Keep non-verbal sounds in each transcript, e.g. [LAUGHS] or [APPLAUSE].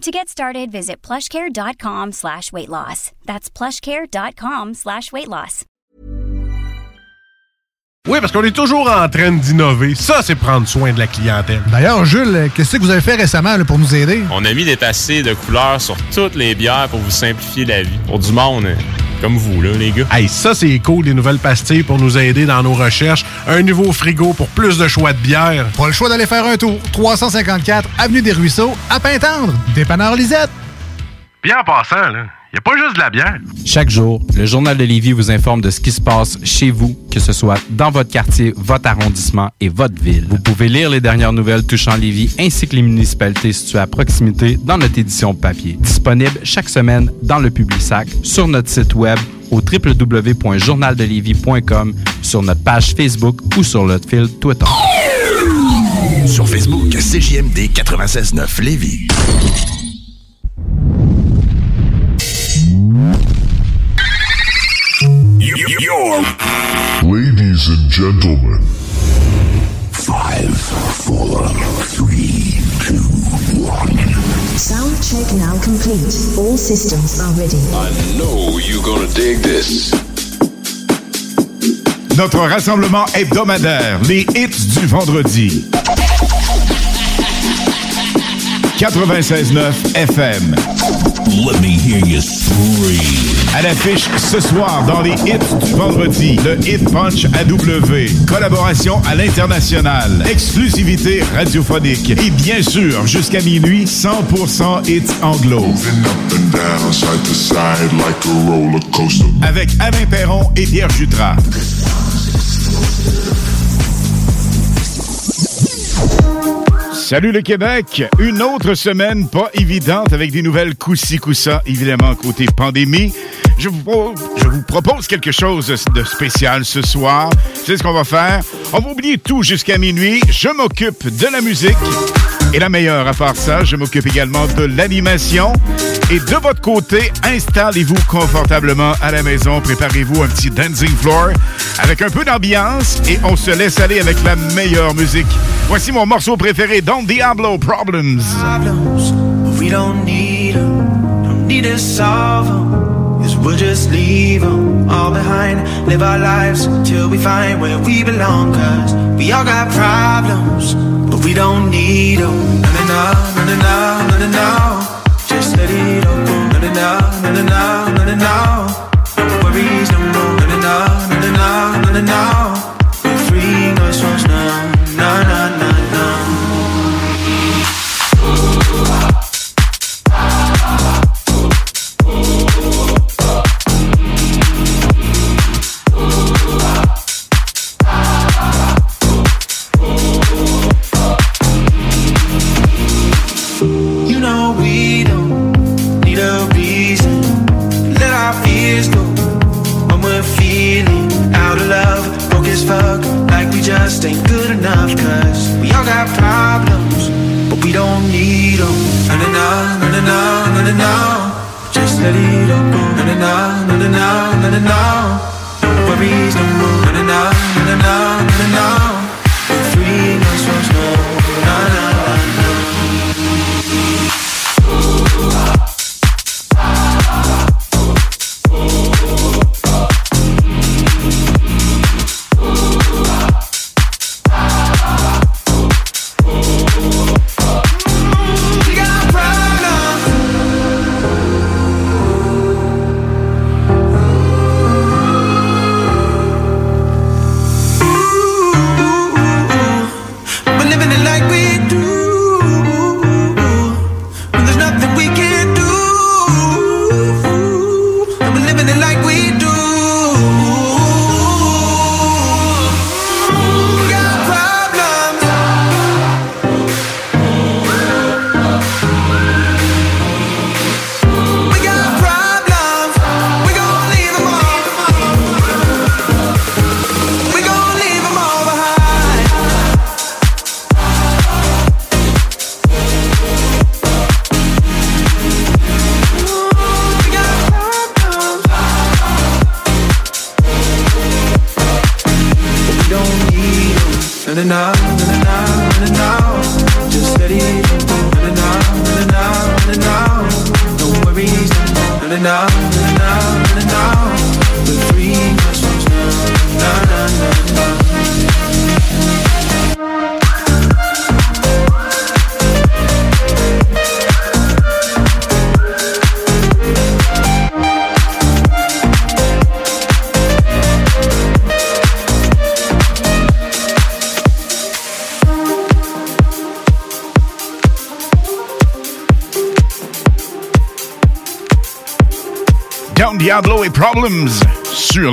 To get started, visit plushcare.com slash weight loss. That's plushcare.com slash weight loss. Oui, parce qu'on est toujours en train d'innover. Ça, c'est prendre soin de la clientèle. D'ailleurs, Jules, qu'est-ce que vous avez fait récemment là, pour nous aider? On a mis des passés de couleurs sur toutes les bières pour vous simplifier la vie. Pour du monde, hein, comme vous, là, les gars. Hey, ça, c'est cool, des nouvelles pastilles pour nous aider dans nos recherches. Un nouveau frigo pour plus de choix de bière. Pas le choix d'aller faire un tour. 354 Avenue des Ruisseaux, à Pintendre. Dépanneur Lisette. Bien en passant, là. Il a pas juste de la bière. Chaque jour, le Journal de Lévis vous informe de ce qui se passe chez vous, que ce soit dans votre quartier, votre arrondissement et votre ville. Vous pouvez lire les dernières nouvelles touchant Lévis ainsi que les municipalités situées à proximité dans notre édition papier. Disponible chaque semaine dans le Publisac, sur notre site web au www.journaldelévis.com, sur notre page Facebook ou sur notre fil Twitter. Sur Facebook, CJMD 96.9 Lévis. Ladies and gentlemen, Five, four, three, two, one. Sound check now complete. All systems are ready. I know you're gonna dig this. Notre rassemblement hebdomadaire, les hits du vendredi. 96.9 FM. Let me hear you scream. À l'affiche ce soir dans les hits du vendredi, le Hit Punch AW. Collaboration à l'international. Exclusivité radiophonique. Et bien sûr, jusqu'à minuit, 100% hits anglo. Avec Alain Perron et Pierre Jutras. Salut le Québec! Une autre semaine pas évidente avec des nouvelles coussi coussa évidemment, côté pandémie. Je vous, je vous propose quelque chose de spécial ce soir. C'est ce qu'on va faire. On va oublier tout jusqu'à minuit. Je m'occupe de la musique. Et la meilleure, à part ça, je m'occupe également de l'animation. Et de votre côté, installez-vous confortablement à la maison. Préparez-vous un petit dancing floor avec un peu d'ambiance et on se laisse aller avec la meilleure musique. Voici mon morceau préféré, Don Diablo Problems. problems, but we don't need them. Don't need to solve them. Cause we'll just leave them all behind. Live our lives till we find where we belong. Cause we all got problems, we don't need them. Na na na na na na na na. Just let it all go. Na na na na na na na na. No worries, no no. Na na na na na na na. We're free ourselves now. Na na. Fuck, like we just ain't good enough. Cause we all got problems, but we don't need them. No, no, no, no, no, no. Just let it all go. No, no, no, no, no, no, no, no, worries no more. No, no, no, no, no, no.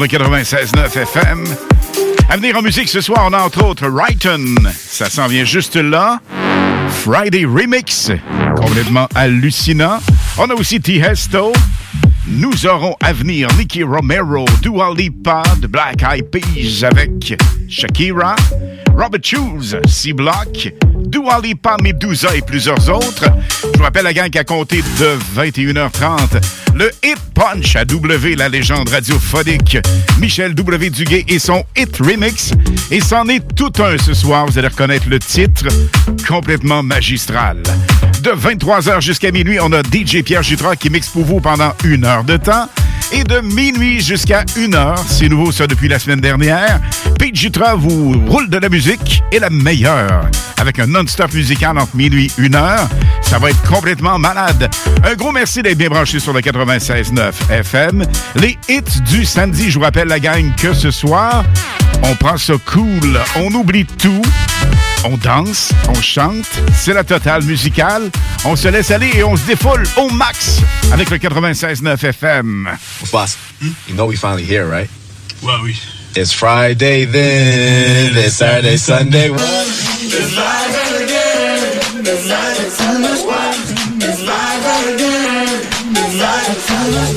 96.9 FM. À venir en musique ce soir, on a entre autres Righton. Ça s'en vient juste là. Friday Remix, complètement hallucinant. On a aussi T-Hesto. Nous aurons à venir Nicky Romero, Dua Lipa, de Black Eyed Peas avec Shakira, Robert Shoes, C-Block, Dua Lipa, Medusa et plusieurs autres. Je vous rappelle la gang qu'à compter de 21h30, le Hit Punch à W, la légende radiophonique, Michel W. Duguay et son Hit Remix. Et c'en est tout un ce soir, vous allez reconnaître le titre, complètement magistral. De 23h jusqu'à minuit, on a DJ Pierre Jutras qui mixe pour vous pendant une heure de temps. Et de minuit jusqu'à une heure, c'est nouveau ça depuis la semaine dernière, Pete Jutras vous roule de la musique et la meilleure. Avec un non-stop musical entre minuit et une heure. Ça va être complètement malade. Un gros merci d'être bien branché sur le 96.9 FM. Les hits du samedi, je vous rappelle la gang que ce soir, on prend ça cool, on oublie tout. On danse, on chante, c'est la totale musicale. On se laisse aller et on se défoule au max avec le 96.9 FM. Boss, you know we finally here, right? Ouais, oui. It's Friday then, it's Saturday, Sunday. What? It's Friday again. It's Friday, Sunday. What? It's Friday again. It's Friday, Sunday.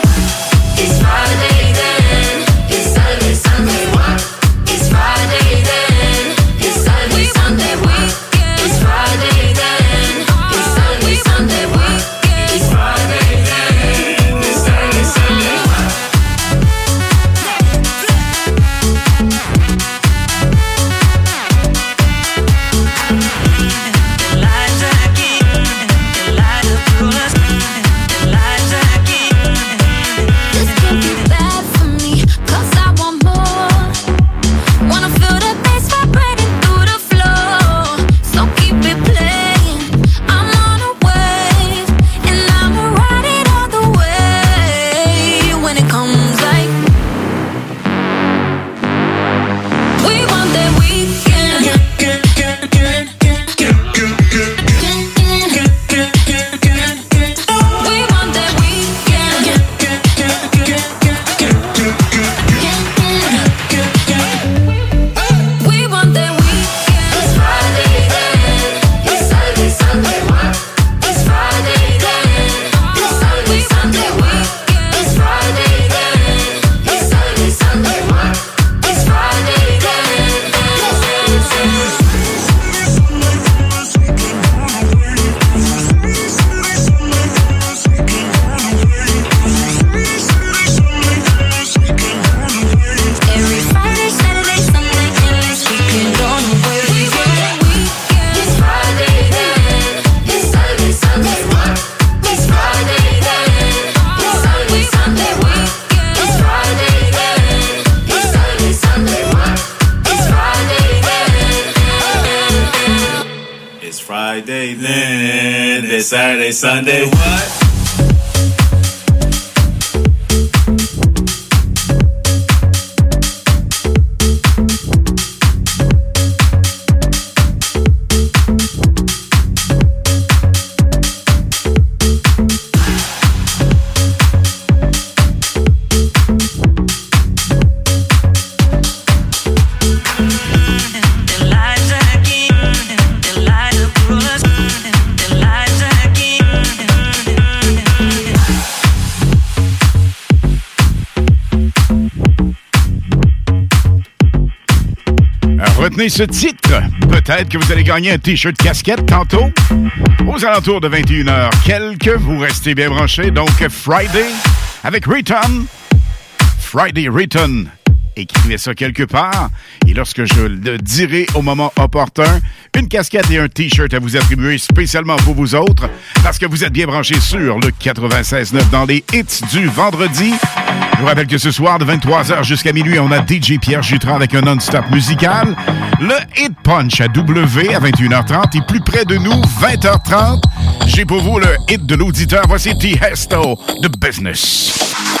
Sunday. Ce titre. Peut-être que vous allez gagner un T-shirt casquette tantôt. Aux alentours de 21h quelques, vous restez bien branchés. Donc, Friday avec Return. Friday Return. Écrivez ça quelque part. Et lorsque je le dirai au moment opportun, une casquette et un T-shirt à vous attribuer spécialement pour vous autres, parce que vous êtes bien branchés sur le 96.9 dans les hits du vendredi. Je vous rappelle que ce soir, de 23h jusqu'à minuit, on a DJ Pierre Jutras avec un non-stop musical. Le Hit Punch à W à 21h30 et plus près de nous, 20h30. J'ai pour vous le hit de l'auditeur. Voici T-Hesto de Business.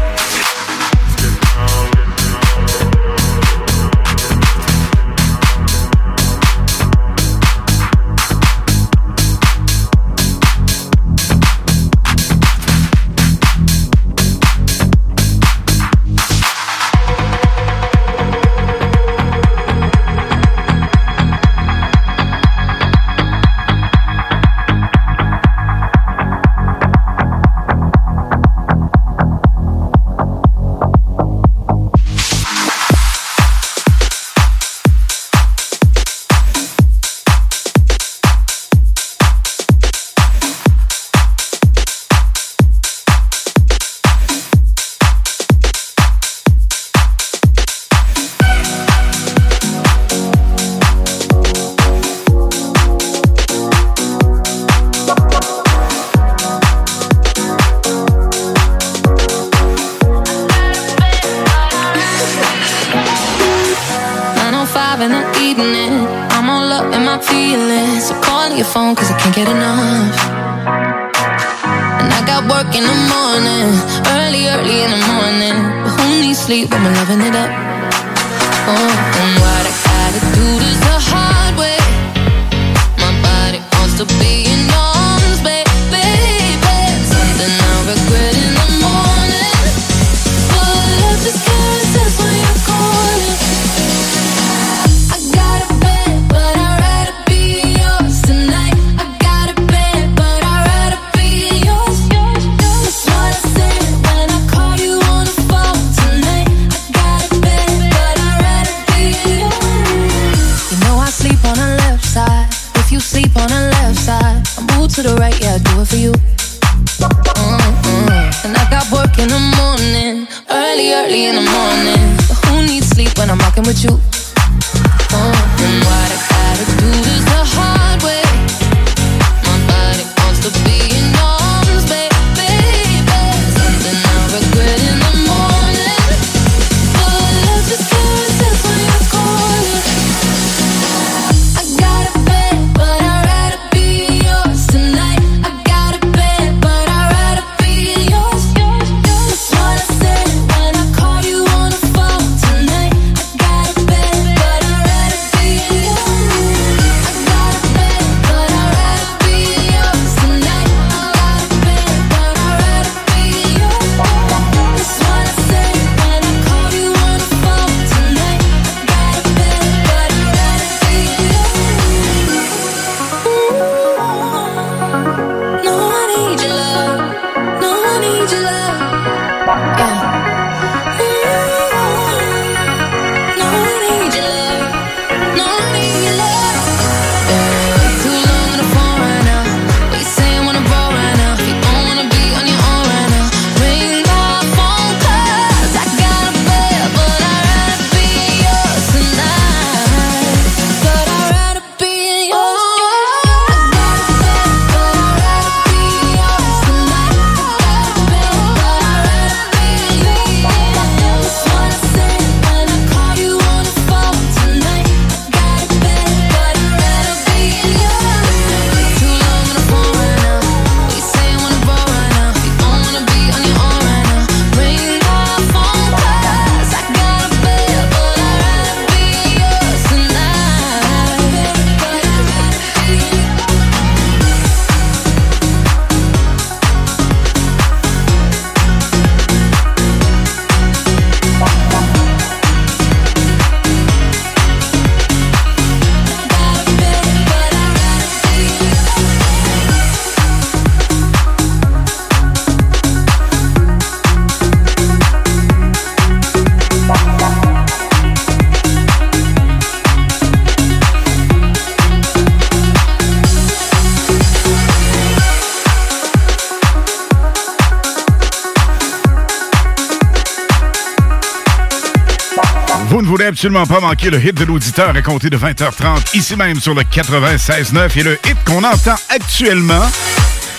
Absolument pas manquer le hit de l'auditeur à compter de 20h30, ici même sur le 96.9. Et le hit qu'on entend actuellement,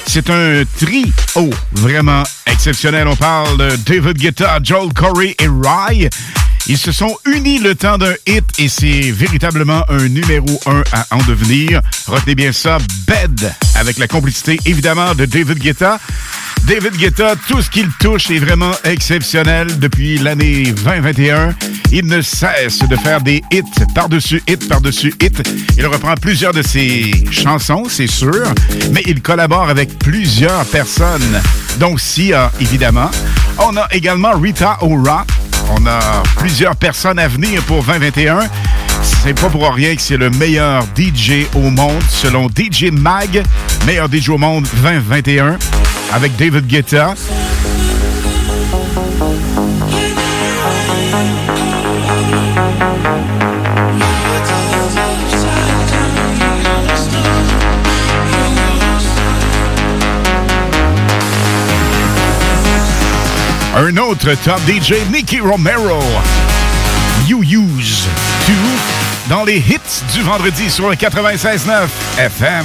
c'est un trio vraiment exceptionnel. On parle de David Guetta, Joel Corey et Rye. Ils se sont unis le temps d'un hit et c'est véritablement un numéro un à en devenir. Retenez bien ça, Bed, avec la complicité évidemment de David Guetta. David Guetta, tout ce qu'il touche est vraiment exceptionnel depuis l'année 2021. Il ne cesse de faire des hits par-dessus hits par-dessus hits. Il reprend plusieurs de ses chansons, c'est sûr, mais il collabore avec plusieurs personnes, dont Sia, évidemment. On a également Rita Ora. On a plusieurs personnes à venir pour 2021. C'est pas pour rien que c'est le meilleur DJ au monde, selon DJ Mag, meilleur DJ au monde 2021, avec David Guetta. Un autre top DJ, Nicky Romero. You Use To dans les hits du vendredi sur le 96.9 FM.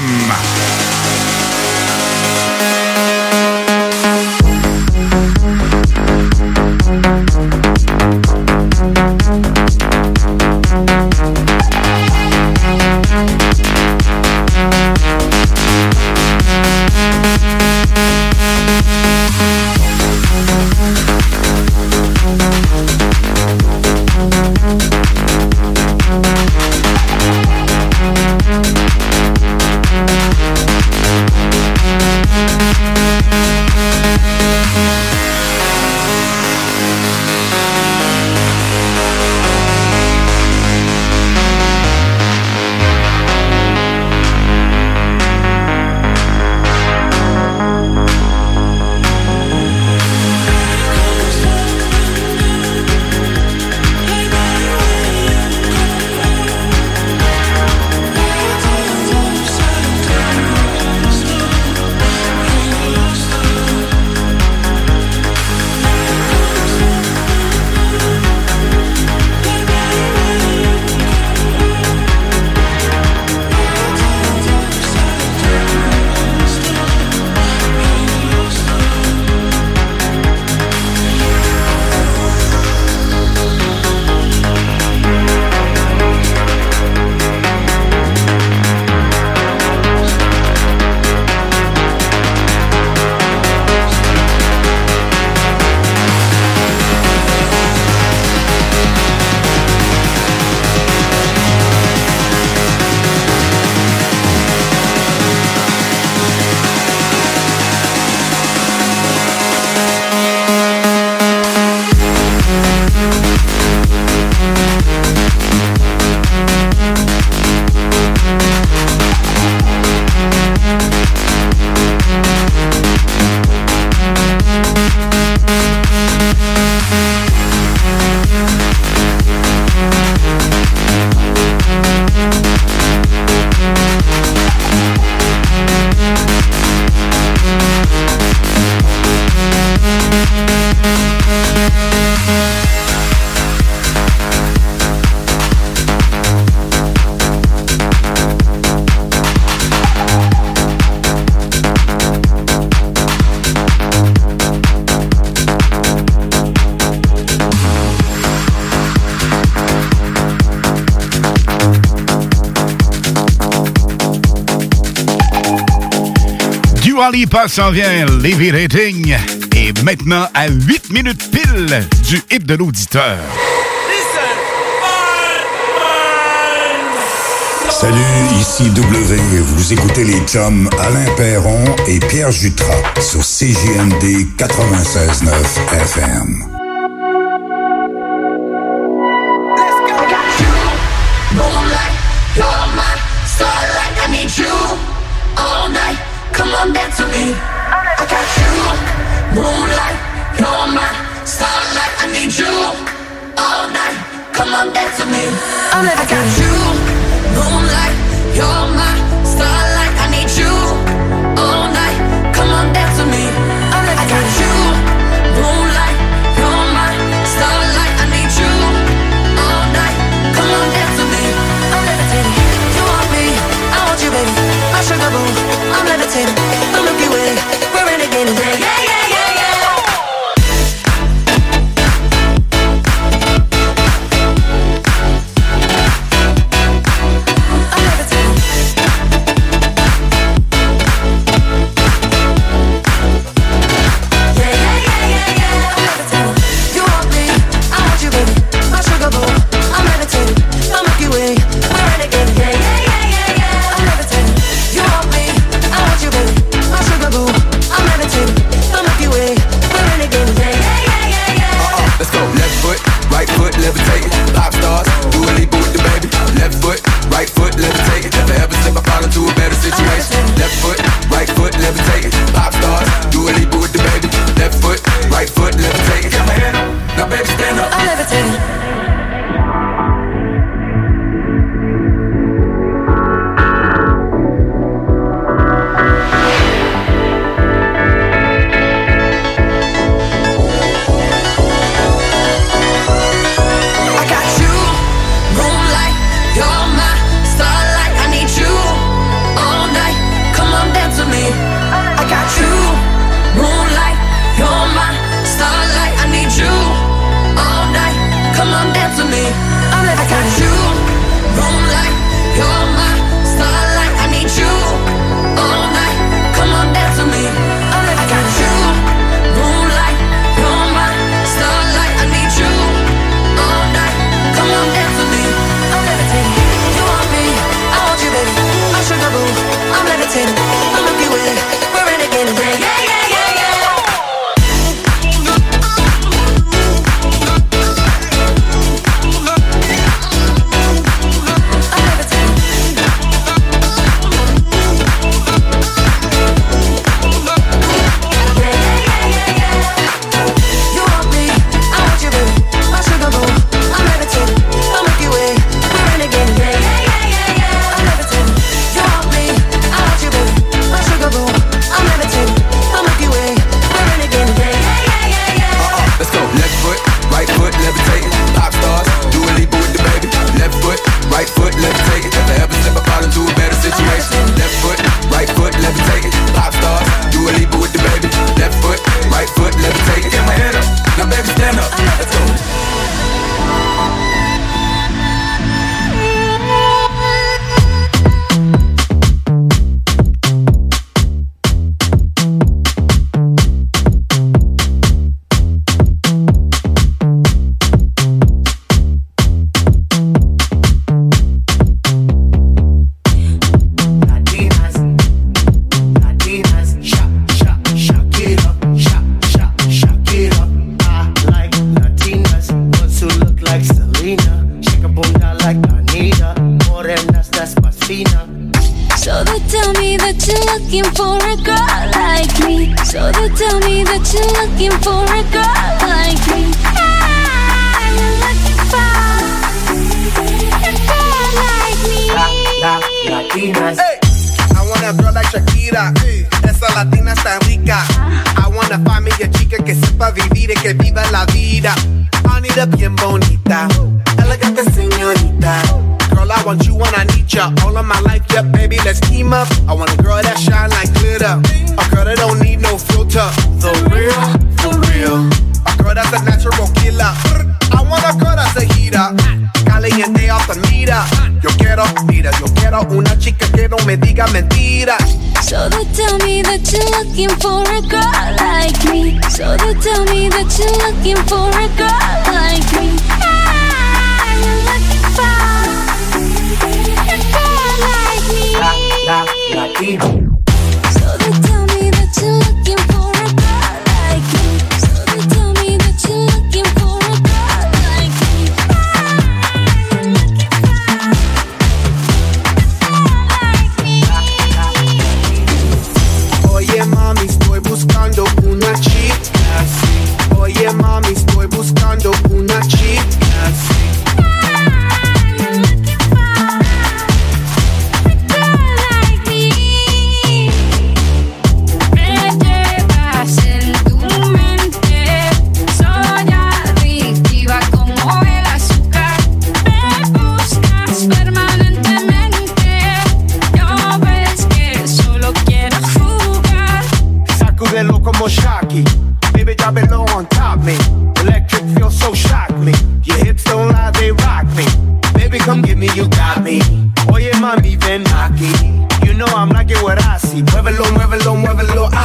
Lipa s'en vient, Levy Rating est maintenant à 8 minutes pile du hip de l'auditeur. Salut, ici W. Vous écoutez les chums Alain Perron et Pierre Jutras sur CJMD 96.9 FM. I never got you.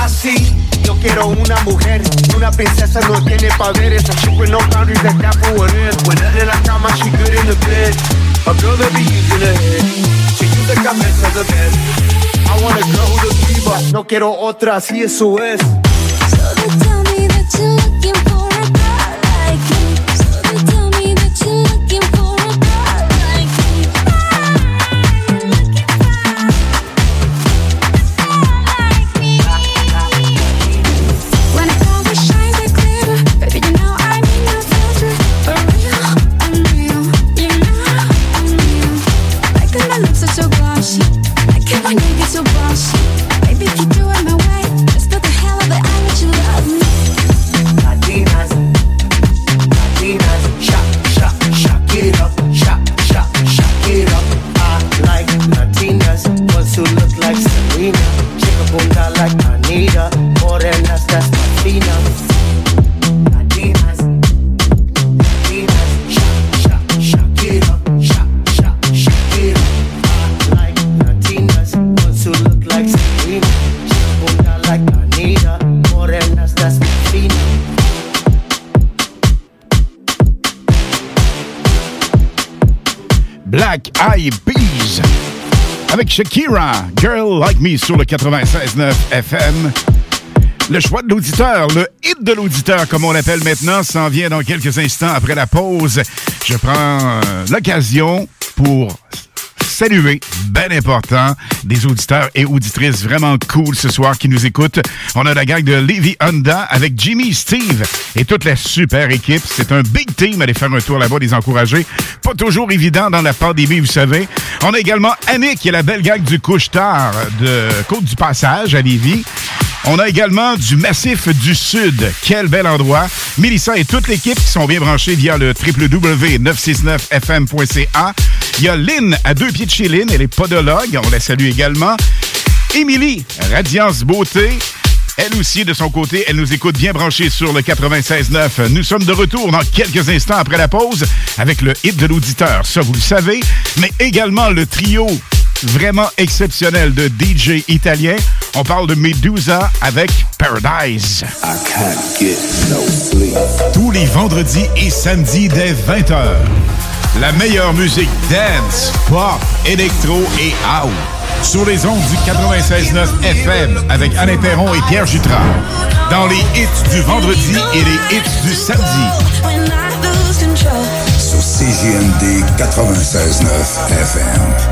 Así. Yo quiero una mujer, una princesa no tiene poderes. A chick with no boundaries, that's that for what it is. When in la cama, she good in the bed. A girl that be using her head. She use the cabeza the bed. I want a girl who's a diva. No quiero otra, así eso es. So they tell me that you're looking for avec Shakira, Girl Like Me sur le 96.9 FM. Le choix de l'auditeur, le hit de l'auditeur, comme on l'appelle maintenant, s'en vient dans quelques instants après la pause. Je prends euh, l'occasion pour saluer, bien important, des auditeurs et auditrices vraiment cool ce soir qui nous écoutent. On a la gang de Levy Honda avec Jimmy, Steve et toute la super équipe. C'est un big team. Allez faire un tour là-bas, les encourager. Pas toujours évident dans la pandémie, vous savez. On a également Annick, qui est la belle gang du couche-tard de Côte-du-Passage à Lévis. On a également du Massif du Sud. Quel bel endroit. Mélissa et toute l'équipe qui sont bien branchés via le www.969fm.ca. Il y a Lynn à deux pieds de chez Lynn. Elle est podologue. On la salue également. Émilie, Radiance Beauté. Elle aussi, de son côté, elle nous écoute bien branchée sur le 96.9. Nous sommes de retour dans quelques instants après la pause avec le hit de l'auditeur. Ça, vous le savez. Mais également le trio vraiment exceptionnel de DJ italien. On parle de Medusa avec Paradise. Tous les vendredis et samedis dès 20h. La meilleure musique dance, pop, électro et house. Sur les ondes du 96.9 FM avec Alain Perron et Pierre Jutras. Dans les hits du vendredi et les hits du samedi. Sur CJMD 96.9 FM.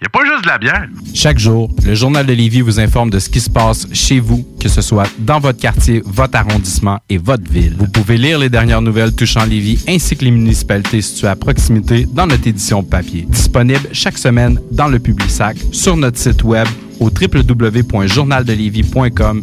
il a pas juste de la bière. Chaque jour, le Journal de Lévis vous informe de ce qui se passe chez vous, que ce soit dans votre quartier, votre arrondissement et votre ville. Vous pouvez lire les dernières nouvelles touchant Lévis ainsi que les municipalités situées à proximité dans notre édition papier. Disponible chaque semaine dans le Publisac, sur notre site web au www.journaldelivie.com,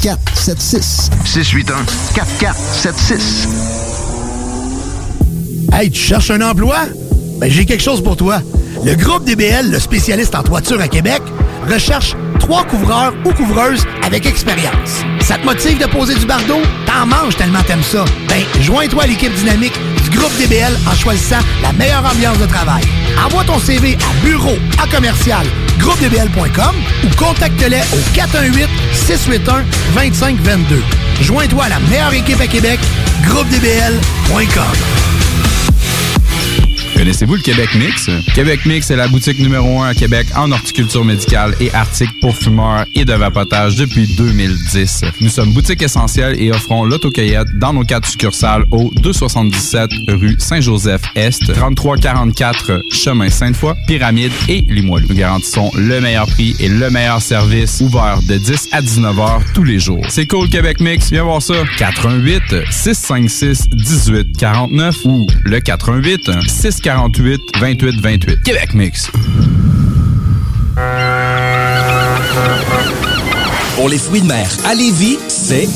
4476. 681 4476. Hey, tu cherches un emploi? Ben, j'ai quelque chose pour toi. Le groupe DBL, le spécialiste en toiture à Québec, recherche trois couvreurs ou couvreuses avec expérience. Ça te motive de poser du bardeau? T'en manges tellement t'aimes ça. Ben, joins-toi à l'équipe dynamique groupe DBL en choisissant la meilleure ambiance de travail. Envoie ton CV à bureau à commercial groupedbl.com ou contacte-les au 418-681-2522. Joins-toi à la meilleure équipe à Québec, groupedbl.com. Connaissez-vous le Québec Mix? Québec Mix est la boutique numéro 1 à Québec en horticulture médicale et articles pour fumeurs et de vapotage depuis 2010. Nous sommes boutique essentielle et offrons l'autocueillette dans nos quatre succursales au 277 rue Saint-Joseph-Est, 3344 chemin Sainte-Foy, Pyramide et Limoilou. Nous garantissons le meilleur prix et le meilleur service ouvert de 10 à 19 heures tous les jours. C'est cool Québec Mix, viens voir ça. 88 656 18 49 ou le 88 648 28 28. Québec Mix. Pour les fruits de mer à Lévis, c'est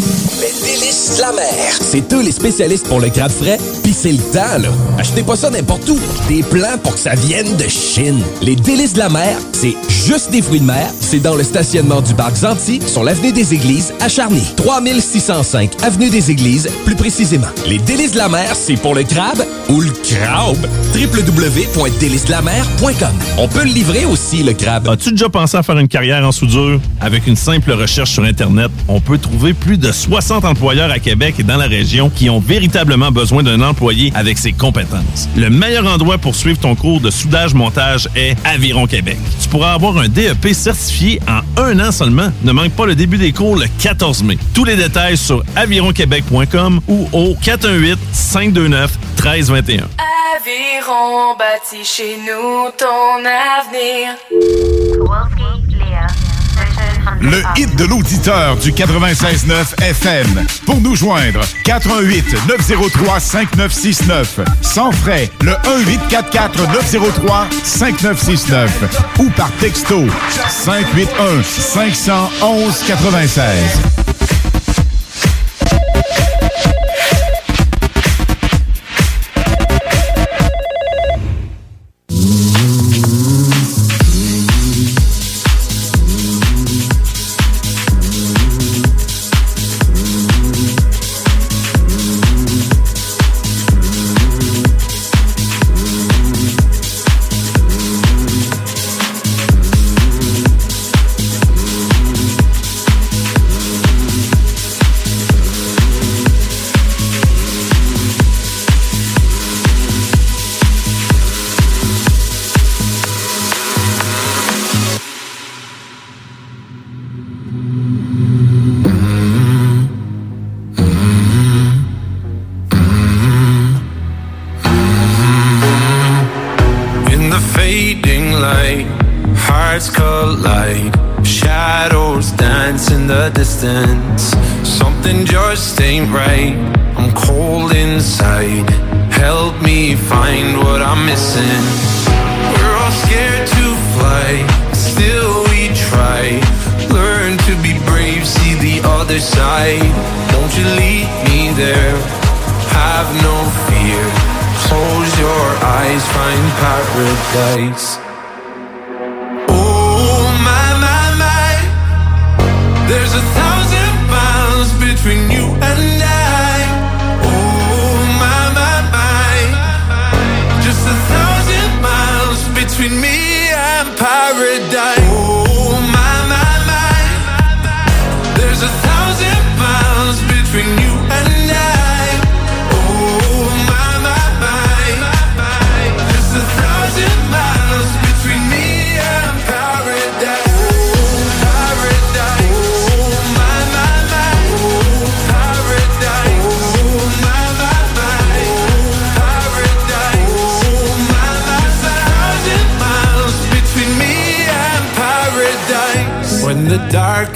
les délices de la mer. C'est eux les spécialistes pour le crabe frais, pis c'est le temps, là. Achetez pas ça n'importe où. Des plans pour que ça vienne de Chine. Les délices de la mer, c'est juste des fruits de mer. C'est dans le stationnement du parc Zanti, sur l'avenue des Églises, à Charny. 3605 avenue des Églises, plus précisément. Les délices de la mer, c'est pour le crabe ou le crabe. www.délicesdelamer.com On peut le livrer aussi, le crabe. As-tu déjà pensé à faire une carrière en soudure? Avec une simple recherche sur Internet, on peut trouver plus de 60 employeurs à Québec et dans la région qui ont véritablement besoin d'un employé avec ses compétences. Le meilleur endroit pour suivre ton cours de soudage-montage est Aviron Québec. Tu pourras avoir un DEP certifié en un an seulement. Ne manque pas le début des cours le 14 mai. Tous les détails sur avironquebec.com ou au 418-529-1321. Aviron bâti chez nous ton avenir. Le hit de l'auditeur du 96.9 FM. Pour nous joindre, 88 903 5969. Sans frais, le 1844 903 5969. Ou par texto, 581 511 96. Something just ain't right. I'm cold inside. Help me find what I'm missing. We're all scared to fly, still we try. Learn to be brave, see the other side. Don't you lead me there? Have no fear. Close your eyes, find paradise.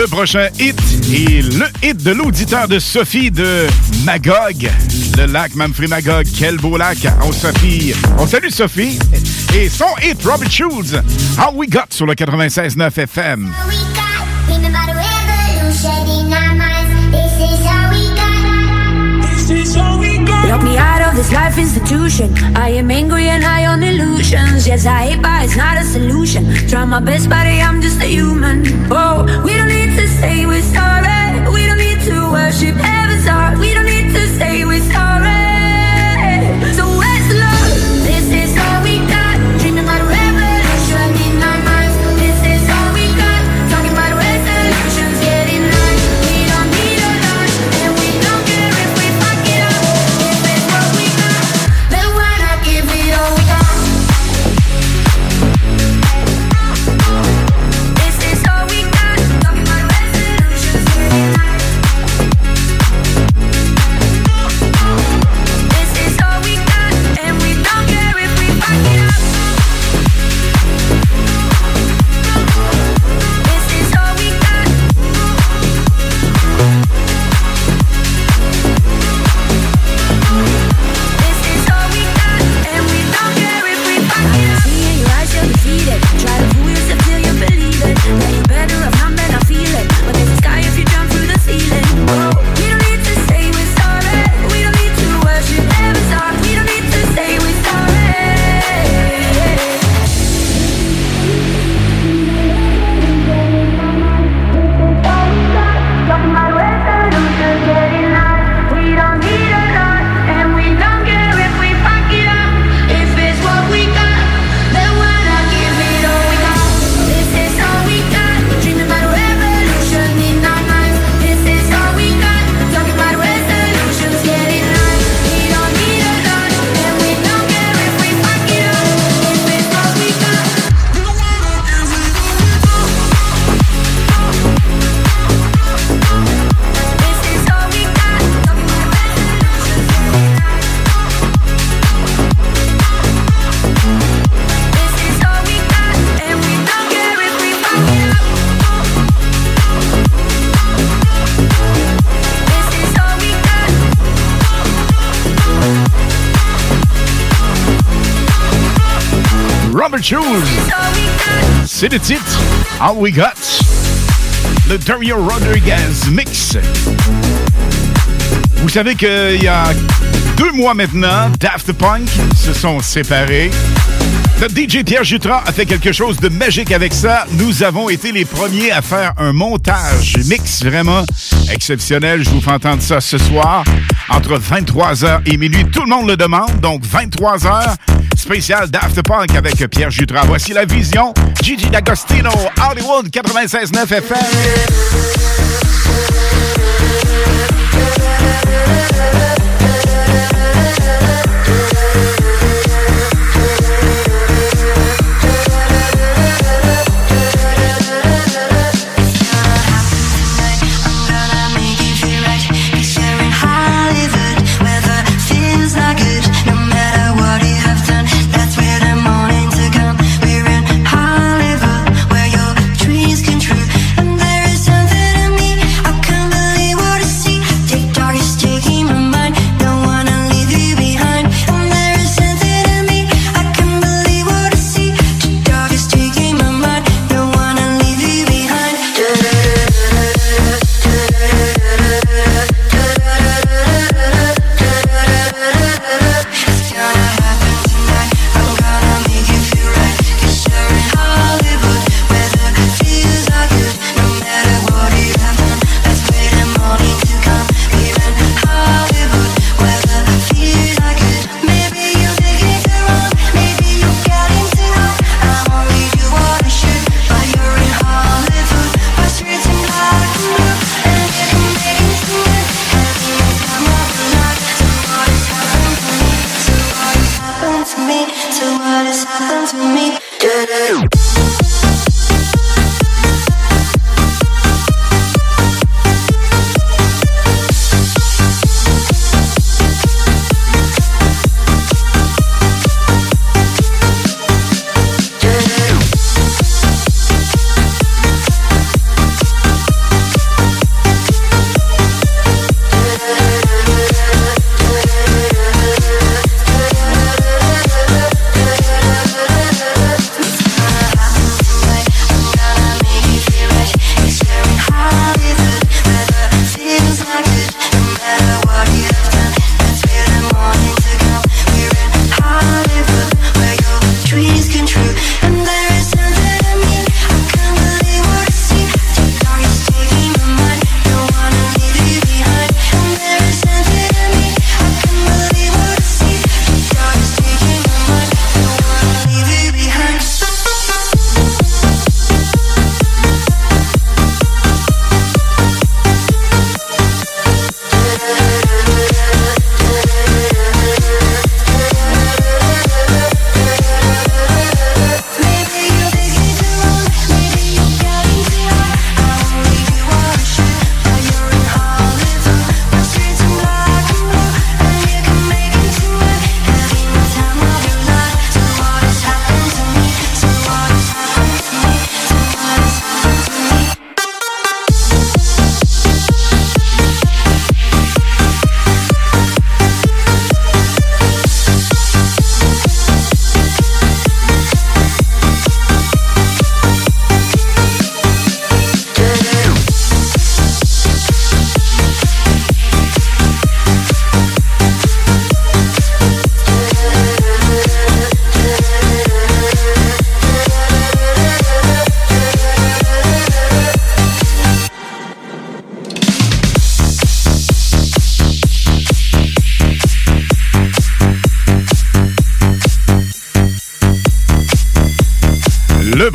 Le prochain hit est le hit de l'auditeur de Sophie de Magog. Le lac Manfred Magog. Quel beau lac. On Sophie. On salue Sophie. Et son hit, Robert Schulz. How We Got sur le 96.9 FM. Me out this life institution. I am angry and high on illusions. Yes, I hate, but it's not a solution. Try my best, buddy, I'm just a human. Oh, we don't need to say we're sorry. We don't need to worship heaven's heart. We don't le titre. All We Got. Le Dario Rodriguez Mix. Vous savez qu'il y a deux mois maintenant, Daft Punk se sont séparés. Notre DJ Pierre Jutras a fait quelque chose de magique avec ça. Nous avons été les premiers à faire un montage mix vraiment exceptionnel. Je vous fais entendre ça ce soir entre 23h et minuit. Tout le monde le demande, donc 23h, spécial Daft Punk avec Pierre Jutras. Voici la vision. Gigi D'Agostino, Hollywood 96.9 FM.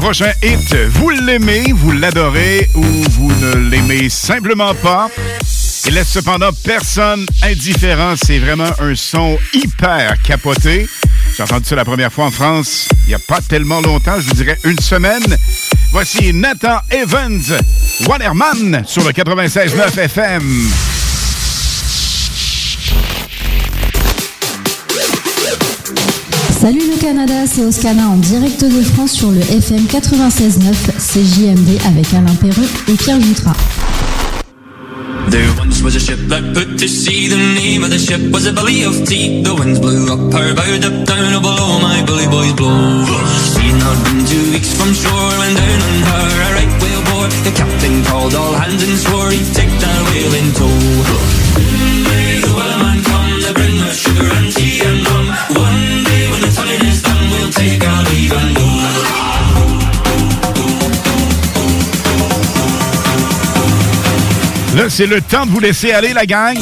Prochain hit, vous l'aimez, vous l'adorez ou vous ne l'aimez simplement pas. Il laisse cependant personne indifférent. C'est vraiment un son hyper capoté. J'ai entendu ça la première fois en France il n'y a pas tellement longtemps, je vous dirais une semaine. Voici Nathan Evans, Waterman sur le 96.9 FM. Salut le Canada, c'est Oscana en direct de France sur le FM 96.9 CJMD avec Alain Perron et Pierre Jutras. Là, c'est le temps de vous laisser aller, la gang.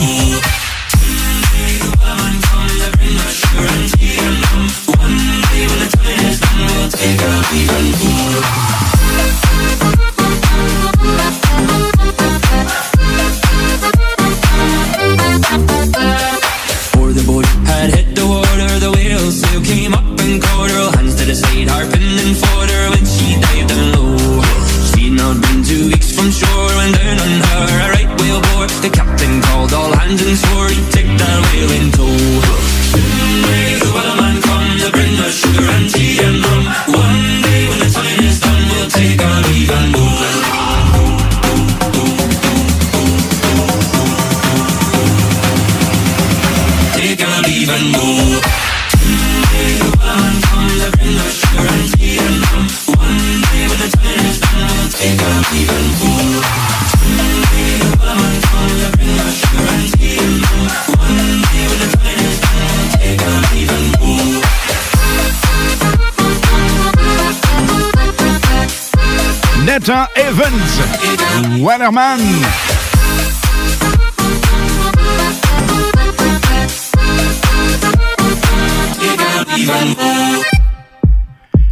Evans, Waterman.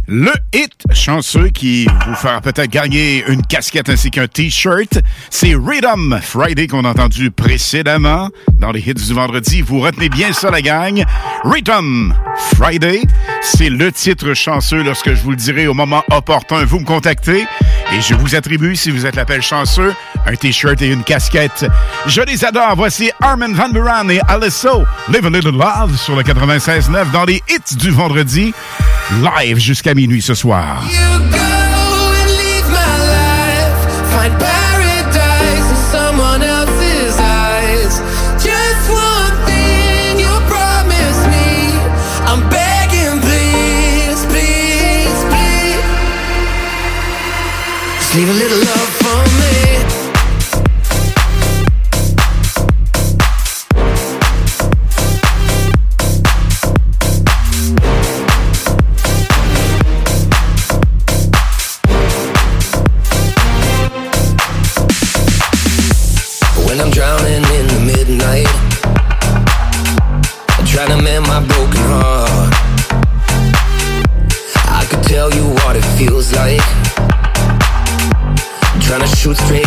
Le hit chanceux qui vous fera peut-être gagner une casquette ainsi qu'un t-shirt, c'est Rhythm Friday qu'on a entendu précédemment dans les hits du vendredi. Vous retenez bien ça, la gang. Rhythm Friday, c'est le titre chanceux lorsque je vous le dirai au moment opportun. Vous me contactez et je vous attribue, si vous êtes l'appel chanceux, un t-shirt et une casquette. Je les adore. Voici Armin Van Buren et Alesso, Live a Little Love sur le 96.9 dans les hits du vendredi, live jusqu'à minuit ce soir. Leave a little love shoot straight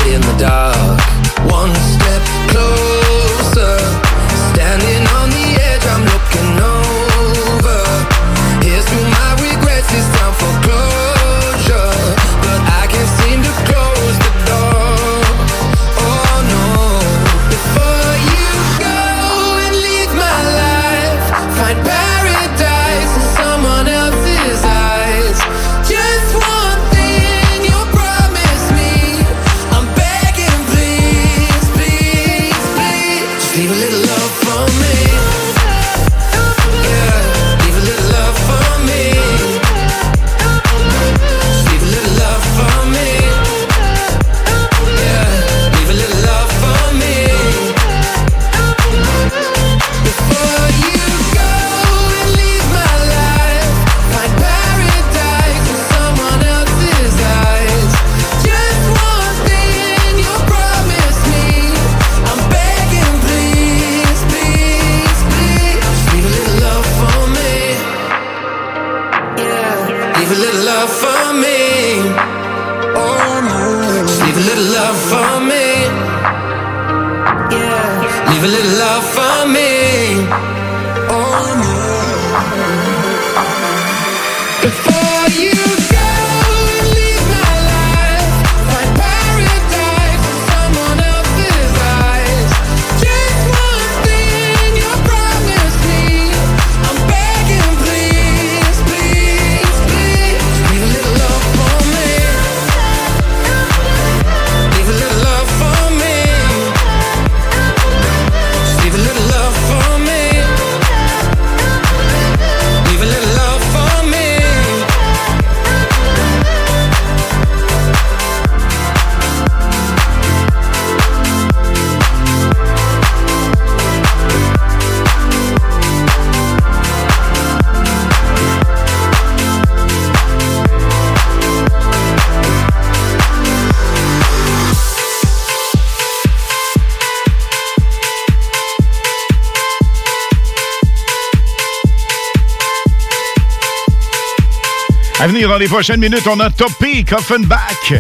Dans les prochaines minutes, on a Topé Coffenbach.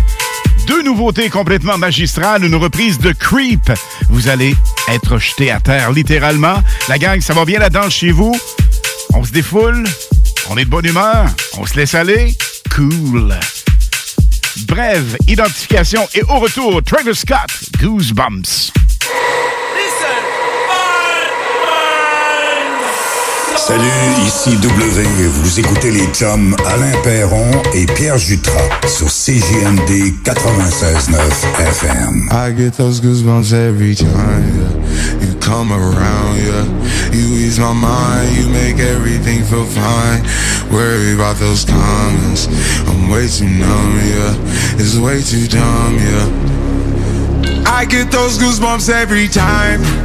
Deux nouveautés complètement magistrales, une reprise de Creep. Vous allez être jeté à terre, littéralement. La gang, ça va bien la danse chez vous? On se défoule? On est de bonne humeur? On se laisse aller? Cool. Brève identification et au retour, Travis Scott, Goosebumps. Salut, ici W. Vous écoutez les chums Alain Perron et Pierre Jutras sur CJMD 96.9 FM. I get those goosebumps every time you come around. Yeah, you ease my mind, you make everything feel fine. Worry about those comments, I'm way too numb. Yeah, it's way too dumb. Yeah, I get those goosebumps every time.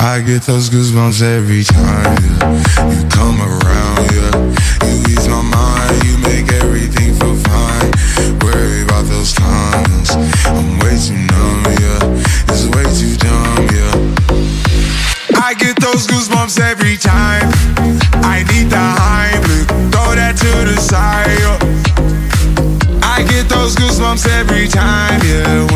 I get those goosebumps every time yeah. you come around. Yeah, you ease my mind, you make everything feel fine. Worry about those times, I'm way too numb. Yeah, it's way too dumb. Yeah, I get those goosebumps every time. I need the Heimlich, throw that to the side. yeah. I get those goosebumps every time, yeah.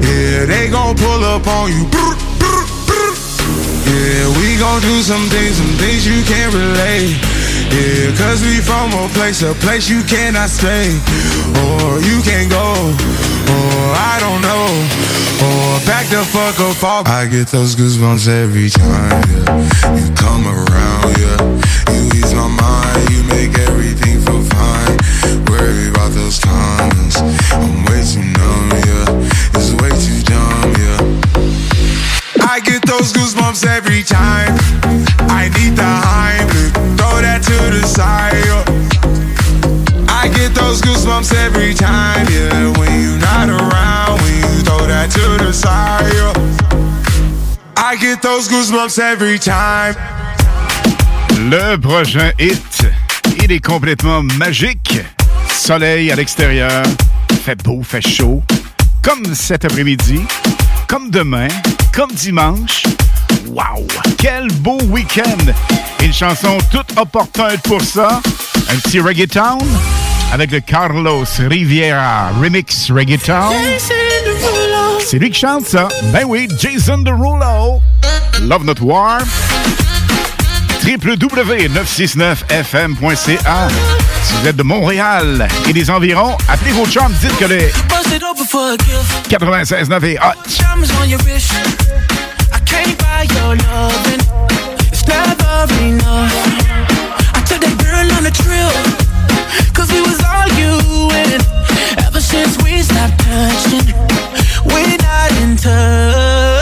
Yeah, they gon' pull up on you. Yeah, we gon' do some things, some things you can't relate. Yeah, cause we from a place, a place you cannot stay. Or you can't go. Or I don't know. Or back the fuck up off. I get those goosebumps every time, yeah. You come around, yeah. You ease my mind, you make everything feel fine. Worry about those comments. I'm those goosebumps every time. I need the Heimlich, throw that to the side. I get those goosebumps every time, yeah. When you're not around, throw that to the side. I get those goosebumps every time. Le prochain hit, il est complètement magique. Soleil à l'extérieur, fait beau, fait chaud. Comme cet après-midi, comme demain, comme dimanche. Wow! Quel beau week-end! Une chanson toute opportune pour ça. Un petit reggaeton avec le Carlos Riviera Remix Reggaeton. C'est lui qui chante ça. Ben oui, Jason Derulo. Love Not War. www.969fm.ca Si vous êtes de Montréal et des environs, appelez vos chums, dites que le Bust it open for a gift. 96.9 est hot. Cause we was arguing. Ever since we stopped touching, we're not in touch.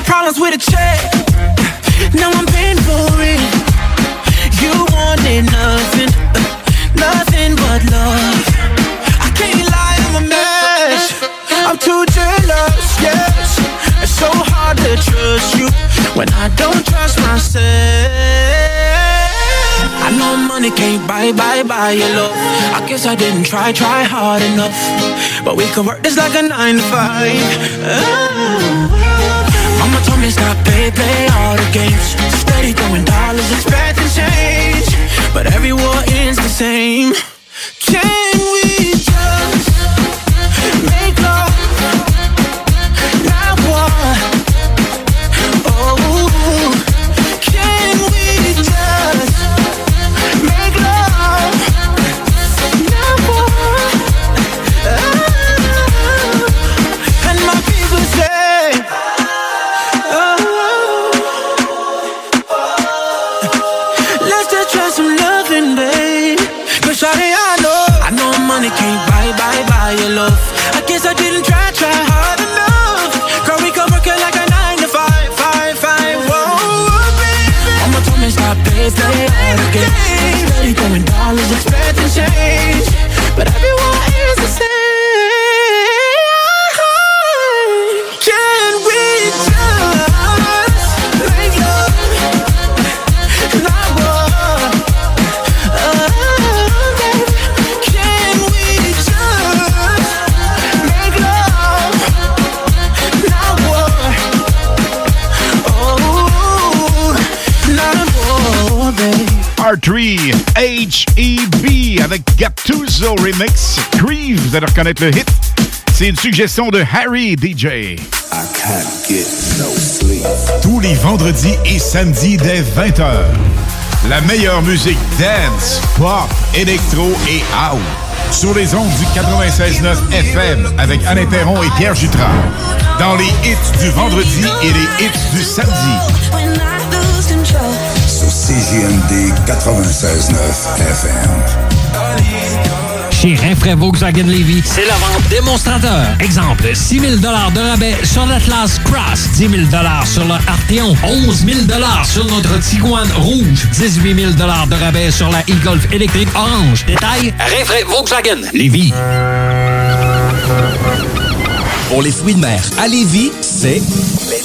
My problems with a check. Now I'm paying for it. You wanted nothing, nothing but love. I can't lie, I'm a mess. I'm too jealous, yes. It's so hard to trust you when I don't trust myself. I know money can't buy, buy, buy your love. I guess I didn't try, try hard enough. But we could work this like a nine to five. Oh. Me stop play, play all the games. Steady throwing dollars, expecting change. But every war ends the same. Can we just make love? Not war. Remix. Grieve, vous allez reconnaître le hit. C'est une suggestion de Harry DJ. Tous les vendredis et samedis dès 20h. La meilleure musique dance, pop, électro et house. Sur les ondes du 96.9 FM avec Alain Perron et Pierre Jutras. Dans les hits du vendredi et les hits du samedi. Sur CJMD 96.9 FM. Chez Rinfraie Volkswagen Levy, c'est la vente démonstrateur. Exemple, 6 000 de rabais sur l'Atlas Cross, 10 000 sur le Arteon, 11 000 sur notre Tiguan Rouge, 18 000 de rabais sur la e-Golf électrique orange. Détail, Rinfraie Volkswagen Levy. Pour les fruits de mer, à Lévis, c'est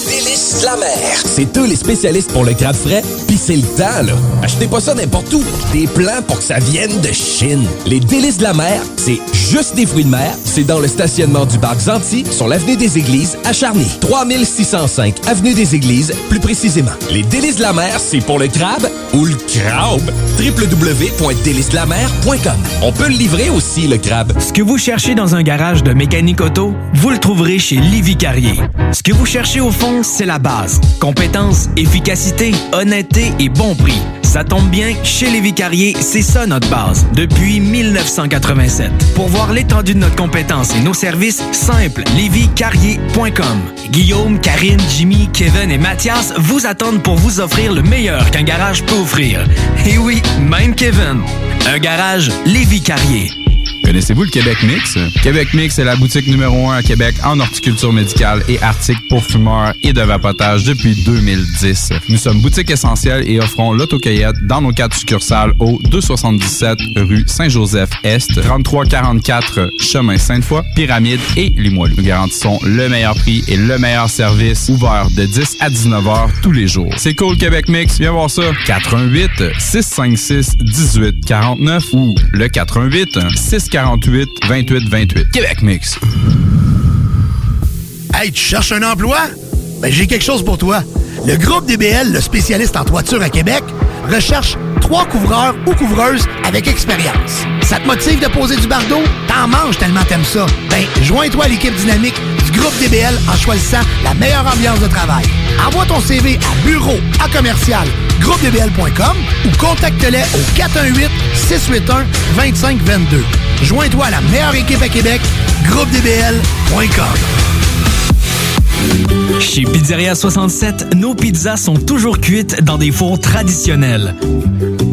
délices de la mer. C'est eux les spécialistes pour le crabe frais, puis c'est le temps, là. Achetez pas ça n'importe où. Des plans pour que ça vienne de Chine. Les délices de la mer, c'est juste des fruits de mer. C'est dans le stationnement du parc Zanti, sur l'avenue des Églises, à Charny. 3605 avenue des Églises, plus précisément. Les délices de la mer, c'est pour le crabe ou le crabe. www.délicesdelamer.com On peut le livrer aussi, le crabe. Ce que vous cherchez dans un garage de mécanique auto, vous le trouverez chez Livy Carrier. Ce que vous cherchez au fond, c'est la base. Compétence, efficacité, honnêteté et bon prix. Ça tombe bien, chez Lévi Carrier, c'est ça notre base, depuis 1987. Pour voir l'étendue de notre compétence et nos services, simple, lévicarrier.com. Guillaume, Karine, Jimmy, Kevin et Mathias vous attendent pour vous offrir le meilleur qu'un garage peut offrir. Et oui, même Kevin. Un garage Lévi Carrier. Connaissez-vous le Québec Mix? Québec Mix est la boutique numéro 1 à Québec en horticulture médicale et articles pour fumeurs et de vapotage depuis 2010. Nous sommes boutique essentielle et offrons l'autocueillette dans nos quatre succursales au 277 rue Saint-Joseph-Est, 3344 chemin Sainte-Foy, Pyramide et Limoilou. Nous garantissons le meilleur prix et le meilleur service ouvert de 10 à 19 heures tous les jours. C'est cool Québec Mix, viens voir ça. 88 656 18 49 ou le 88 648 28 28. Québec Mix. Hey, tu cherches un emploi? Ben, j'ai quelque chose pour toi. Le groupe DBL, le spécialiste en toiture à Québec, recherche trois couvreurs ou couvreuses avec expérience. Ça te motive de poser du bardeau? T'en manges tellement t'aimes ça. Ben, joins-toi à l'équipe dynamique du groupe DBL en choisissant la meilleure ambiance de travail. Envoie ton CV à bureau à commercial groupedbl.com ou contacte-les au 418 681 2522. Joins-toi à la meilleure équipe à Québec, groupedbl.com. Chez Pizzeria 67, nos pizzas sont toujours cuites dans des fours traditionnels.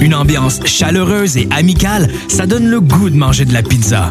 Une ambiance chaleureuse et amicale, ça donne le goût de manger de la pizza.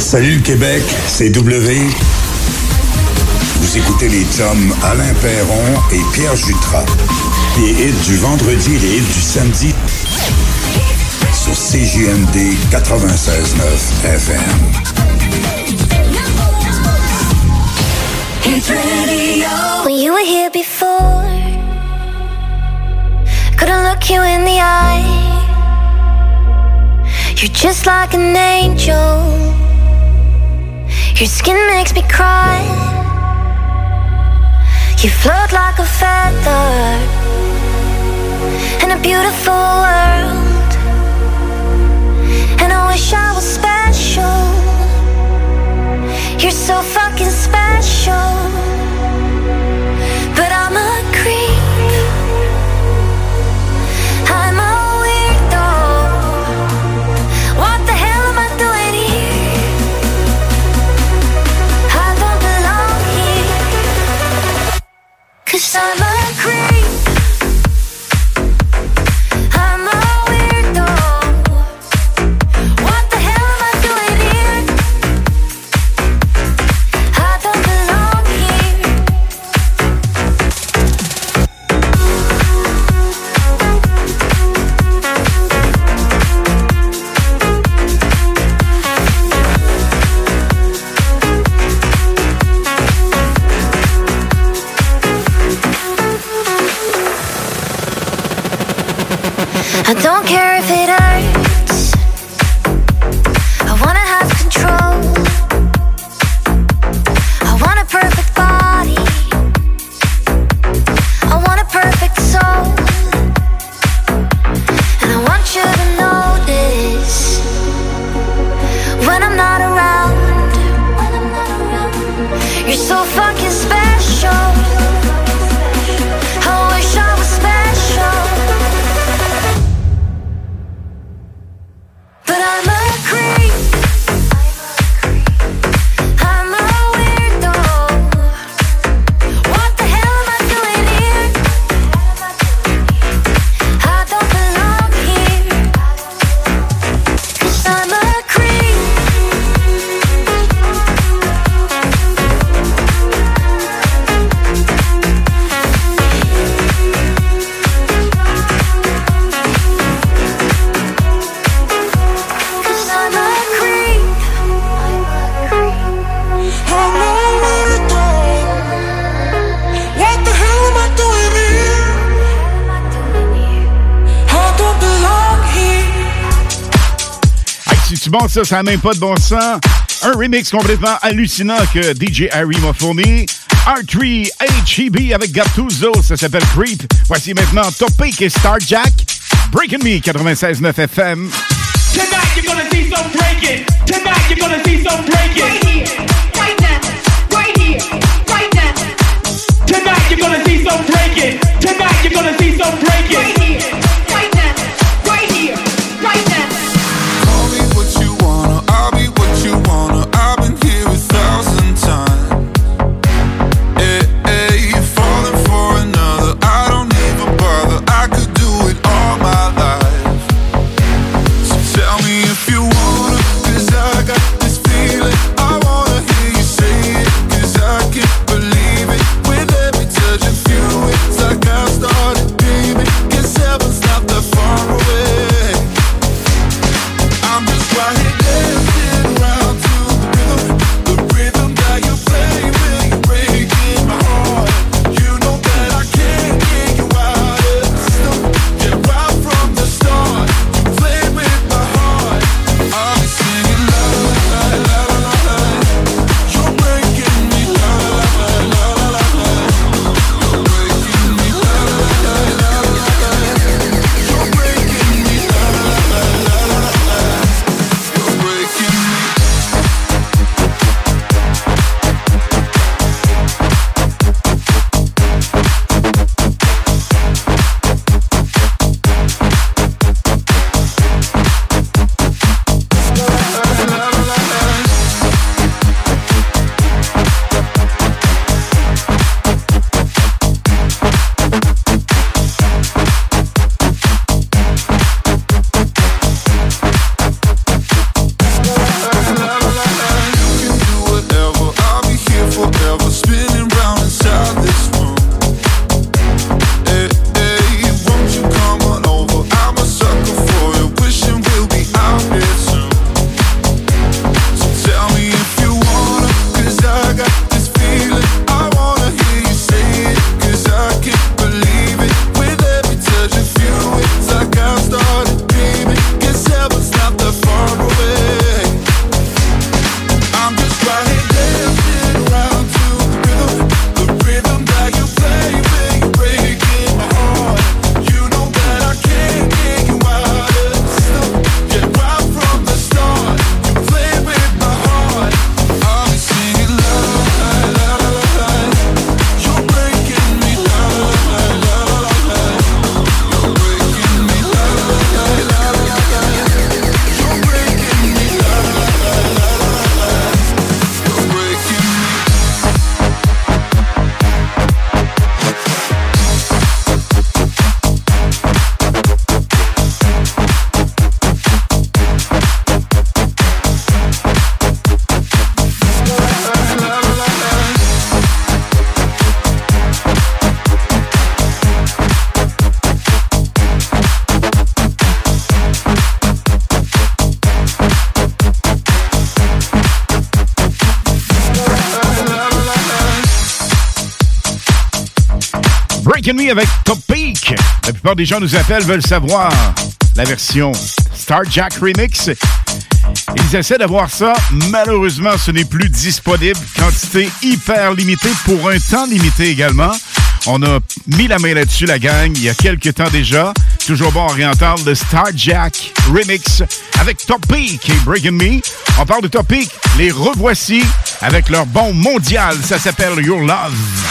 Salut le Québec, c'est W. Vous écoutez les chums Alain Perron et Pierre Jutras. Les hits du vendredi et les hits du samedi sur CJMD 96.9 FM. When you were here before, couldn't look you in the eye. You're just like an angel. Your skin makes me cry. You float like a feather in a beautiful world. And I wish I was special. You're so fucking special. Cause I don't care if it hurts. ça, ça n'a même pas de bon sens. Un remix complètement hallucinant que DJ Harry m'a fourni. R3 HEB avec Gattuso, ça s'appelle Creep. Voici maintenant Topic et Starjack. Breaking Me 96.9 FM. Tonight you're gonna see some breaking. Tonight you're gonna see some breaking. Right here, right now, right here, right now. Tonight you're gonna see some breaking. Tonight you're gonna see some breaking. Right here. des gens nous appellent, veulent savoir la version Star Jack Remix. Ils essaient d'avoir ça. Malheureusement, ce n'est plus disponible. Quantité hyper limitée pour un temps limité également. On a mis la main là-dessus, la gang, il y a quelques temps déjà. Toujours bon à réentendre le Star Jack Remix avec Top Peak et Breaking Me. On parle de Top Peak. Les revoici avec leur bon mondial. Ça s'appelle Your Love.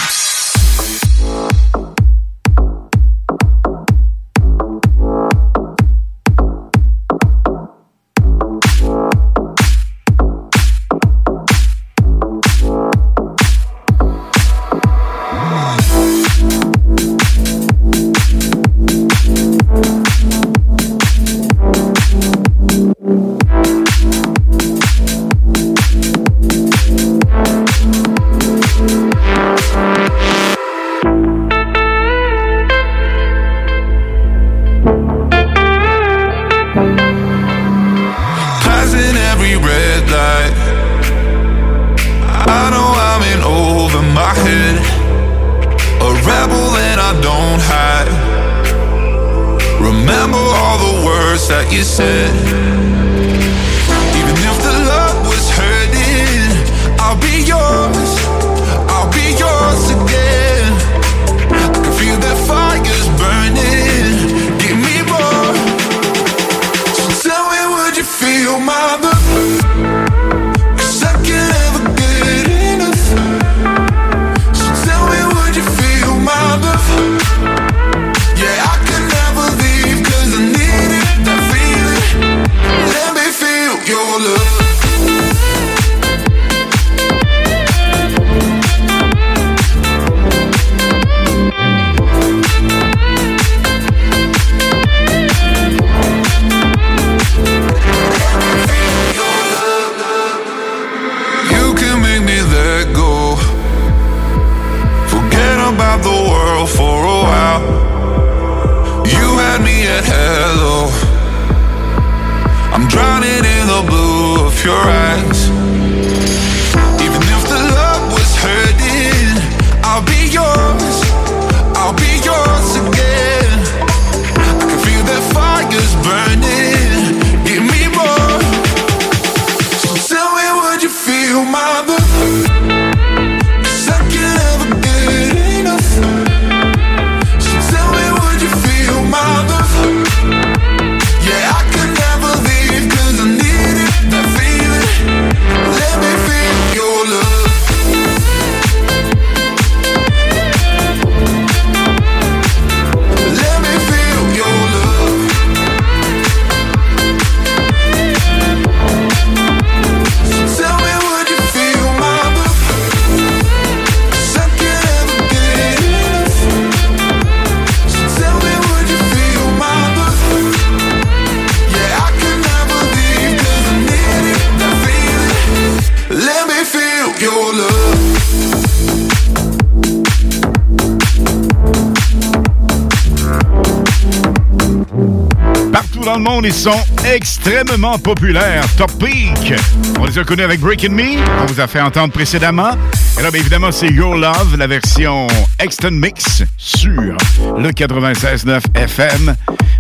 Partout dans le monde, ils sont extrêmement populaires. Top Peak. On les a connus avec Breaking Me, qu'on vous a fait entendre précédemment. Et là, bien évidemment, c'est Your Love, la version Extend Mix sur le 96.9 FM.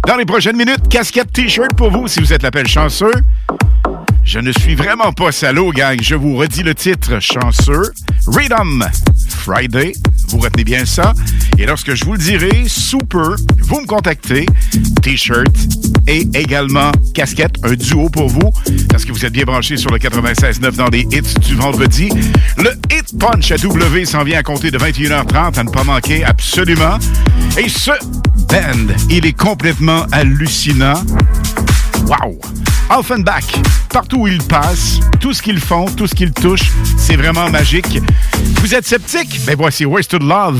Dans les prochaines minutes, casquette T-shirt pour vous si vous êtes l'appel chanceux. Je ne suis vraiment pas salaud, gang. Je vous redis le titre chanceux. Rhythm Friday. Vous retenez bien ça. Et lorsque je vous le dirai, sous peu, vous me contactez. T-shirt et également casquette, un duo pour vous. Parce que vous êtes bien branchés sur le 96.9 dans les hits du vendredi. Le Hit Punch à W s'en vient à compter de 21h30 à ne pas manquer absolument. Et ce band, il est complètement hallucinant. Wow! Offenbach, partout où ils passent, tout ce qu'ils font, tout ce qu'ils touchent, c'est vraiment magique. Vous êtes sceptique? Ben voici Wasted Love.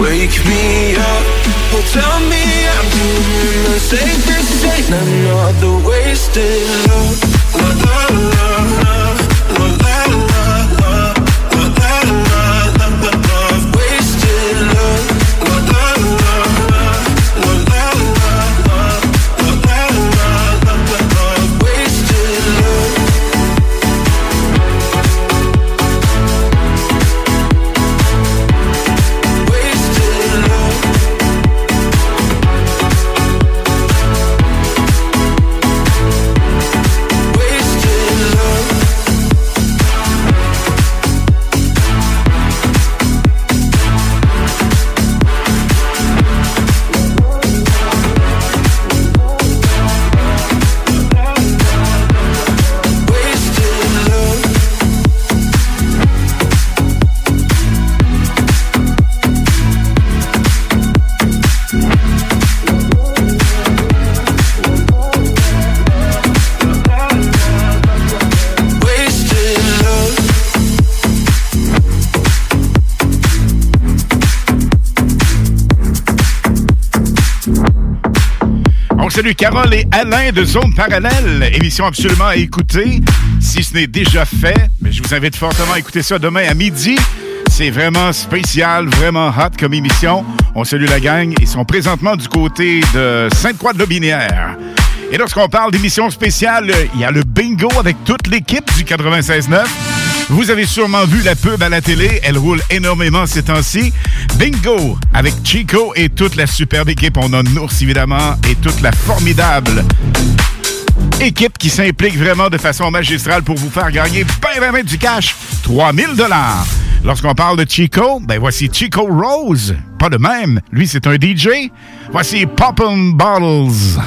Wake me up, oh tell me I'm doing the safest thing. I'm not the wasted love, la la la la. Salue Carole et Alain de Zone Parallèle. Émission absolument à écouter, si ce n'est déjà fait. Mais je vous invite fortement à écouter ça demain à midi. C'est vraiment spécial, vraiment hot comme émission. On salue la gang. Ils sont présentement du côté de Sainte-Croix-de-Lobinière. Et lorsqu'on parle d'émission spéciale, il y a le bingo avec toute l'équipe du 96.9. Vous avez sûrement vu la pub à la télé. Elle roule énormément ces temps-ci. Bingo avec Chico et toute la superbe équipe. On a Nours, évidemment, et toute la formidable équipe qui s'implique vraiment de façon magistrale pour vous faire gagner ben, ben, ben du cash. 3000 dollars. Lorsqu'on parle de Chico, ben voici Chico Rose. Pas de même. Lui, c'est un DJ. Voici Poppin' Bottles.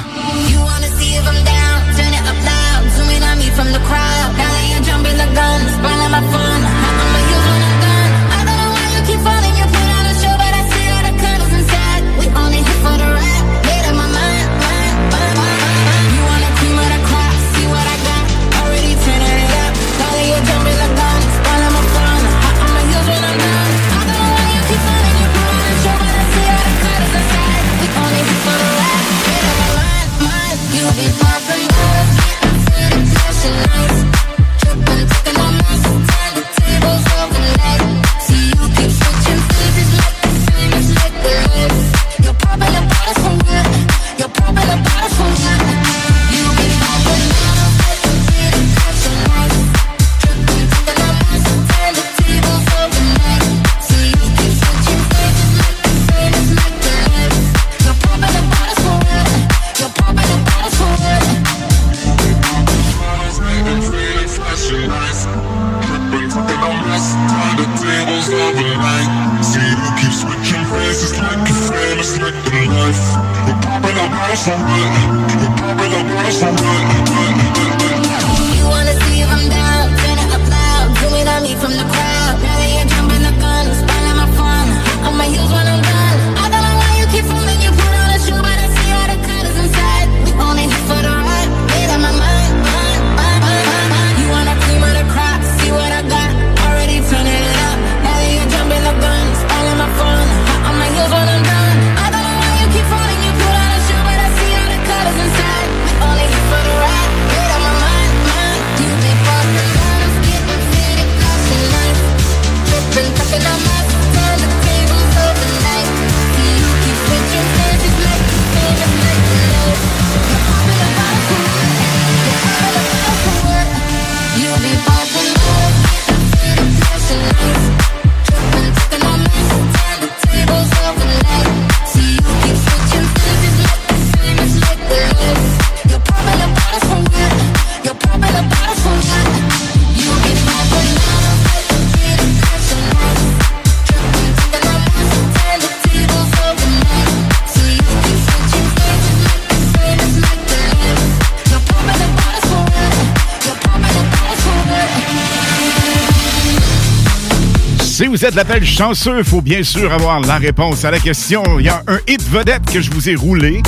Vous êtes l'appel chanceux, il faut bien sûr avoir la réponse à la question. Il y a un hit vedette que je vous ai roulé.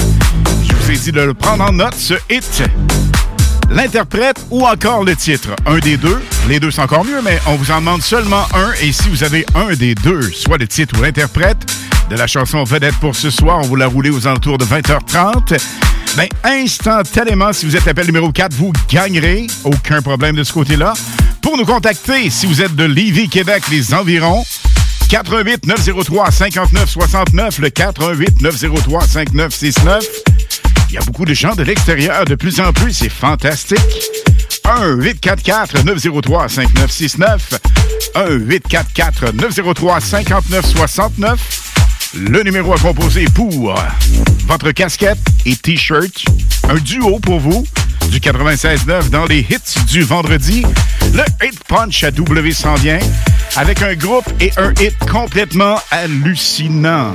Je vous ai dit de le prendre en note, ce hit. L'interprète ou encore le titre. Un des deux. Les deux, c'est encore mieux, mais on vous en demande seulement un. Et si vous avez un des deux, soit le titre ou l'interprète de la chanson vedette pour ce soir, on vous l'a roulé aux alentours de 20h30. Ben, instantanément, si vous êtes l'appel numéro 4, vous gagnerez. Aucun problème de ce côté-là. Pour nous contacter, si vous êtes de Lévis, Québec, les environs, 88 903 59 69, le 88 903 5969. Il y a beaucoup de gens de l'extérieur de plus en plus, c'est fantastique. 1 844 903 5969 1 844 903 5969 le numéro à composer pour votre casquette et t-shirt. Un duo pour vous du 96.9 dans les hits du vendredi. Le Hit Punch à W s'en vient avec un groupe et un hit complètement hallucinant.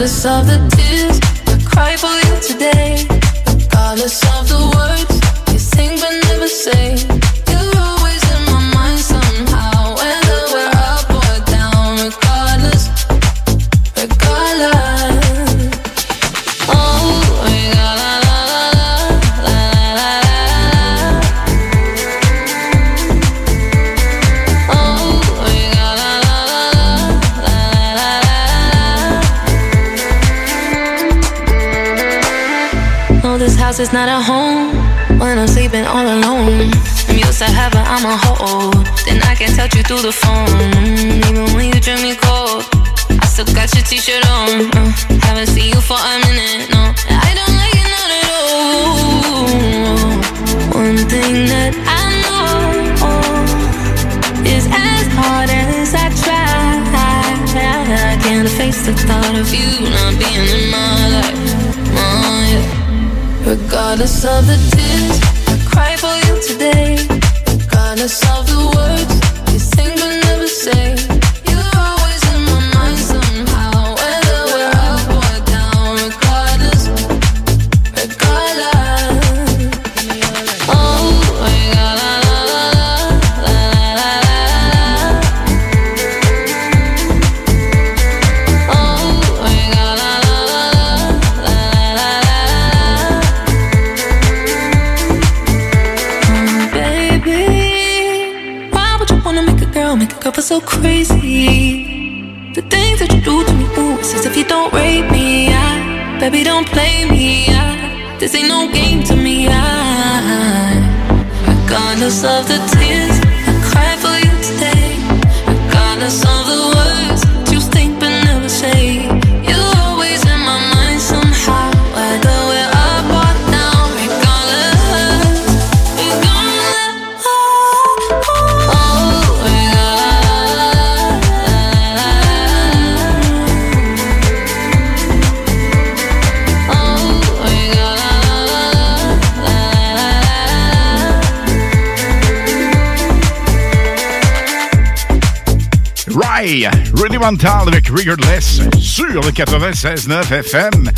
Regardless of the tears is not a home when I'm sleeping all alone. I'm used to heaven, I'm a hoe. Then I can touch you through the phone. Even when you drink me cold, I still got your t shirt on. Uh, haven't seen you for a minute, no. I don't like it, not at all. One thing that I know is as hard as I try, I can't face the thought of you not being in my life. Oh, yeah. Regardless of the tears I cry for you today. Regardless of the words you sing but never say. Baby, don't play me. I, this ain't no game to me. I, regardless of the tears, Avec Regardless sur le 96.9 FM.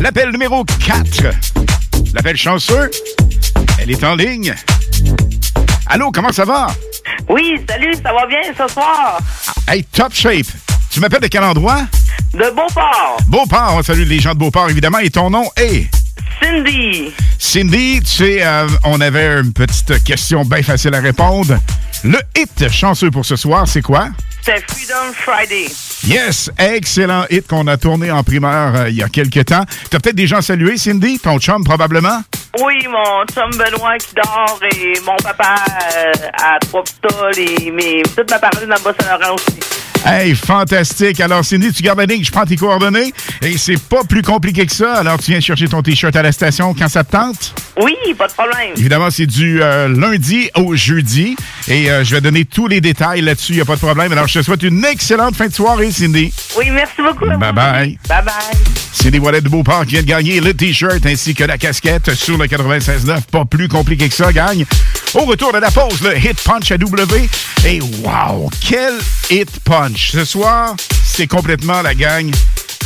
L'appel numéro 4. L'appel chanceux. Elle est en ligne. Allô, comment ça va? Oui, salut, ça va bien ce soir? Hey, top shape. Tu m'appelles de quel endroit? De Beauport. Beauport, on salue les gens de Beauport, évidemment. Et ton nom est? Cindy. Cindy, tu sais, euh, on avait une petite question bien facile à répondre. Le hit chanceux pour ce soir, c'est quoi? C'est Freedom Friday. Yes, excellent hit qu'on a tourné en primeur euh, il y a quelques temps. T'as peut-être des gens salués, Cindy? Ton chum, probablement? Oui, mon chum Benoît qui dort et mon papa euh, à Trois-Pistoles et mes petites ma parole dans le Bas-Saint-Laurent aussi. Hey, fantastique. Alors, Cindy, tu gardes la ligne, je prends tes coordonnées. Et c'est pas plus compliqué que ça. Alors, tu viens chercher ton T-shirt à la station quand ça te tente? Oui, pas de problème. Évidemment, c'est du euh, lundi au jeudi. Et euh, je vais donner tous les détails là-dessus, il n'y a pas de problème. Alors, je te souhaite une excellente fin de soirée, Cindy. Oui, merci beaucoup. Bye bye. Bye bye. Cindy Wallet de Beauport qui vient de gagner le T-shirt ainsi que la casquette sur le 96.9. Pas plus compliqué que ça, gagne. Au retour de la pause, le Hit Punch à W. Et wow, quel Hit Punch. Ce soir, c'est complètement la gang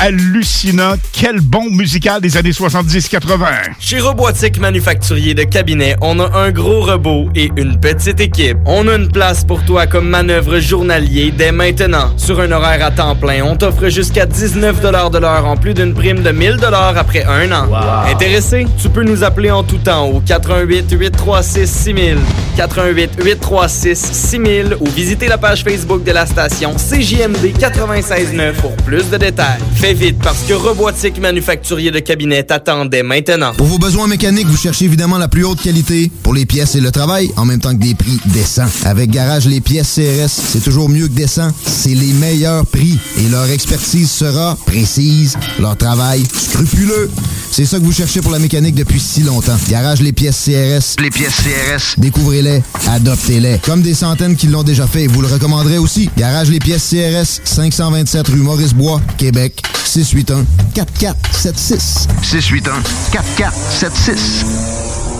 hallucinant. Quel bon musical des années 70-80. Chez Robotique Manufacturier de Cabinet, on a un gros robot et une petite équipe. On a une place pour toi comme manœuvre journalier dès maintenant. Sur un horaire à temps plein, on t'offre jusqu'à 19 de l'heure en plus d'une prime de 1000 après un an. Intéressé? Tu peux nous appeler en tout temps au 88 836 6000, 88 836 6000 ou visiter la page Facebook de la station CJMD 969 pour plus de détails. Fais vite parce que Robotique Manufacturier de Cabinet t'attendait maintenant. Pour vos besoins mécaniques, vous cherchez évidemment la plus haute qualité pour les pièces et le travail, en même temps que des prix décents. Avec Garage Les Pièces CRS, c'est toujours mieux que décent. C'est les meilleurs prix et leur expertise sera précise, leur travail scrupuleux. C'est ça que vous cherchez pour la mécanique depuis si longtemps. Garage Les Pièces CRS. Les pièces CRS. Découvrez-les, adoptez-les. Comme des centaines qui l'ont déjà fait, vous le recommanderez aussi. Garage Les Pièces CRS, 527 rue Maurice-Bois, Québec. 681 4476.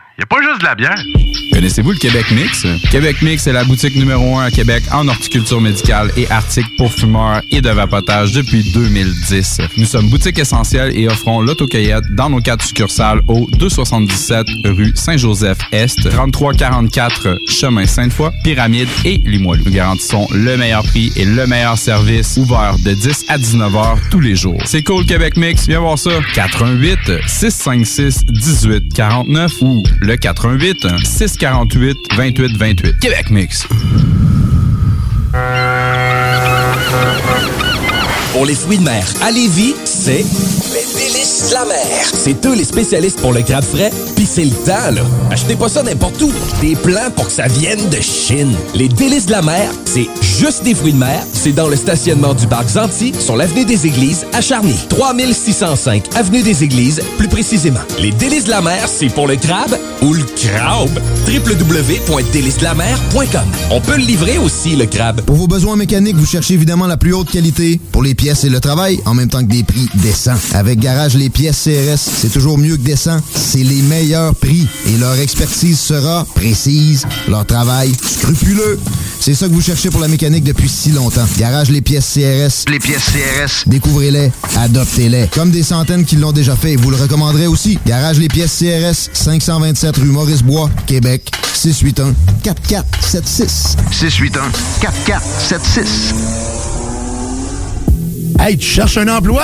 y a pas juste de la bière. Connaissez-vous le Québec Mix? Québec Mix est la boutique numéro un à Québec en horticulture médicale et articles pour fumeurs et de vapotage depuis 2010. Nous sommes boutique essentielle et offrons l'autocueillette dans nos quatre succursales au 277 rue Saint-Joseph-Est, 3344 chemin Sainte-Foy, Pyramide et Limoilou. Nous garantissons le meilleur prix et le meilleur service ouvert de 10 à 19 heures tous les jours. C'est cool Québec Mix, viens voir ça. 88 656 18 49 ou le 88 648 28 28. Québec Mix. Pour les fruits de mer, à Lévis, c'est les délices de la mer. C'est eux les spécialistes pour le crabe frais, puis c'est le temps, là. Achetez pas ça n'importe où. Des plans pour que ça vienne de Chine. Les délices de la mer, c'est juste des fruits de mer. C'est dans le stationnement du parc Zanti, sur l'avenue des Églises, à Charny. 3605 avenue des Églises, plus précisément. Les délices de la mer, c'est pour le crabe ou le crabe. www.délicesdelamer.com On peut le livrer aussi, le crabe. Pour vos besoins mécaniques, vous cherchez évidemment la plus haute qualité pour les pièces et le travail, en même temps que des prix décents. Avec Garage Les Pièces CRS, c'est toujours mieux que décent. C'est les meilleurs prix et leur expertise sera précise, leur travail scrupuleux. C'est ça que vous cherchez pour la mécanique depuis si longtemps. Garage Les Pièces CRS. Les pièces CRS. Découvrez-les, adoptez-les. Comme des centaines qui l'ont déjà fait, vous le recommanderez aussi. Garage Les Pièces CRS, 527 rue Maurice-Bois, Québec, 681 4476. 681 4476. Hey, tu cherches un emploi?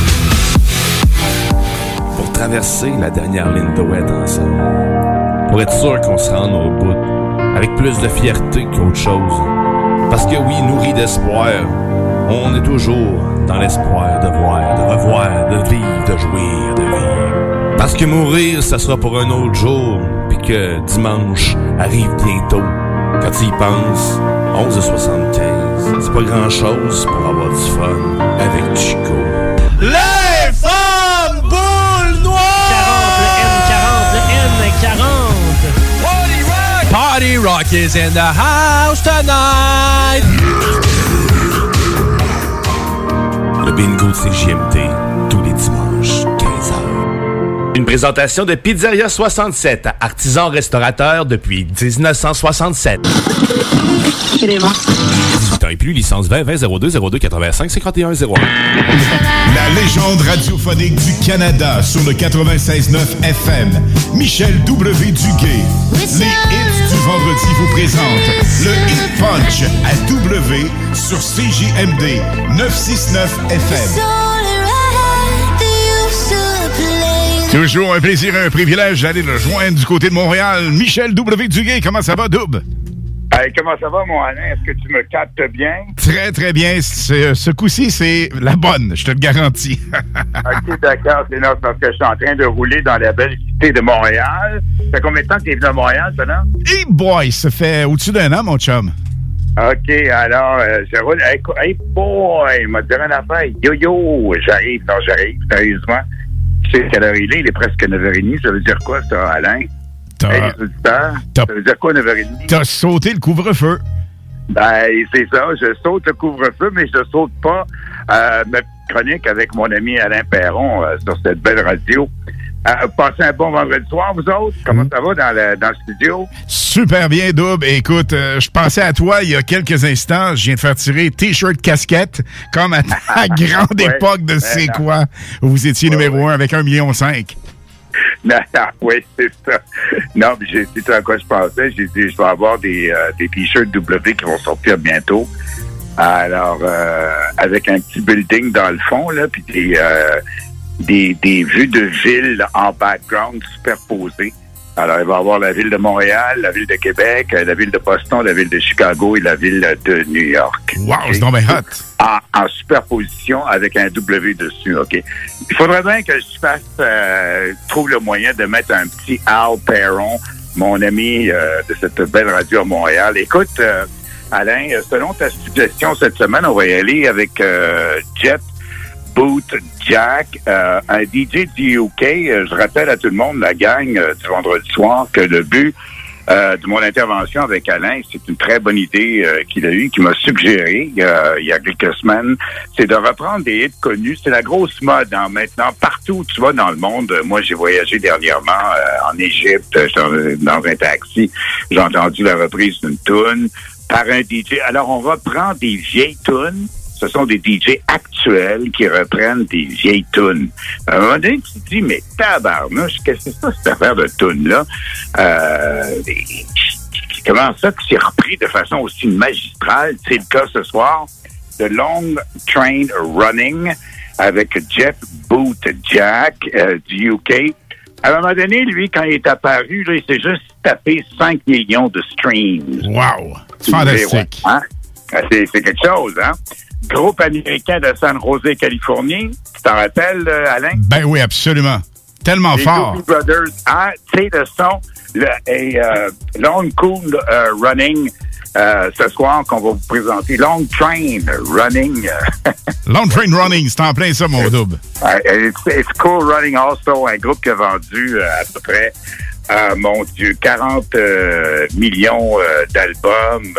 traverser la dernière ligne de ouette ensemble. Pour être sûr qu'on se rende au bout, avec plus de fierté qu'autre chose. Parce que oui, nourri d'espoir, on est toujours dans l'espoir de voir, de revoir, de vivre, de jouir, de vivre. Parce que mourir, ça sera pour un autre jour, puis que dimanche arrive bientôt. Quand tu y penses, 11h75, c'est pas grand-chose pour avoir du fun avec Chico. 40. Party Rock! Party Rock is in the house tonight! Le bingo de CGMT, tous les dimanches, 15h. Une présentation de Pizzeria 67, artisan restaurateur depuis 1967. 18 ans et plus, licence 20 20 02 02 85 51 01. La légende radiophonique du Canada sur le 96.9 FM. Michel W. Duguay. Les hits du vendredi vous présentent le Hit Punch à W sur CJMD 969 FM. Toujours un plaisir et un privilège d'aller le joindre du côté de Montréal. Michel W. Duguay, comment ça va, Double? Hey, comment ça va, mon Alain? Est-ce que tu me captes bien? Très, très bien. Ce, ce coup-ci, c'est la bonne, je te le garantis. [LAUGHS] OK, d'accord. C'est là parce que je suis en train de rouler dans la belle cité de Montréal. Ça fait combien de temps que tu es venu à Montréal, ça, non? hey boy, ça fait au-dessus d'un an, mon chum. OK, alors, euh, je roule. Hey, boy, il m'a dit une affaire. Yo, yo, j'arrive. Non, j'arrive, sérieusement. Tu sais quelle heure il est? Il est presque 9h30. Ça veut dire quoi, ça, Alain? T'as- ça veut dire quoi, 9h30? T'as sauté le couvre-feu. Ben, c'est ça. Je saute le couvre-feu, mais je saute pas euh, ma chronique avec mon ami Alain Perron euh, sur cette belle radio. Euh, passez un bon vendredi soir, vous autres. Comment ça va dans le, dans le studio? Super bien, Double. Écoute, euh, je pensais à toi il y a quelques instants. Je viens de faire tirer T-shirt casquette, comme à ta [LAUGHS] grande Ouais. époque de Ben C'est quoi, où vous étiez numéro un avec 1,5 million. Non, non, [LAUGHS] oui, c'est ça. Non, mais j'ai à quoi je pensais? J'ai dit, je vais avoir des, euh, des t-shirts W qui vont sortir bientôt. Alors, euh, avec un petit building dans le fond, là, puis des, euh, des, des vues de ville en background superposées. Alors, il va y avoir la ville de Montréal, la ville de Québec, euh, la ville de Boston, la ville de Chicago et la ville de New York. Wow, c'est bien hot. En, en superposition avec un W dessus, OK? Il faudrait bien que je fasse, euh, trouve le moyen de mettre un petit Al Perron, mon ami euh, de cette belle radio à Montréal. Écoute, euh, Alain, selon ta suggestion cette semaine, on va y aller avec euh, Jet Boot Jack, euh, un DJ du UK. Euh, je rappelle à tout le monde, la gang euh, du vendredi soir, que le but euh, de mon intervention avec Alain, c'est une très bonne idée euh, qu'il a eue, qu'il m'a suggéré euh, il y a quelques semaines, c'est de reprendre des hits connus. C'est la grosse mode hein, maintenant. Partout où tu vas dans le monde, moi j'ai voyagé dernièrement en Égypte, dans un taxi, j'ai entendu la reprise d'une tune par un DJ. Alors on reprend des vieilles tunes ce sont des DJ actuels qui reprennent des vieilles tunes. À un moment donné, tu te dis, mais tabarnouche, qu'est-ce que c'est ça, cette affaire de tunes-là? Euh, comment ça que c'est repris de façon aussi magistrale? C'est le cas ce soir de Long Train Running avec Jeff Boot Jack euh, du UK. À un moment donné, lui, quand il est apparu, là, il s'est juste tapé 5 millions de streams. Wow! Fantastique. Hein? Ah, C'est c'est quelque chose, hein? Groupe américain de San Jose, Californie. Tu t'en rappelles, euh, Alain? Ben oui, absolument. Tellement Les fort. Doobie Brothers. Hein? Tu sais, le son, le, et euh, Long Cool euh, Running, euh, ce soir, qu'on va vous présenter. Long Train Running. [LAUGHS] Long Train Running, c'est en plein ça, mon double. It's, it's Cool Running Also, un groupe qui a vendu euh, à peu près, euh, mon Dieu, 40 euh, millions euh, d'albums.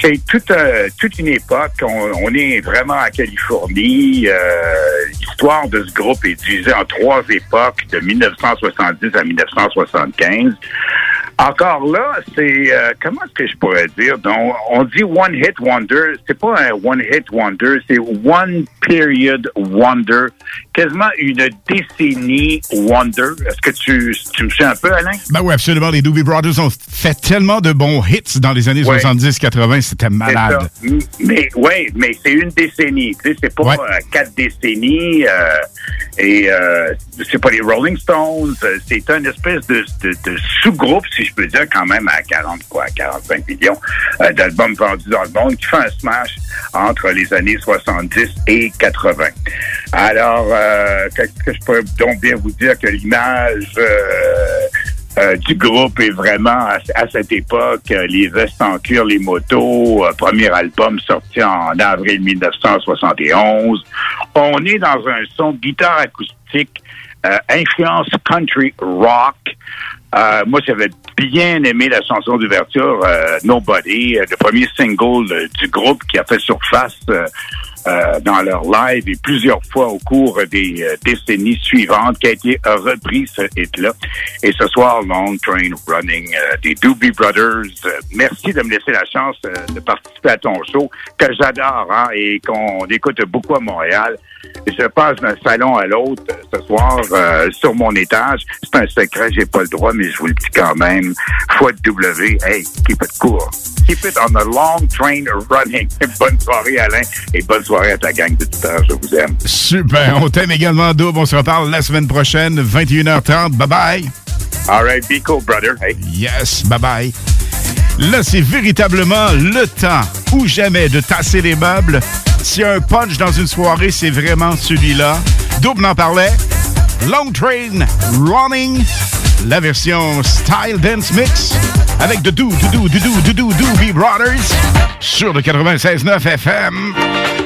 C'est toute, euh, toute une époque. On, on est vraiment en Californie. Euh, L'histoire de ce groupe est divisée en trois époques, de 1970 à 1975. Encore là, c'est euh, comment est-ce que je pourrais dire? Donc on dit one hit wonder, c'est pas un one hit wonder, c'est one period wonder, quasiment une décennie wonder. Est-ce que tu tu me sais un peu Alain? Ben oui, absolument. Les Doobie Brothers ont fait tellement de bons hits dans les années Ouais. 70-80, c'était malade. Mais oui, mais c'est une décennie. Tu sais, c'est pas Ouais. euh, quatre décennies. euh, et euh, c'est pas les Rolling Stones. C'est un espèce de, de, de sous-groupe, si je peux dire, quand même à 40 quoi, 45 millions d'albums vendus dans le monde, qui fait un smash entre les années 70 et 80. Alors, euh, que je pourrais donc bien vous dire que l'image euh, euh, du groupe est vraiment à, cette époque les vestes en cuir, les motos, premier album sorti en avril 1971. On est dans un son guitare acoustique, influence country rock. Moi, j'avais bien aimé la chanson d'ouverture Nobody, le premier single du groupe qui a fait surface euh, dans leur live et plusieurs fois au cours des euh, décennies suivantes qui a été repris ce hit-là. Et ce soir, Long Train Running euh, des Doobie Brothers. Euh, merci de me laisser la chance de participer à ton show que j'adore hein, et qu'on écoute beaucoup à Montréal. Je passe d'un salon à l'autre ce soir sur mon étage. C'est un secret, j'ai pas le droit, mais je vous le dis quand même. Fois W, hey, keep it cool. Keep it on the long train running. [LAUGHS] Bonne soirée, Alain, et bonne soirée à ta gang d'auditeurs. Je vous aime. Super. On t'aime également, Double. On se reparle la semaine prochaine, 21h30. Bye-bye. All right, be cool, brother. Hey. Yes, bye-bye. Là, c'est véritablement le temps ou jamais de tasser les meubles. S'il y a un punch dans une soirée, c'est vraiment celui-là. Double en parlait. Long Train Running, la version Style Dance Mix avec de Do, Do, Do, Do, Do, Do, Brothers sur le 96.9 FM.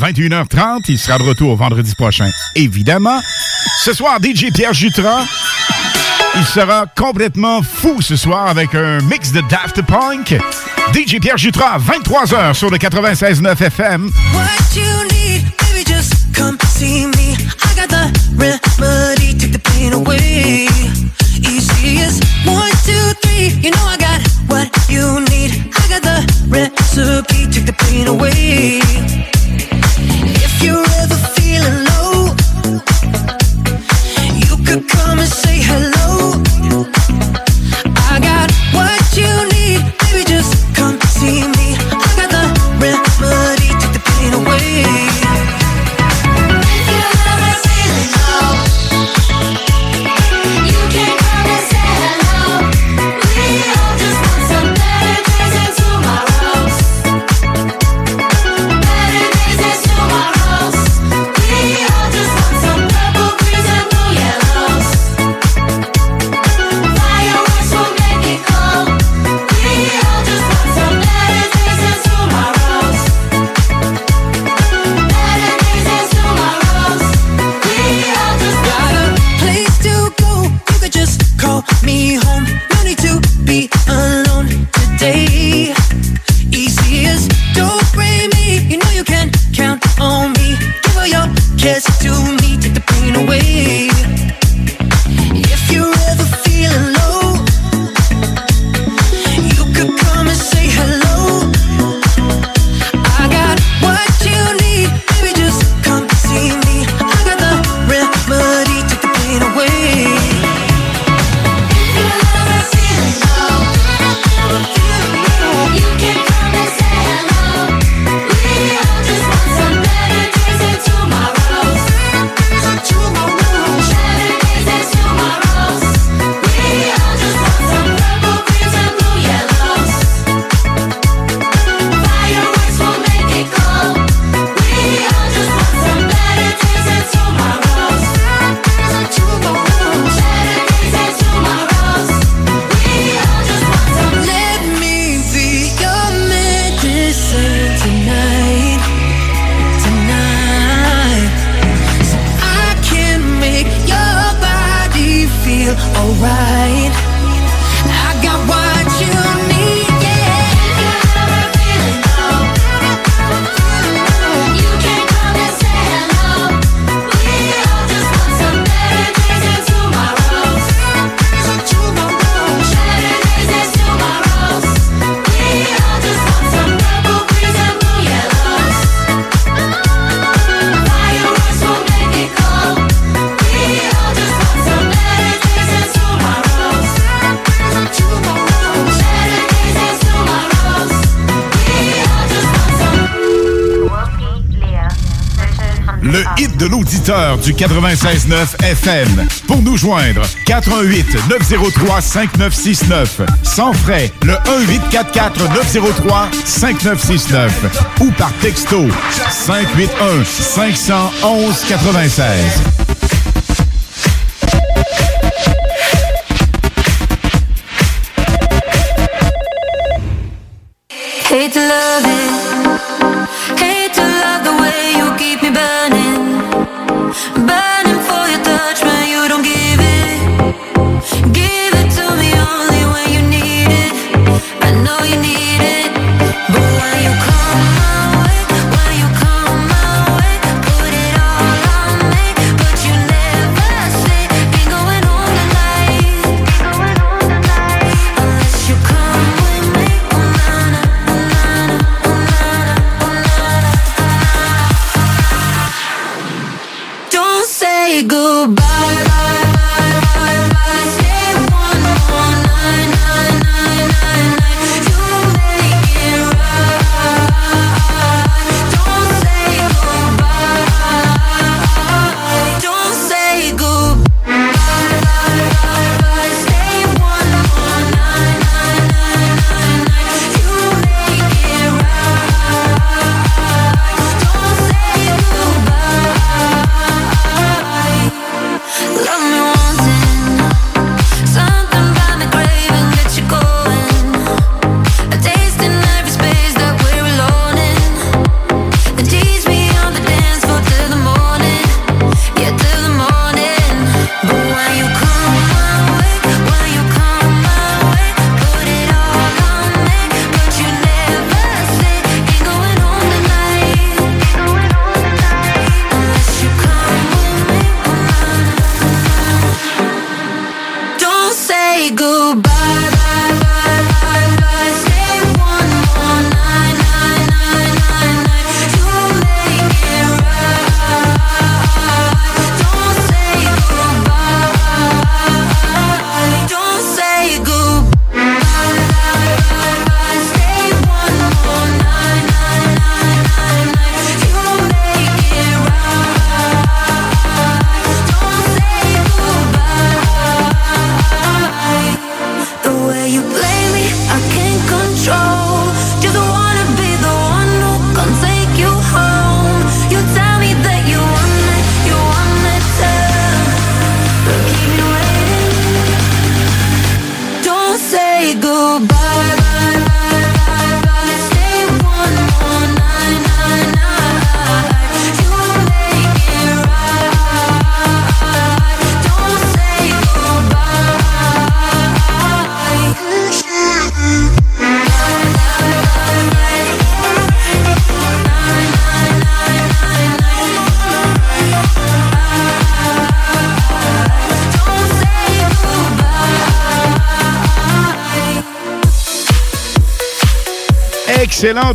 21h30. Il sera de retour vendredi prochain, évidemment. Ce soir, DJ Pierre Jutras. Il sera complètement fou ce soir avec un mix de Daft Punk. DJ Pierre Jutras 23h sur le 96.9 FM. What you need, just come see du 96.9 FM. Pour nous joindre, 418 903 5969. Sans frais, le 1844 903 5969 ou par texto 581 511 96. Hate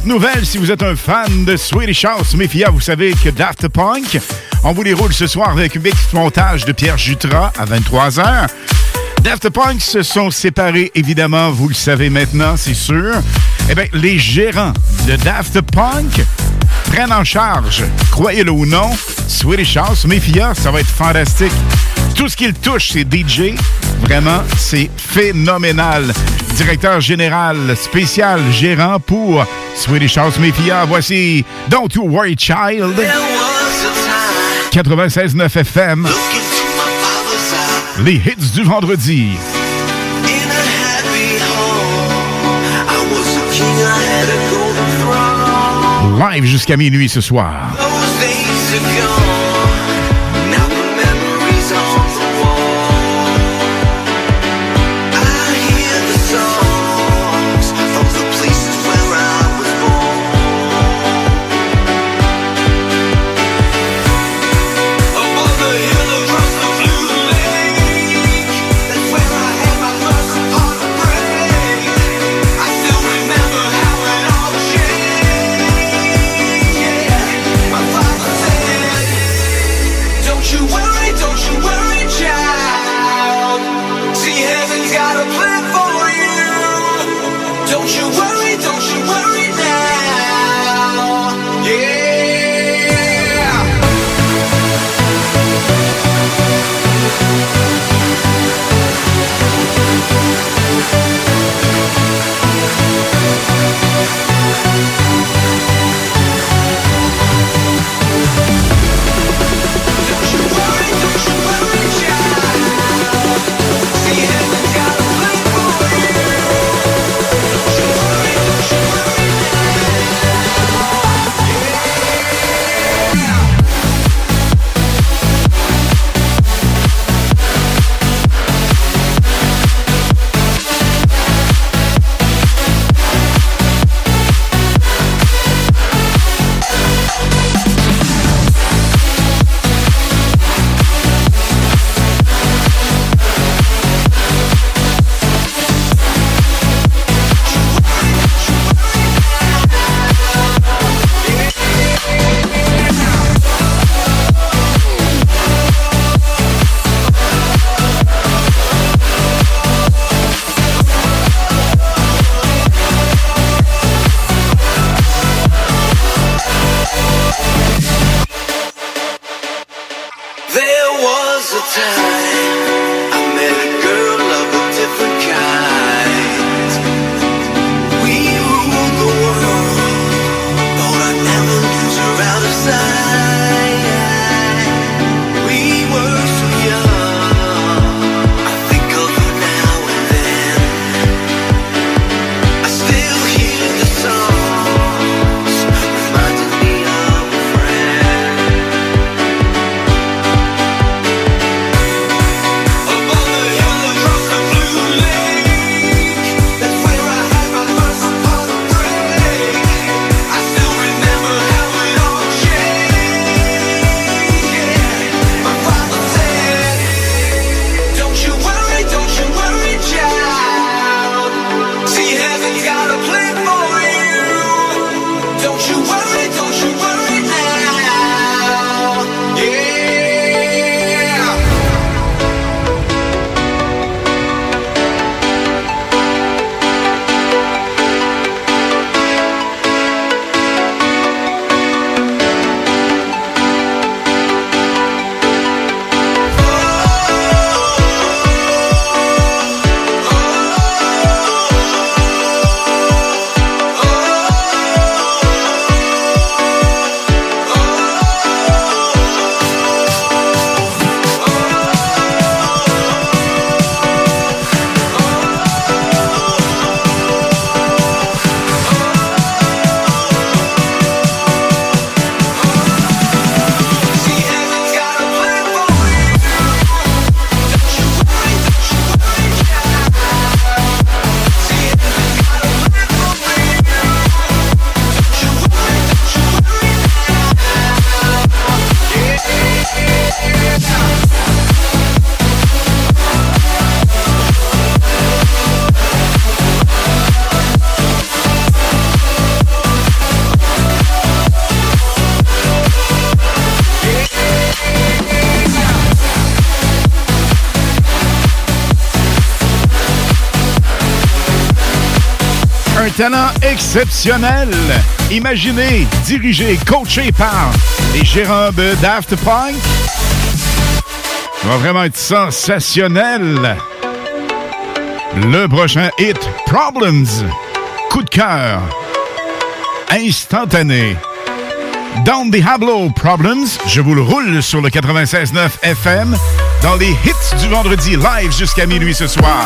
Nouvelle si vous êtes un fan de Swedish House Mafia. Vous savez que Daft Punk, on vous les roule ce soir avec un mix montage de Pierre Jutras à 23h. Daft Punk se sont séparés, évidemment, vous le savez maintenant, c'est sûr. Eh bien, les gérants de Daft Punk prennent en charge, croyez-le ou non, Swedish House Mafia, ça va être fantastique. Tout ce qu'ils touchent, c'est DJ. Vraiment, c'est phénoménal. Directeur général spécial gérant pour Swedish House Mafia. Voici Don't You Worry Child. 96.9 FM. Les hits du vendredi. Live jusqu'à minuit ce soir. exceptionnel. Imaginé, dirigé, coaché par les gérants de Daft Punk. Ça va vraiment être sensationnel. Le prochain hit, Problems. Coup de cœur. Instantané. Dans the Hablo Problems, je vous le roule sur le 96.9 FM dans les hits du vendredi live jusqu'à minuit ce soir.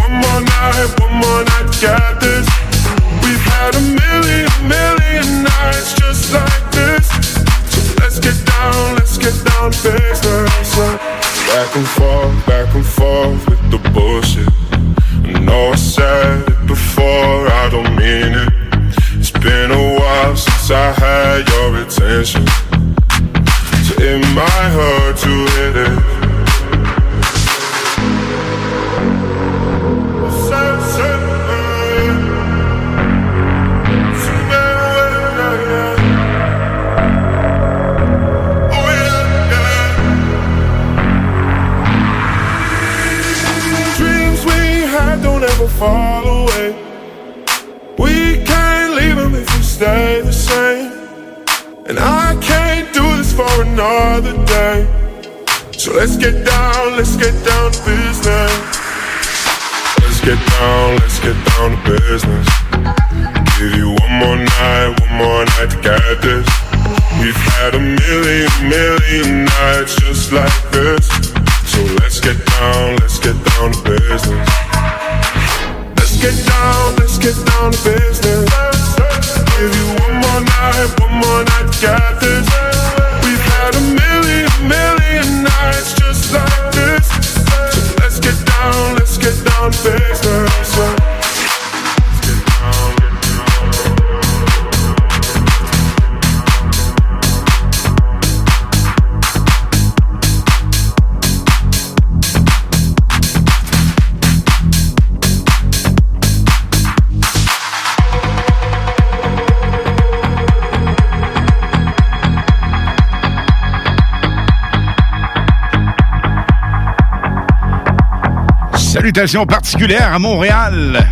salutation particulière à Montréal.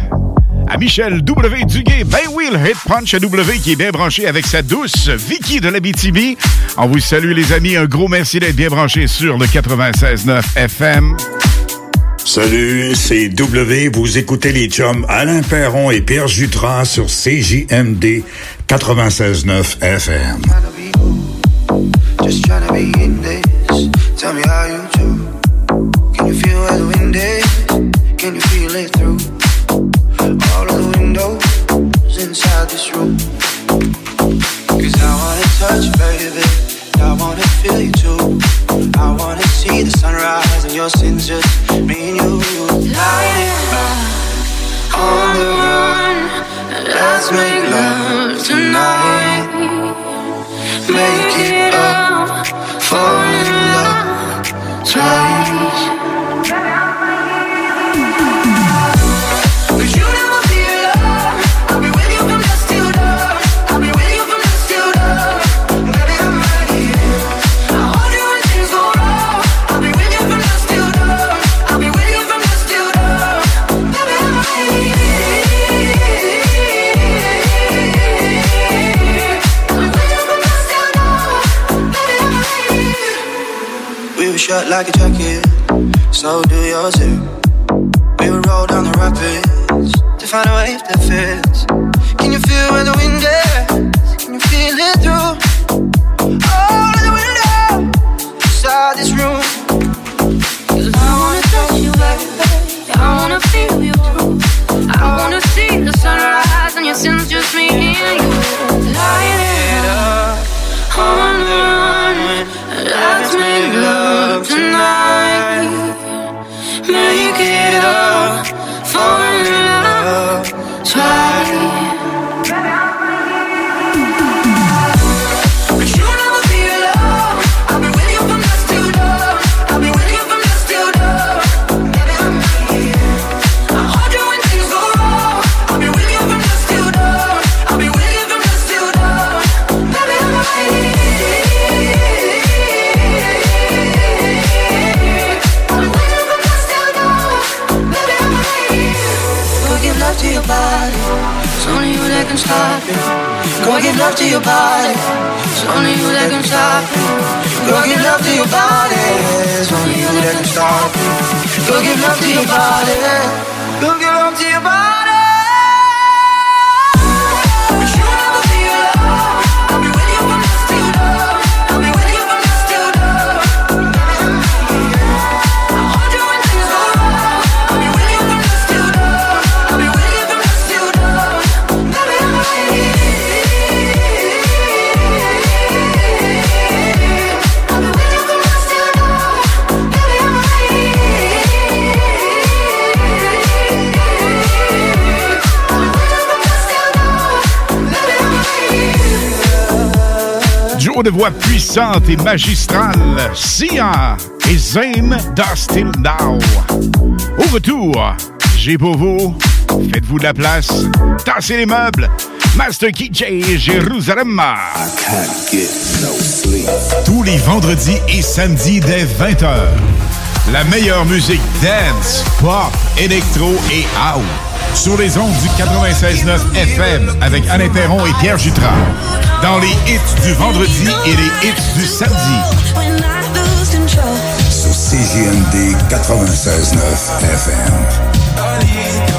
À Michel W. Duguay, ben oui, le Hit Punch à W qui est bien branché avec sa douce Vicky de la BTB. On vous salue les amis, un gros merci d'être bien branché sur le 96.9 FM. Salut, c'est W. Vous écoutez les chums Alain Perron et Pierre Jutras sur CJMD 96.9 FM. Et magistrale, Sia et Zane Dustin Now. Au retour, j'ai pour vous, faites-vous de la place, tassez les meubles, Master KJ Jérusalem. Tous les vendredis et samedis dès 20h. La meilleure musique dance, pop, électro et house. Sur les ondes du 96.9 FM avec Alain Perron et Pierre Jutras. Dans les hits du vendredi et les hits du samedi. Sur CJMD 96.9 FM.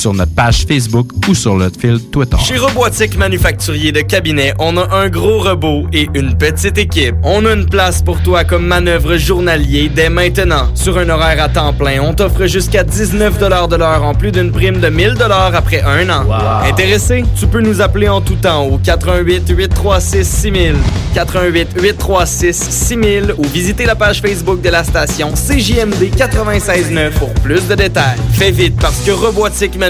sur notre page Facebook ou sur notre fil Twitter. Chez Robotique Manufacturier de Cabinet, on a un gros robot et une petite équipe. On a une place pour toi comme manœuvre journalier dès maintenant. Sur un horaire à temps plein, on t'offre jusqu'à 19 de l'heure en plus d'une prime de 1000 après un an. Intéressé? Tu peux nous appeler en tout temps au 88 836 6000, 88 836 6000 ou visiter la page Facebook de la station CJMD 969 pour plus de détails. Fais vite parce que Robotique Manufacturier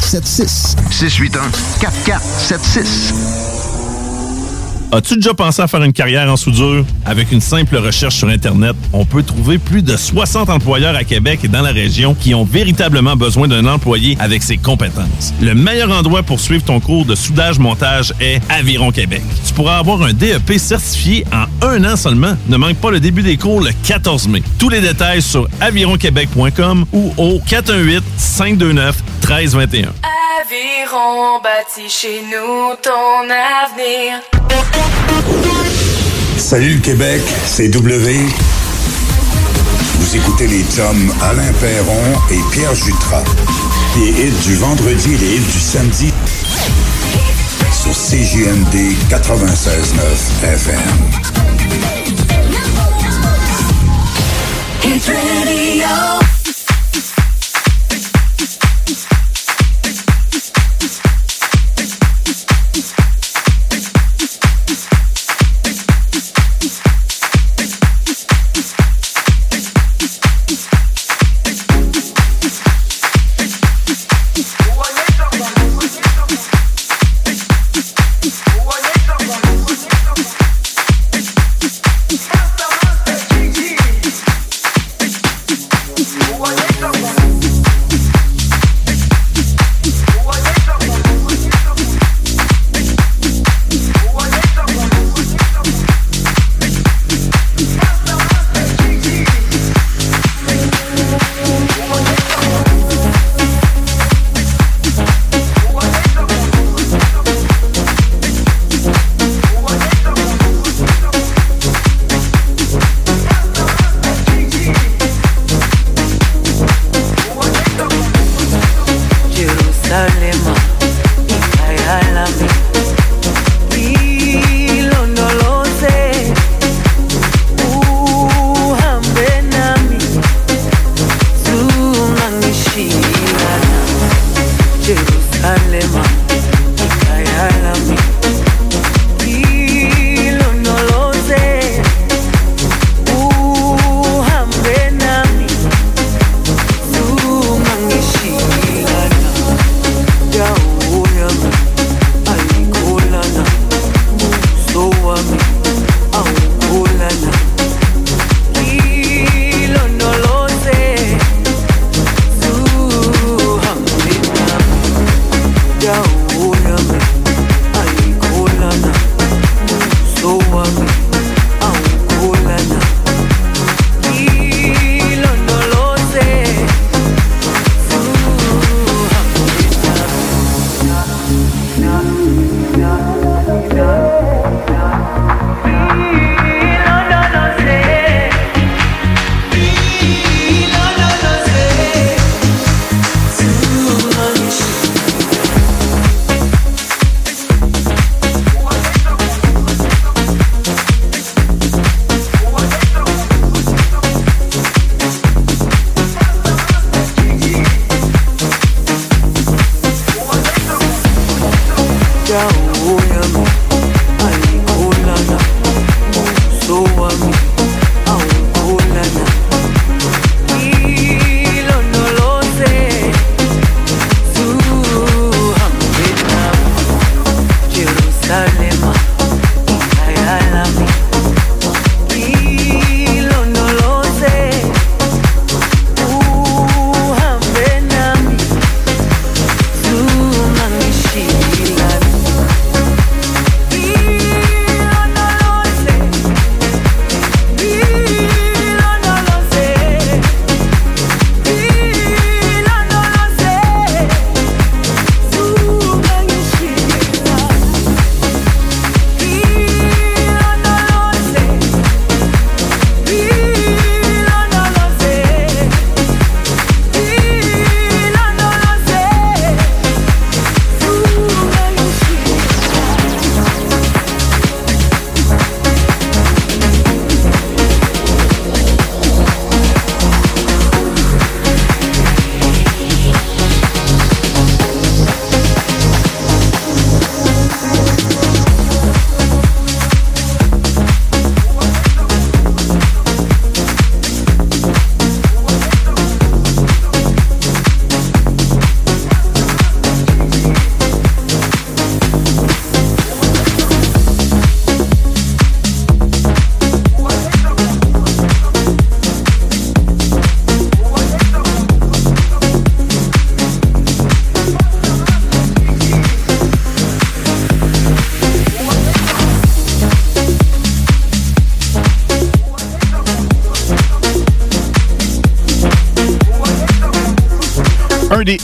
4476. 681 4476. As-tu déjà pensé à faire une carrière en soudure? Avec une simple recherche sur Internet, on peut trouver plus de 60 employeurs à Québec et dans la région qui ont véritablement besoin d'un employé avec ses compétences. Le meilleur endroit pour suivre ton cours de soudage-montage est Aviron Québec. Tu pourras avoir un DEP certifié en un an seulement. Ne manque pas le début des cours le 14 mai. Tous les détails sur avironquebec.com ou au 418-529-1321. Aviron bâti chez nous ton avenir. Salut le Québec, c'est W. Vous écoutez les chums Alain Perron et Pierre Jutras. Les hits du vendredi et les hits du samedi sur CJMD 96.9 FM.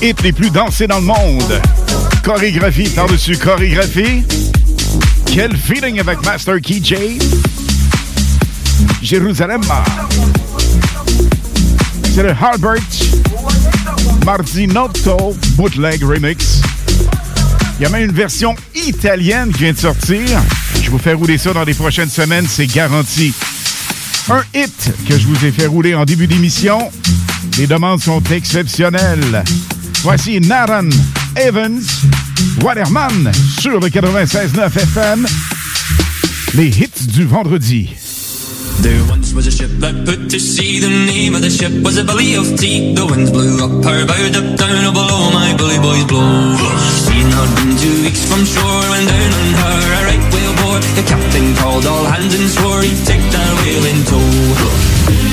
Hits les plus dansés dans le monde. Chorégraphie par-dessus chorégraphie. Quel feeling avec Master Key J. Jérusalem. C'est le Harbert Marzinotto Bootleg Remix. Il y a même une version italienne qui vient de sortir. Je vous fais rouler ça dans les prochaines semaines, c'est garanti. Un hit que je vous ai fait rouler en début d'émission. Les demandes sont exceptionnelles. Voici Naran Evans, Waterman sur le 96.9 FM. Les hits du vendredi. There once was a ship that put to sea. The name of the ship was a belly of tea. The winds blew up her bow, up down oh, below my bully boys blow. She'd not been two weeks from shore when down on her a right whale bore. The captain called all hands and swore he'd take that whale in tow.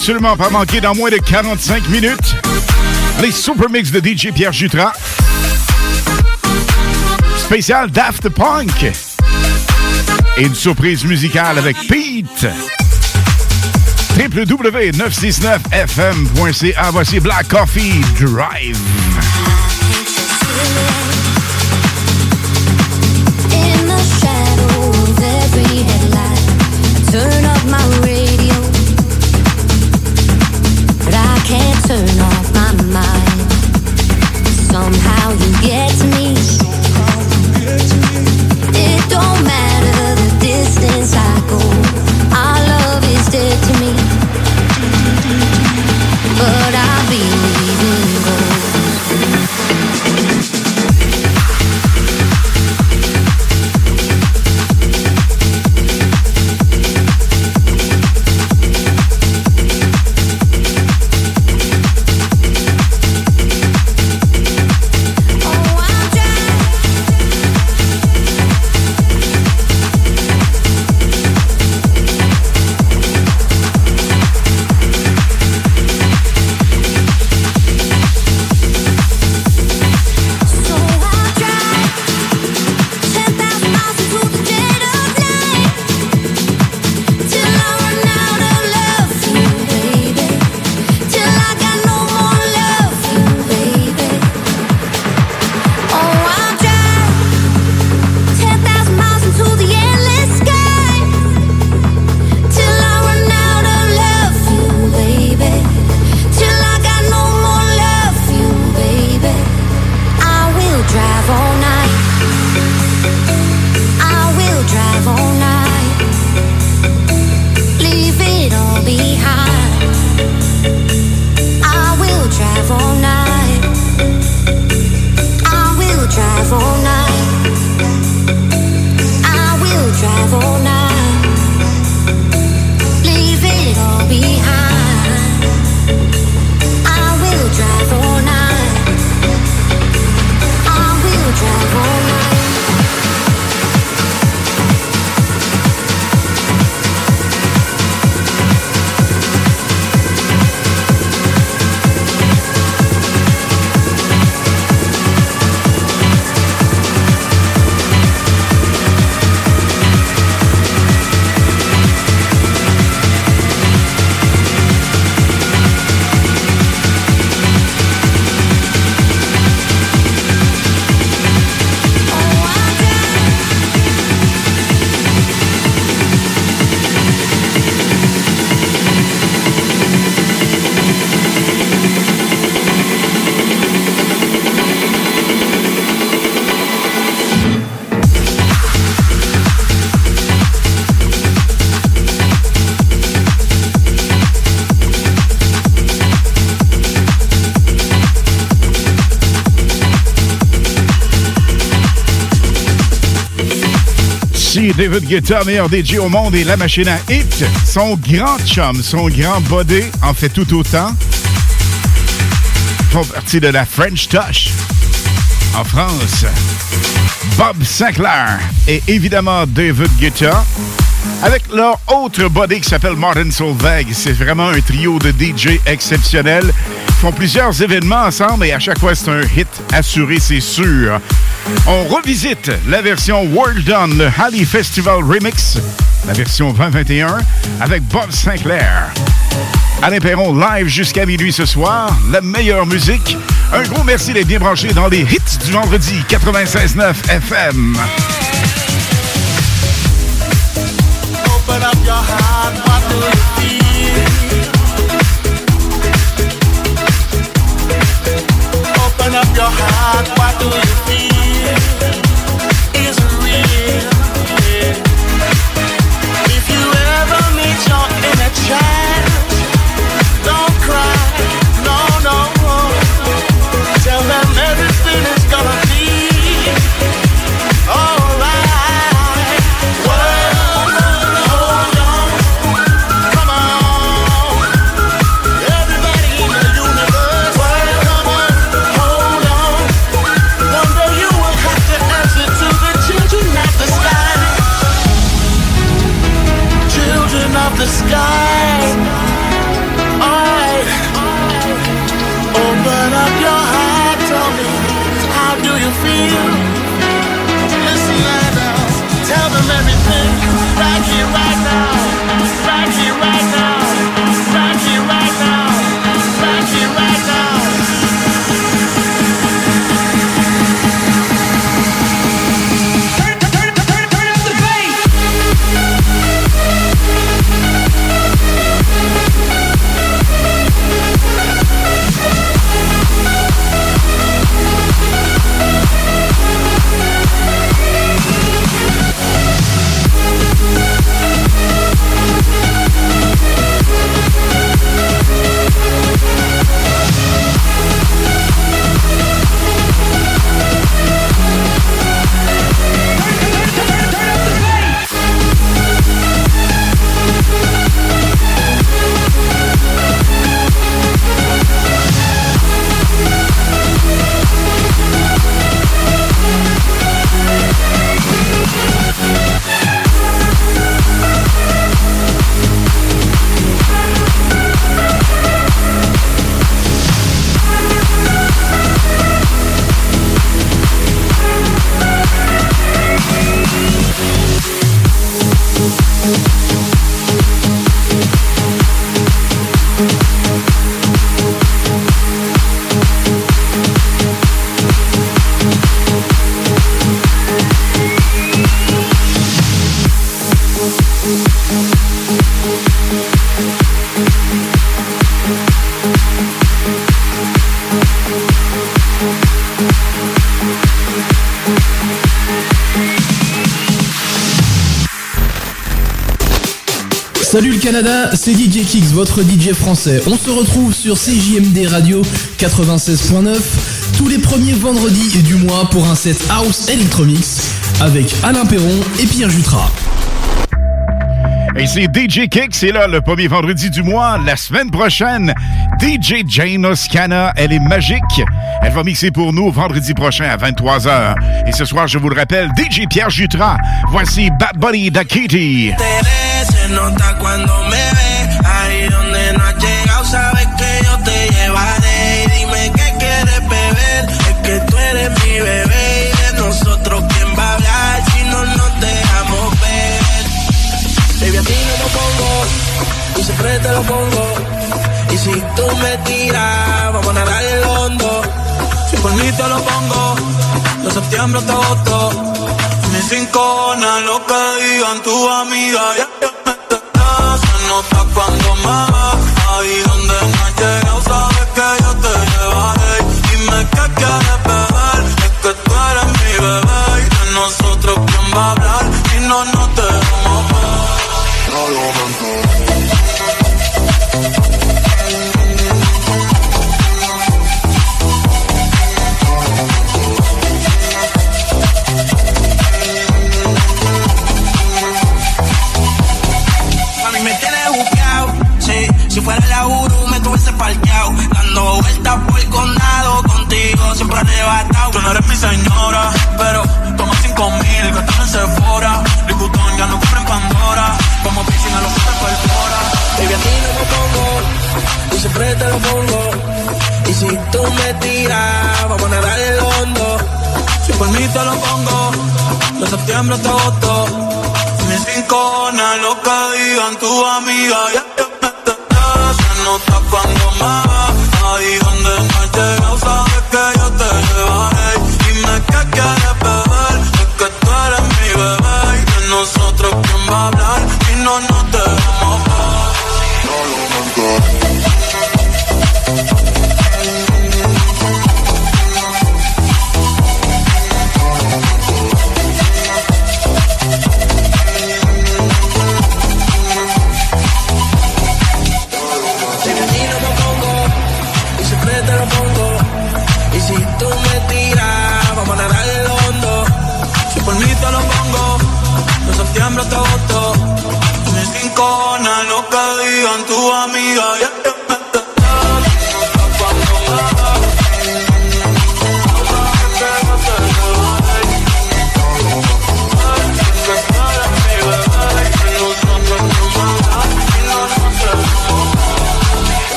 Absolument pas manquer dans moins de 45 minutes les super mix de DJ Pierre Jutras. Spécial Daft Punk. Et une surprise musicale avec Pete. www.969fm.ca. Voici Black Coffee Drive. David Guetta, meilleur DJ au monde et la machine à hit. Son grand chum, son grand body en fait tout autant. Font partie de la French Touch en France. Bob Sinclair et évidemment David Guetta. Avec leur autre body qui s'appelle Martin Solveig. C'est vraiment un trio de DJ exceptionnel. Ils font plusieurs événements ensemble et à chaque fois, c'est un hit assuré, c'est sûr. On revisite la version World Done, le Halley Festival Remix, la version 2021, avec Bob Sinclair. Alain Perron live jusqu'à minuit ce soir. La meilleure musique. Un gros merci d'être bien branché dans les hits du vendredi 96.9 FM. C'est DJ Kix, votre DJ français. On se retrouve sur CJMD Radio 96.9 tous les premiers vendredis du mois pour un set House Electromix avec Alain Perron et Pierre Jutras. Et c'est DJ Kick, c'est là le premier vendredi du mois. La semaine prochaine, DJ Jane Oscana, elle est magique. Elle va mixer pour nous vendredi prochain à 23h. Et ce soir, je vous le rappelle, DJ Pierre Jutras. Voici Bad Buddy da Kitty. Nota cuando me ve, ahí donde no has llegado, sabes que yo te llevaré. Y dime qué quieres beber, es que tú eres mi bebé. Y de nosotros, ¿quién va a hablar si no nos dejamos ver? Baby, a ti no lo pongo, y siempre te lo pongo. Y si tú me tiras, vamos a nadar el hondo. Si por mí te lo pongo, de septiembre hasta agosto. Mis cinco lo que digan tu amiga. Ya, se nota cuando me ves. Ahí donde no has llegado, sabes que yo te llevaré. Dime qué quieres beber, es que tú eres mi bebé. Y de nosotros, ¿quién va a hablar? siempre te lo pongo. Y si tú me tiras, vamos a nadar el hondo. Si por mí te lo pongo, de septiembre hasta agosto. Mis rinconas, lo que digan tu amiga, ya te se nota cuando más. Ahí donde no he llegado, sabes que yo te llevaré. Dime que quieres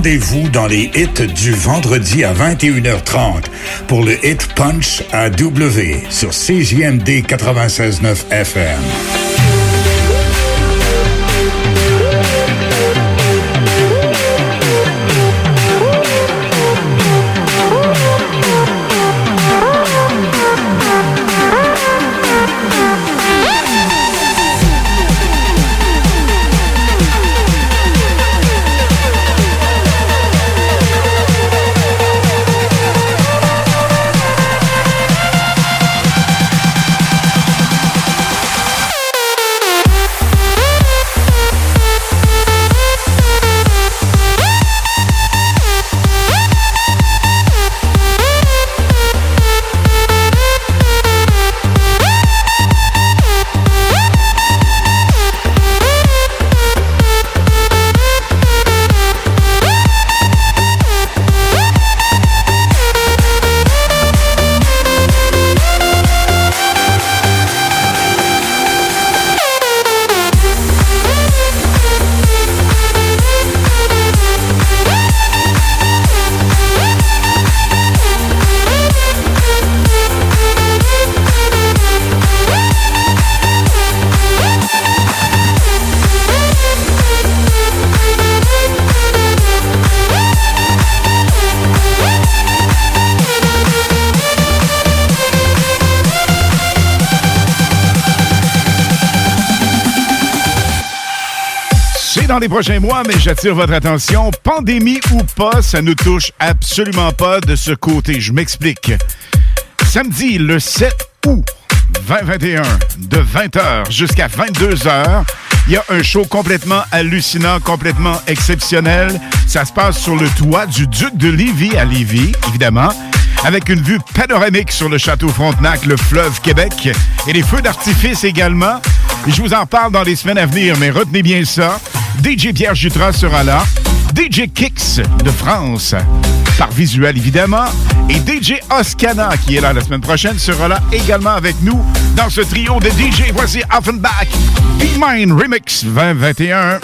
rendez-vous dans les hits du vendredi à 21h30 pour le hit Punch à W sur CJMD 96.9 FM. dans les prochains mois, mais j'attire votre attention. Pandémie ou pas, ça nous touche absolument pas de ce côté. Je m'explique. Samedi, le 7 août 2021, de 20h jusqu'à 22h, il y a un show complètement hallucinant, complètement exceptionnel. Ça se passe sur le toit du Duc de Lévis à Lévis, évidemment avec une vue panoramique sur le château Frontenac, le fleuve Québec et les feux d'artifice également. Je vous en parle dans les semaines à venir, mais retenez bien ça. DJ Pierre Jutras sera là. DJ Kix de France, par visuel évidemment. Et DJ Oscana, qui est là la semaine prochaine, sera là également avec nous dans ce trio de DJ. Voici Offenbach, Be Mine Remix 2021.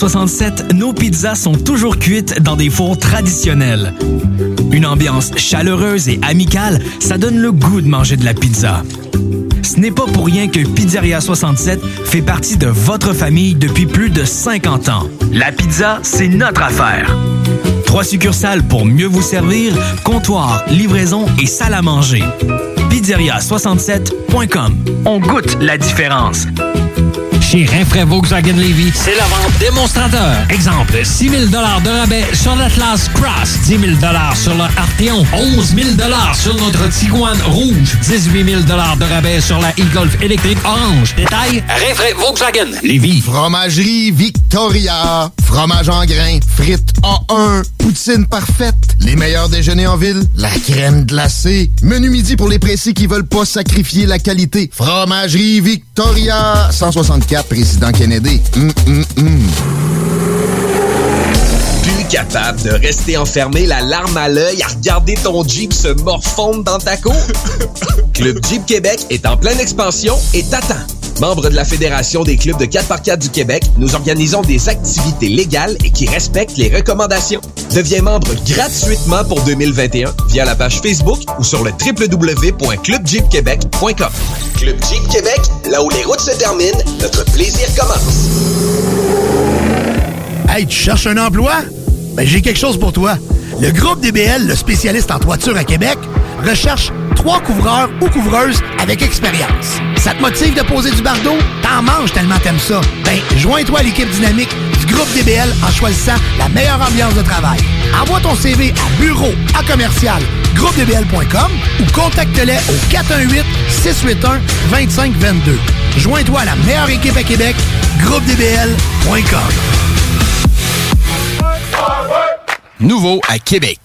1967, nos pizzas sont toujours cuites dans des fours traditionnels. Une ambiance chaleureuse et amicale, ça donne le goût de manger de la pizza. Ce n'est pas pour rien que Pizzeria 67 fait partie de votre famille depuis plus de 50 ans. La pizza, c'est notre affaire. Trois succursales pour mieux vous servir, comptoir, livraison et salle à manger. Pizzeria67.com. On goûte la différence. Chez Rinfraie Volkswagen Levy, c'est la vente démonstrateur. Exemple, 6 000 de rabais sur l'Atlas Cross, 10 000 sur le Arteon, 11 000 sur notre Tiguan Rouge, 18 000 de rabais sur la e-Golf électrique orange. Détail, Rinfraie Volkswagen Levy. Fromagerie Victoria. Fromage en grains. Frites A1. Poutine parfaite. Les meilleurs déjeuners en ville. La crème glacée. Menu midi pour les pressés qui veulent pas sacrifier la qualité. Fromagerie Victoria. 164 Président Kennedy. Hum, hum, hum. Plus capable de rester enfermé la larme à l'œil à regarder ton Jeep se morfondre dans ta cour? [LAUGHS] Club Jeep Québec est en pleine expansion et t'attend. Membre de la Fédération des clubs de 4x4 du Québec, nous organisons des activités légales et qui respectent les recommandations. Deviens membre gratuitement pour 2021 via la page Facebook ou sur le www.clubjeepquebec.com. Club Jeep Québec, là où les routes se terminent, notre plaisir commence. Hey, tu cherches un emploi? Ben, j'ai quelque chose pour toi. Le groupe DBL, le spécialiste en toiture à Québec, recherche trois couvreurs ou couvreuses avec expérience. Ça te motive de poser du bardeau? T'en manges tellement t'aimes ça. Ben, joins-toi à l'équipe dynamique groupe DBL en choisissant la meilleure ambiance de travail. Envoie ton CV à bureau à commercial groupedbl.com ou contacte-les au 418 681 2522. Joins-toi à la meilleure équipe à Québec, groupedbl.com. Nouveau à Québec.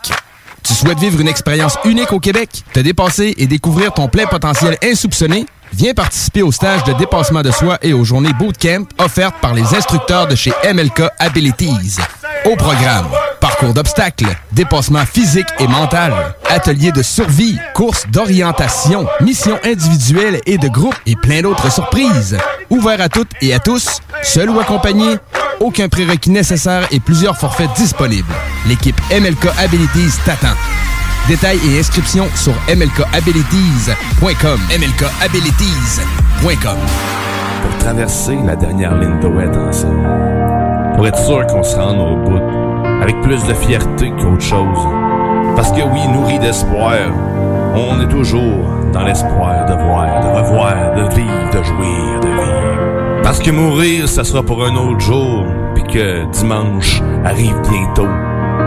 Tu souhaites vivre une expérience unique au Québec, te dépasser et découvrir ton plein potentiel insoupçonné? Viens participer au stage de dépassement de soi et aux journées bootcamp offertes par les instructeurs de chez MLK Abilities. Au programme, parcours d'obstacles, dépassement physique et mental, ateliers de survie, courses d'orientation, missions individuelles et de groupe et plein d'autres surprises. Ouvert à toutes et à tous, seul ou accompagné, aucun prérequis nécessaire et plusieurs forfaits disponibles. L'équipe MLK Abilities t'attend. Détails et inscriptions sur mlkabilities.com. mlkabilities.com. Pour traverser la dernière ligne de ouest ensemble. Pour être sûr qu'on se rende au bout. Avec plus de fierté qu'autre chose. Parce que oui, nourri d'espoir, on est toujours dans l'espoir de voir, de revoir, de vivre, de jouir, de vivre. Parce que mourir, ça sera pour un autre jour, puis que dimanche arrive bientôt.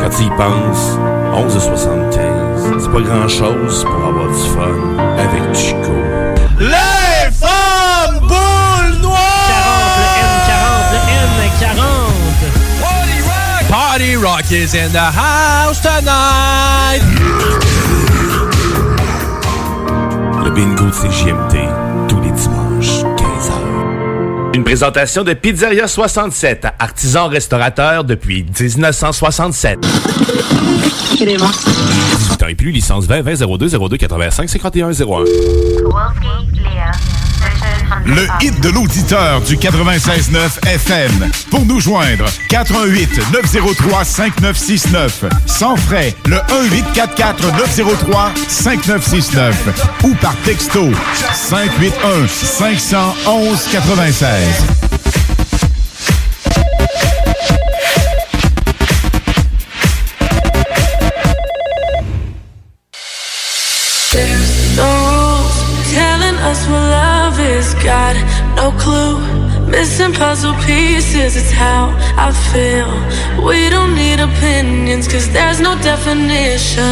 Quand tu y penses, 11h75, c'est pas grand-chose pour avoir du fun avec Chico. Les femmes boules noires! 40, le N40, le N40. Party Rock is in the house tonight! Le bingo de CGMT, Une présentation de Pizzeria 67, artisan restaurateur depuis 1967. 18 ans et plus, licence 20 20 02 02 85 51 01. Le hit de l'auditeur du 96.9 FM. Pour nous joindre, 88 903 5969. Sans frais, le 1844 903 5969. Ou par texto, 581 511 96. Got no clue. Missing puzzle pieces, it's how I feel. We don't need opinions, cause there's no definition.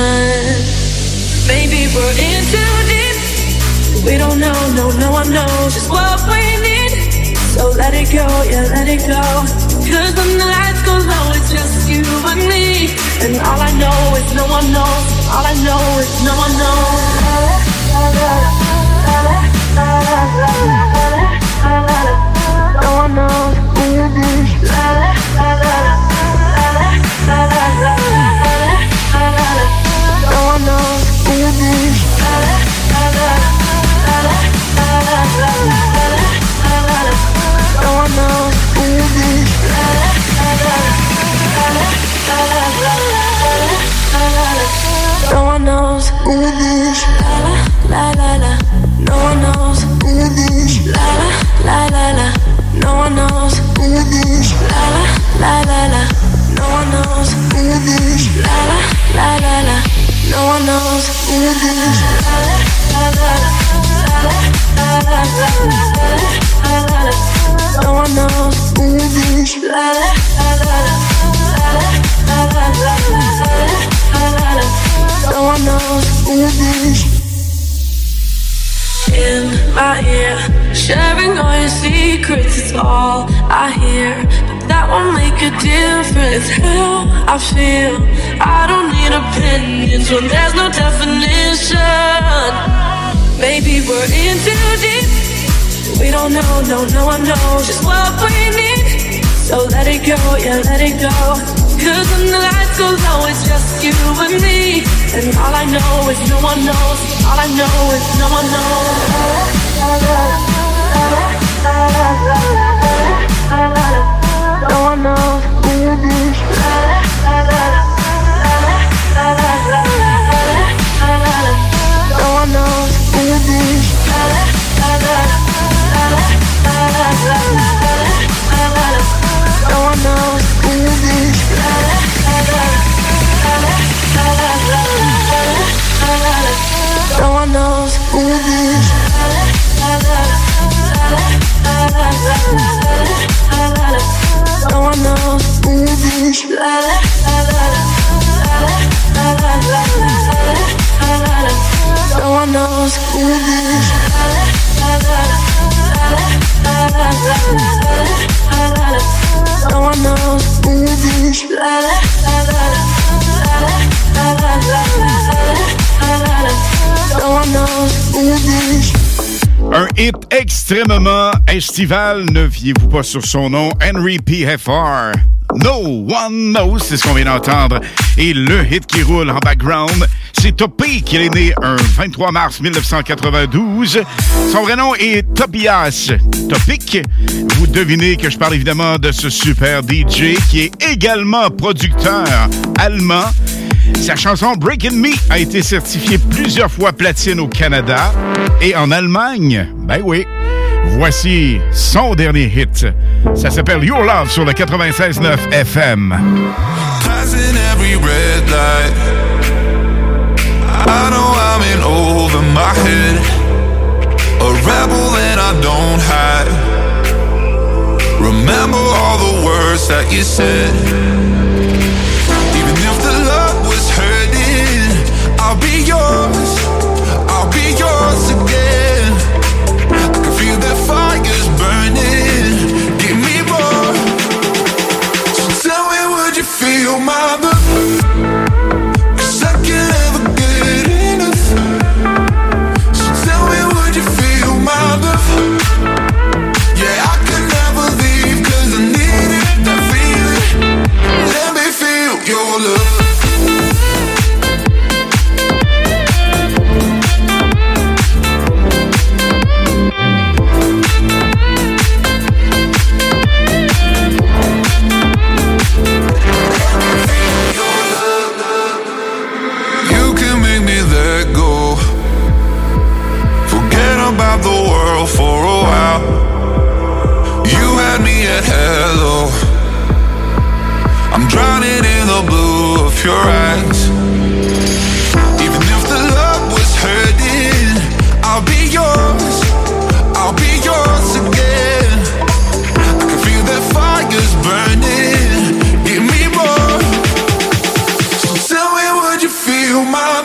Maybe we're in too deep. We don't know, no, no one knows just what we need. So let it go, yeah, let it go. Cause when the lights go low, it's just you and me. And all I know is no one knows. All I know is no one knows. No one knows. No one knows. No one knows. No one knows. La la la la. No one knows. In my ear, sharing all your secrets is all I hear. But that won't make a difference. How I feel. I don't need opinions when there's no definition. Maybe we're in too deep. We don't know, no, no one knows just what we need. So let it go, yeah, let it go. Cause when the lights go low, it's just you and me. And all I know is no one knows. All I know is no one knows. No one knows who it is. No one knows Un hit extrêmement estival, ne fiez-vous pas sur son nom, Henry PFR. No One Knows, c'est ce qu'on vient d'entendre. Et le hit qui roule en background, c'est Topé, qui est né un 23 mars 1992. Son vrai nom est Tobias Topic. Vous devinez que je parle évidemment de ce super DJ qui est également producteur allemand. Sa chanson Breaking Me a été certifiée plusieurs fois platine au Canada et en Allemagne. Ben oui. Voici son dernier hit. Ça s'appelle Your Love sur le 96.9 FM. A I don't hide. Remember all the words that you said. I'll be yours. I'll be yours again. I can feel that fire's burning. Give me more. So tell me, would you feel my love? Hello. I'm drowning in the blue of your eyes. Even if the love was hurting, I'll be yours. I'll be yours again. I can feel that fire's burning. Give me more. So tell me, would you feel my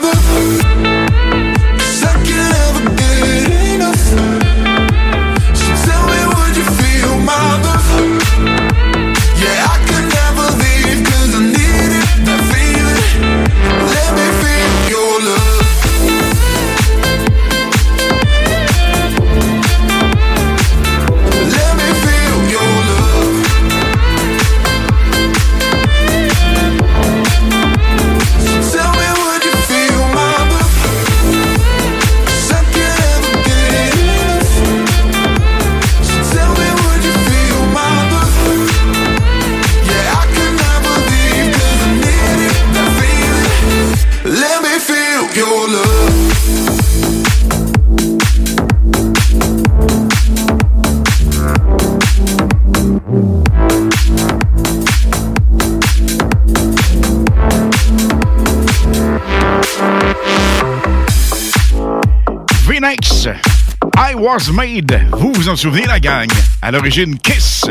Was Made. Vous vous en souvenez, la gang? À l'origine, Kiss,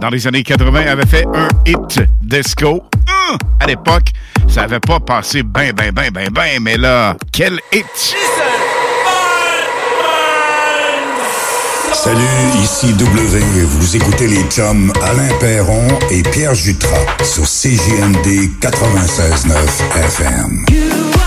dans les années 80, avait fait un hit disco. Hum, à l'époque, ça avait pas passé ben, ben, ben, ben, ben, mais là, quel hit! Salut, ici W. Vous écoutez les chums Alain Perron et Pierre Jutras sur CJMD 96.9 FM.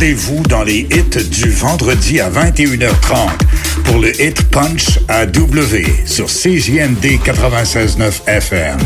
rendez-vous dans les hits du vendredi à 21h30 pour le hit Punch à W sur CJMD 96.9 FM.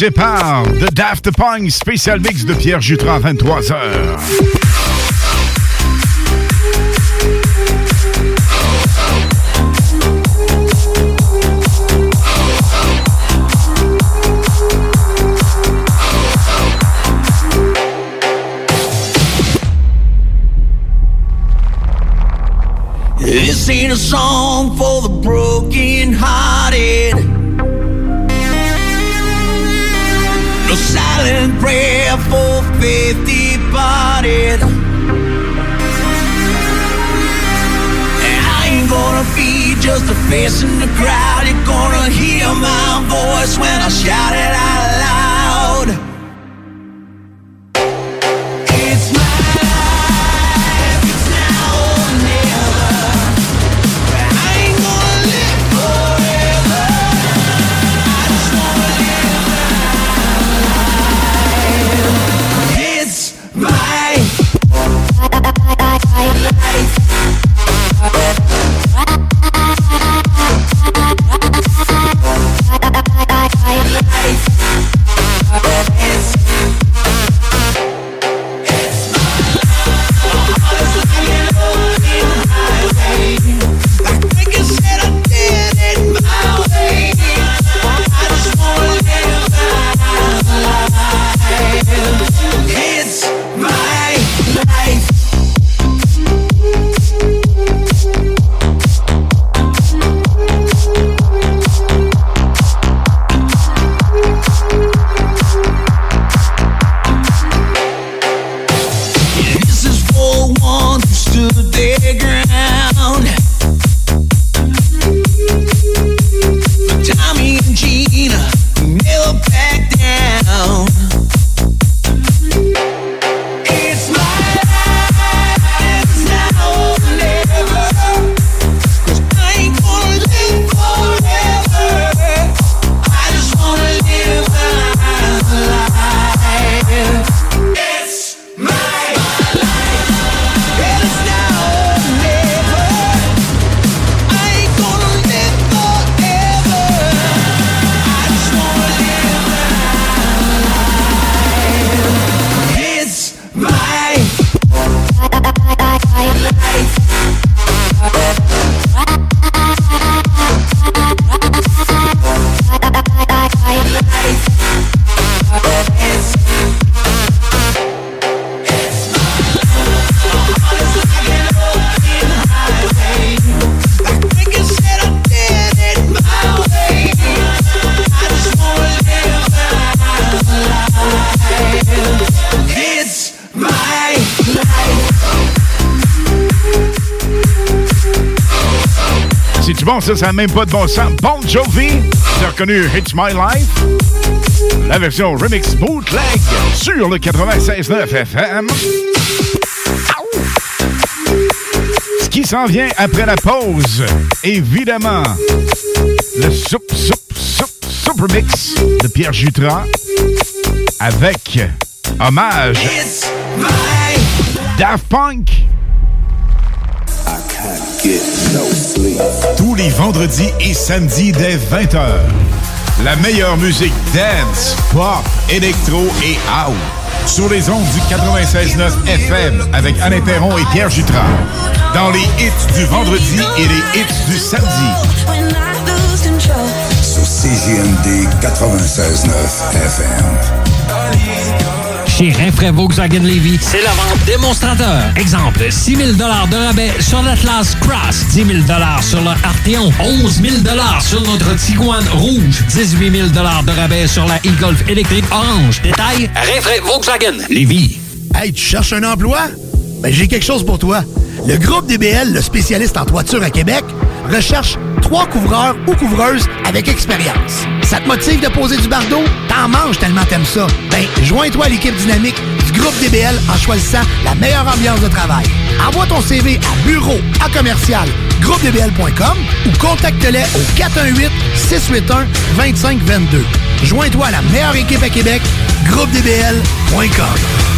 C'est par The Daft Punk, spécial mix de Pierre Jutras, 23h. filthy parted. And I ain't gonna be just a face in the crowd. You're gonna hear my voice when I shout it out. Ça, n'a même pas de bon sens. Bon Jovi, as reconnu It's My Life? La version remix bootleg sur le 96.9 FM. Ce qui s'en vient après la pause, évidemment, le Soup Soup Soup Super Mix de Pierre Jutras avec hommage Daft Punk. Tous les vendredis et samedis dès 20h. La meilleure musique dance, pop, électro et house. Sur les ondes du 96.9 FM avec Alain Perron et Pierre Jutras. Dans les hits du vendredi et les hits du samedi. Sur CGMD 96.9 FM. Chez Rinfraie Volkswagen Levy, c'est la vente démonstrateur. Exemple, 6 000 de rabais sur l'Atlas Cross, 10 000 sur le Arteon, 11 000 sur notre Tiguan Rouge, 18 000 de rabais sur la e-Golf électrique orange. Détail, Rinfraie Volkswagen Levy. Hey, tu cherches un emploi? Ben, j'ai quelque chose pour toi. Le groupe DBL, le spécialiste en toiture à Québec, recherche trois couvreurs ou couvreuses avec expérience. Ça te motive de poser du bardeau? T'en manges tellement t'aimes ça. Ben, joins-toi à l'équipe dynamique du groupe DBL en choisissant la meilleure ambiance de travail. Envoie ton CV à bureau à commercial groupedbl.com ou contacte-les au 418-681-2522. Joins-toi à la meilleure équipe à Québec, groupedbl.com.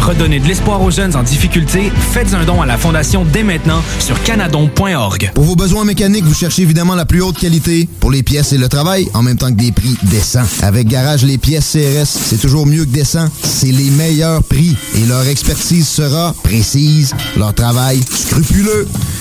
Redonnez de l'espoir aux jeunes en difficulté. Faites un don à la Fondation dès maintenant sur canadon.org. Pour vos besoins mécaniques, vous cherchez évidemment la plus haute qualité pour les pièces et le travail, en même temps que des prix décents. Avec Garage Les Pièces CRS, c'est toujours mieux que décent. C'est les meilleurs prix et leur expertise sera précise, leur travail scrupuleux.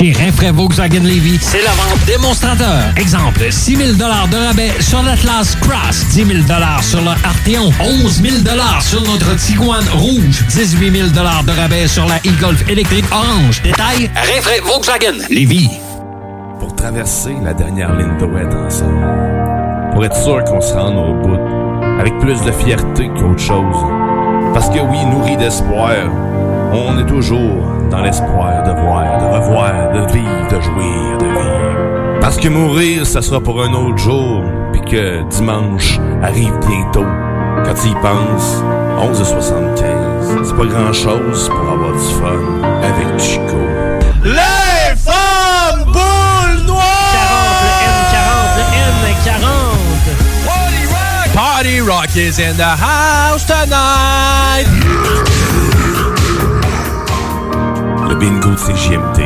Chez Rinfraie Volkswagen Levy, c'est la vente démonstrateur. Exemple, 6 000 de rabais sur l'Atlas Cross, 10 000 sur le Arteon, 11 000 sur notre Tiguan Rouge, 18 000 de rabais sur la e-Golf électrique orange. Détail, Rinfraie Volkswagen Levy. Pour traverser la dernière ligne de droite ensemble. Pour être sûr qu'on se rende au bout. Avec plus de fierté qu'autre chose. Parce que oui, nourri d'espoir, on est toujours dans l'espoir de voir, de revoir, de vivre, de jouir, de vivre. Parce que mourir, ça sera pour un autre jour, puis que dimanche arrive bientôt. Quand tu y penses, 11h75, c'est pas grand-chose pour avoir du fun avec Chico. Les femmes boules noires! 40, le N40, le N40. Party Rock is in the house tonight. Bingo de CGMT,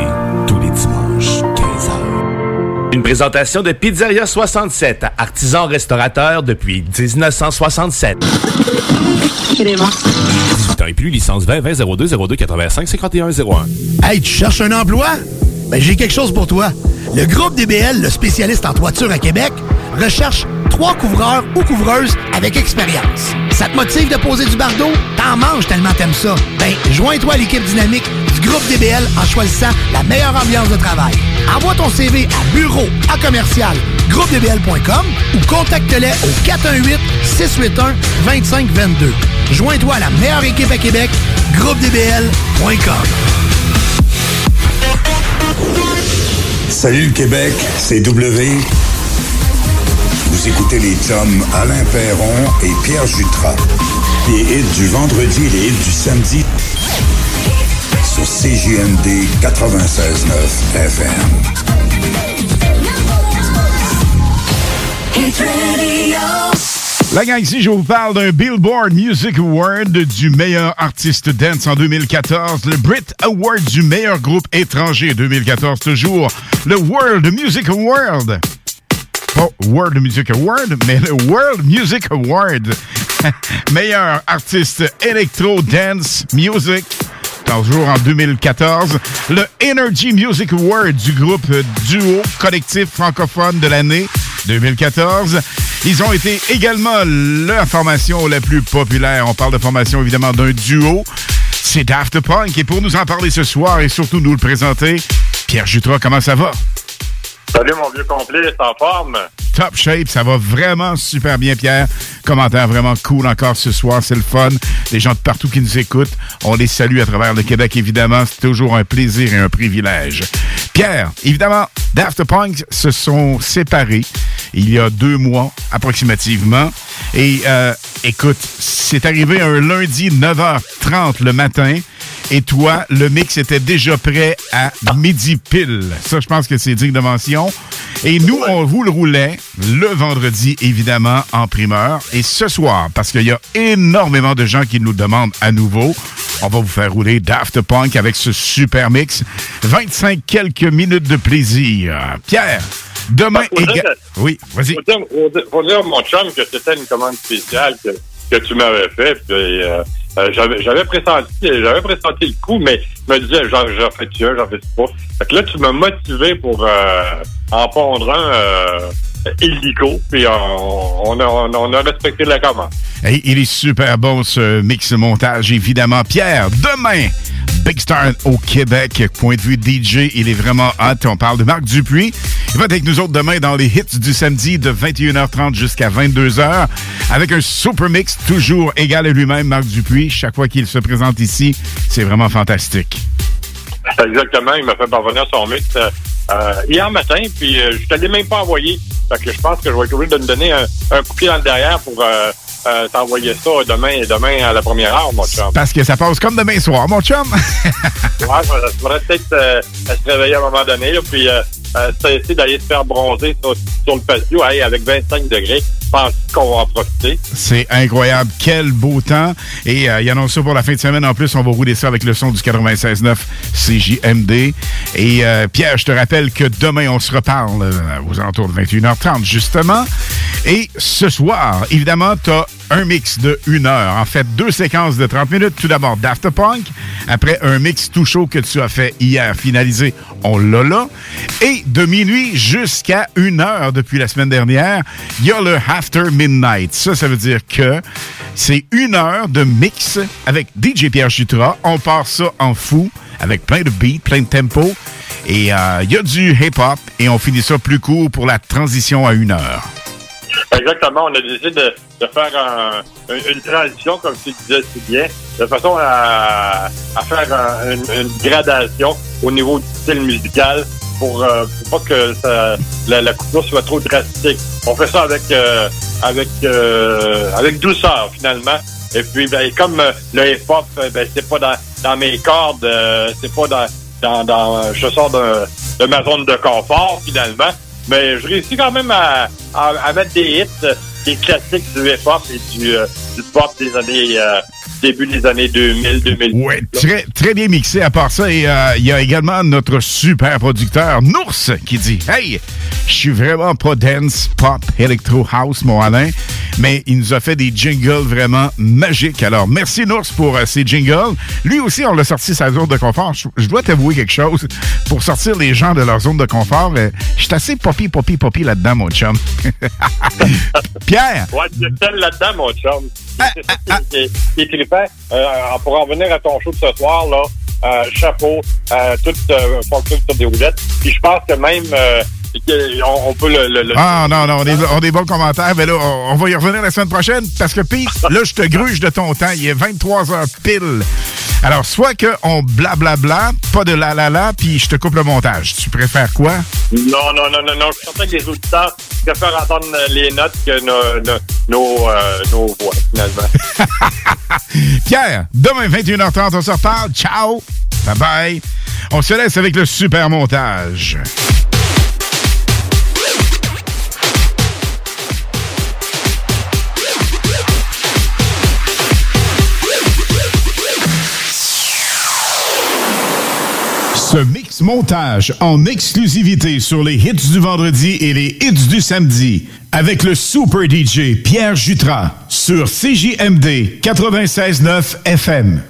tous les dimanches, 15h. Une présentation de Pizzeria 67, artisan restaurateur depuis 1967. 18 ans et plus, licence 20 20 02 02 85 51 01. Hey, tu cherches un emploi? Ben, j'ai quelque chose pour toi. Le groupe DBL, le spécialiste en toiture à Québec, recherche trois couvreurs ou couvreuses avec expérience. Ça te motive de poser du bardeau? T'en manges tellement t'aimes ça. Ben, joins-toi à l'équipe dynamique groupe DBL en choisissant la meilleure ambiance de travail. Envoie ton CV à bureau à commercial groupedbl.com ou contacte-les au 418-681-2522. Joins-toi à la meilleure équipe à Québec, groupedbl.com. Salut le Québec, c'est W. Vous écoutez les chums Alain Perron et Pierre Jutras. Les hits du vendredi et les hits du samedi. Sur CJMD 96.9 FM. La gang, ici, je vous parle d'un Billboard Music Award du meilleur artiste dance en 2014, le Brit Award du meilleur groupe étranger 2014 toujours, le World Music Award. Pas World Music Award, mais le World Music Award. [LAUGHS] meilleur artiste électro dance music toujours en 2014, le Energy Music Award du groupe duo collectif francophone de l'année 2014. Ils ont été également la formation la plus populaire. On parle de formation évidemment d'un duo. C'est Daft Punk. Et pour nous en parler ce soir et surtout nous le présenter, Pierre Jutras, comment ça va? Salut mon vieux complet, c'est en forme. Top shape, ça va vraiment super bien, Pierre. Commentaire vraiment cool encore ce soir, c'est le fun. Les gens de partout qui nous écoutent, on les salue à travers le Québec, évidemment. C'est toujours un plaisir et un privilège. Pierre, évidemment, Daft Punk se sont séparés il y a deux mois approximativement. Et euh, écoute, c'est arrivé un lundi 9h30 le matin. Et toi, le mix était déjà prêt à midi pile. Ça, je pense que c'est digne de mention. Et nous, on vous le roulait le vendredi, évidemment, en primeur. Et ce soir, parce qu'il y a énormément de gens qui nous demandent à nouveau, on va vous faire rouler Daft Punk avec ce super mix. 25 quelques minutes de plaisir. Pierre, demain... éga- Oui, vas-y. Faut dire, mon chum, que c'était une commande spéciale que, que tu m'avais fait. Puis, euh, euh, j'avais, j'avais pressenti, j'avais pressenti le coup, mais je me disais, j'en, j'en fais-tu un, j'en fais pas? Fait que là, tu m'as motivé pour euh, en pondre un euh, illico, puis on, on, a, on a respecté la commande. Il est super bon ce mix montage, évidemment. Pierre, demain, Big Star au Québec. Point de vue DJ, il est vraiment hot. On parle de Marc Dupuis. Il va être avec nous autres demain dans les hits du samedi de 21h30 jusqu'à 22h avec un super mix toujours égal à lui-même, Marc Dupuis. Chaque fois qu'il se présente ici, c'est vraiment fantastique. Exactement, il m'a fait parvenir son mix euh, euh, hier matin, puis euh, je te l'ai même pas envoyé. Fait que je pense que je vais être obligé de me donner un, un coup de pied dans le derrière pour euh, euh, t'envoyer ça demain demain à la première heure, mon chum. Parce que ça passe comme demain soir, mon chum. Ouais, ça faudrait peut-être euh, se réveiller à un moment donné, là, puis euh, essayer d'aller se faire bronzer sur, le patio hey, avec 25 degrés. Je pense qu'on va en profiter? C'est incroyable. Quel beau temps. Et euh, il annonce ça pour la fin de semaine. En plus, on va rouler ça avec le son du 96.9 CJMD. Et euh, Pierre, je te rappelle que demain, on se reparle euh, aux alentours de 21h30, justement. Et ce soir, évidemment, tu as un mix de une heure. En fait, deux séquences de 30 minutes. Tout d'abord, Daft Punk. Après, un mix tout chaud que tu as fait hier, finalisé. On l'a là. Et de minuit jusqu'à une heure depuis la semaine dernière, il y a le After Midnight. Ça, ça veut dire que c'est une heure de mix avec DJ Pierre Jutras. On part ça en fou avec plein de beats, plein de tempo. Et euh, il y a du hip-hop et on finit ça plus court pour la transition à une heure. Exactement, on a décidé de, faire un- une, transition, comme tu disais si bien, de façon à, faire un- une, gradation au niveau du style musical pour, euh, pas que la, la coupure soit trop drastique. On fait ça avec euh, avec euh, avec douceur finalement. Et puis ben, comme euh, le hip-hop, ben, c'est pas dans, mes cordes, c'est pas dans, dans, je sors de ma zone de confort finalement. Mais je réussis quand même à, à, à mettre des hits, des classiques du hip-hop et du, euh, du pop des années euh, début des années 2000, 2000. Ouais, très, très bien mixé à part ça. Et euh, il y a également notre super producteur, Nours, qui dit Hey, je suis vraiment pas dance, pop, electro house, mon Alain, mais il nous a fait des jingles vraiment magiques. Alors, merci Nours pour euh, ces jingles. Lui aussi, on l'a sorti sa zone de confort. Je, dois t'avouer quelque chose. Pour sortir les gens de leur zone de confort, euh, je suis assez poppy, poppy, poppy là-dedans, mon chum. [LAUGHS] Pierre! Ouais, tu là-dedans, mon chum. [LAUGHS] C'est ça qui trippant. Euh, pour en venir à ton show de ce soir, là, euh, chapeau, tout fonctionne sur des roulettes. Puis je pense que même, euh, on, on peut le... le- le- Ah non, non, on est, on est bons commentaires. Mais là, on, on va y revenir la semaine prochaine parce que Pete, [LAUGHS] là, je te gruge de ton temps. Il est 23 heures pile. Alors, soit qu'on blablabla, pas de la la la, puis je te coupe le montage. Tu préfères quoi? Non, non, non, non, non. Je suis certain que les auditeurs préfèrent entendre les notes que nos, nos, nos, euh, nos voix, finalement. [LAUGHS] Pierre, demain 21h30, on se reparle. Ciao! Bye bye! On se laisse avec le super montage. Ce mix montage en exclusivité sur les hits du vendredi et les hits du samedi avec le super DJ Pierre Jutras sur CJMD 96.9 FM.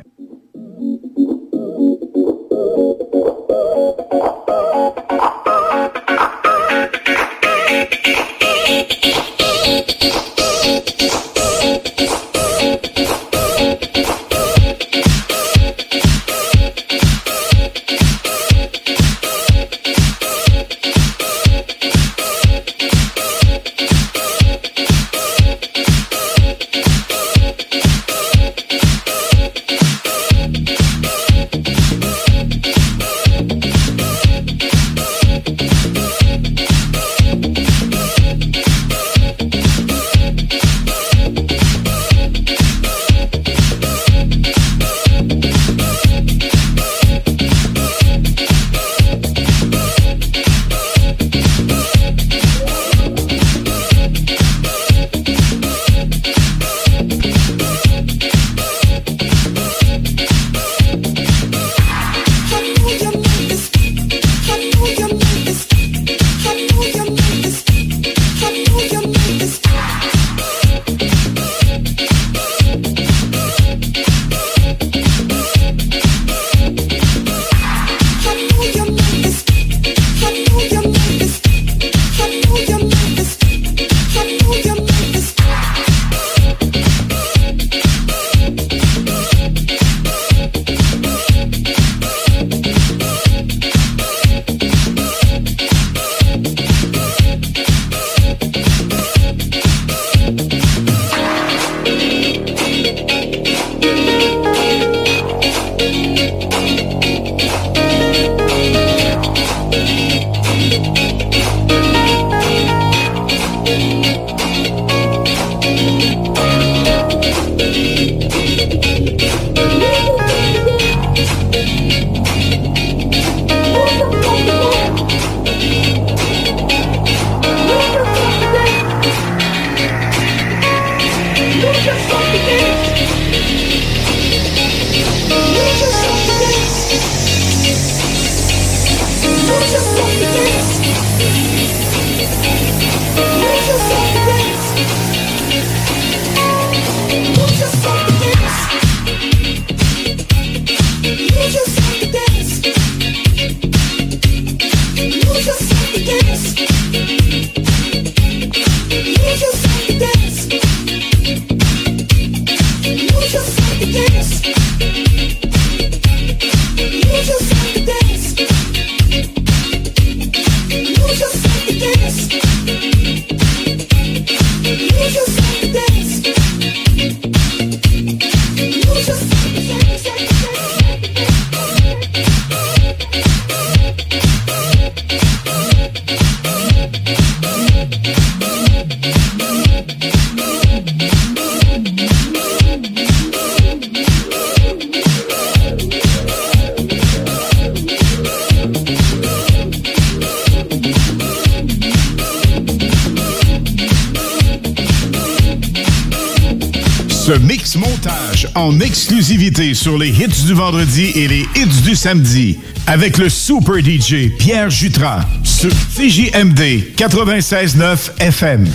Sur les hits du vendredi et les hits du samedi avec le super DJ Pierre Jutras sur CJMD 96.9 FM.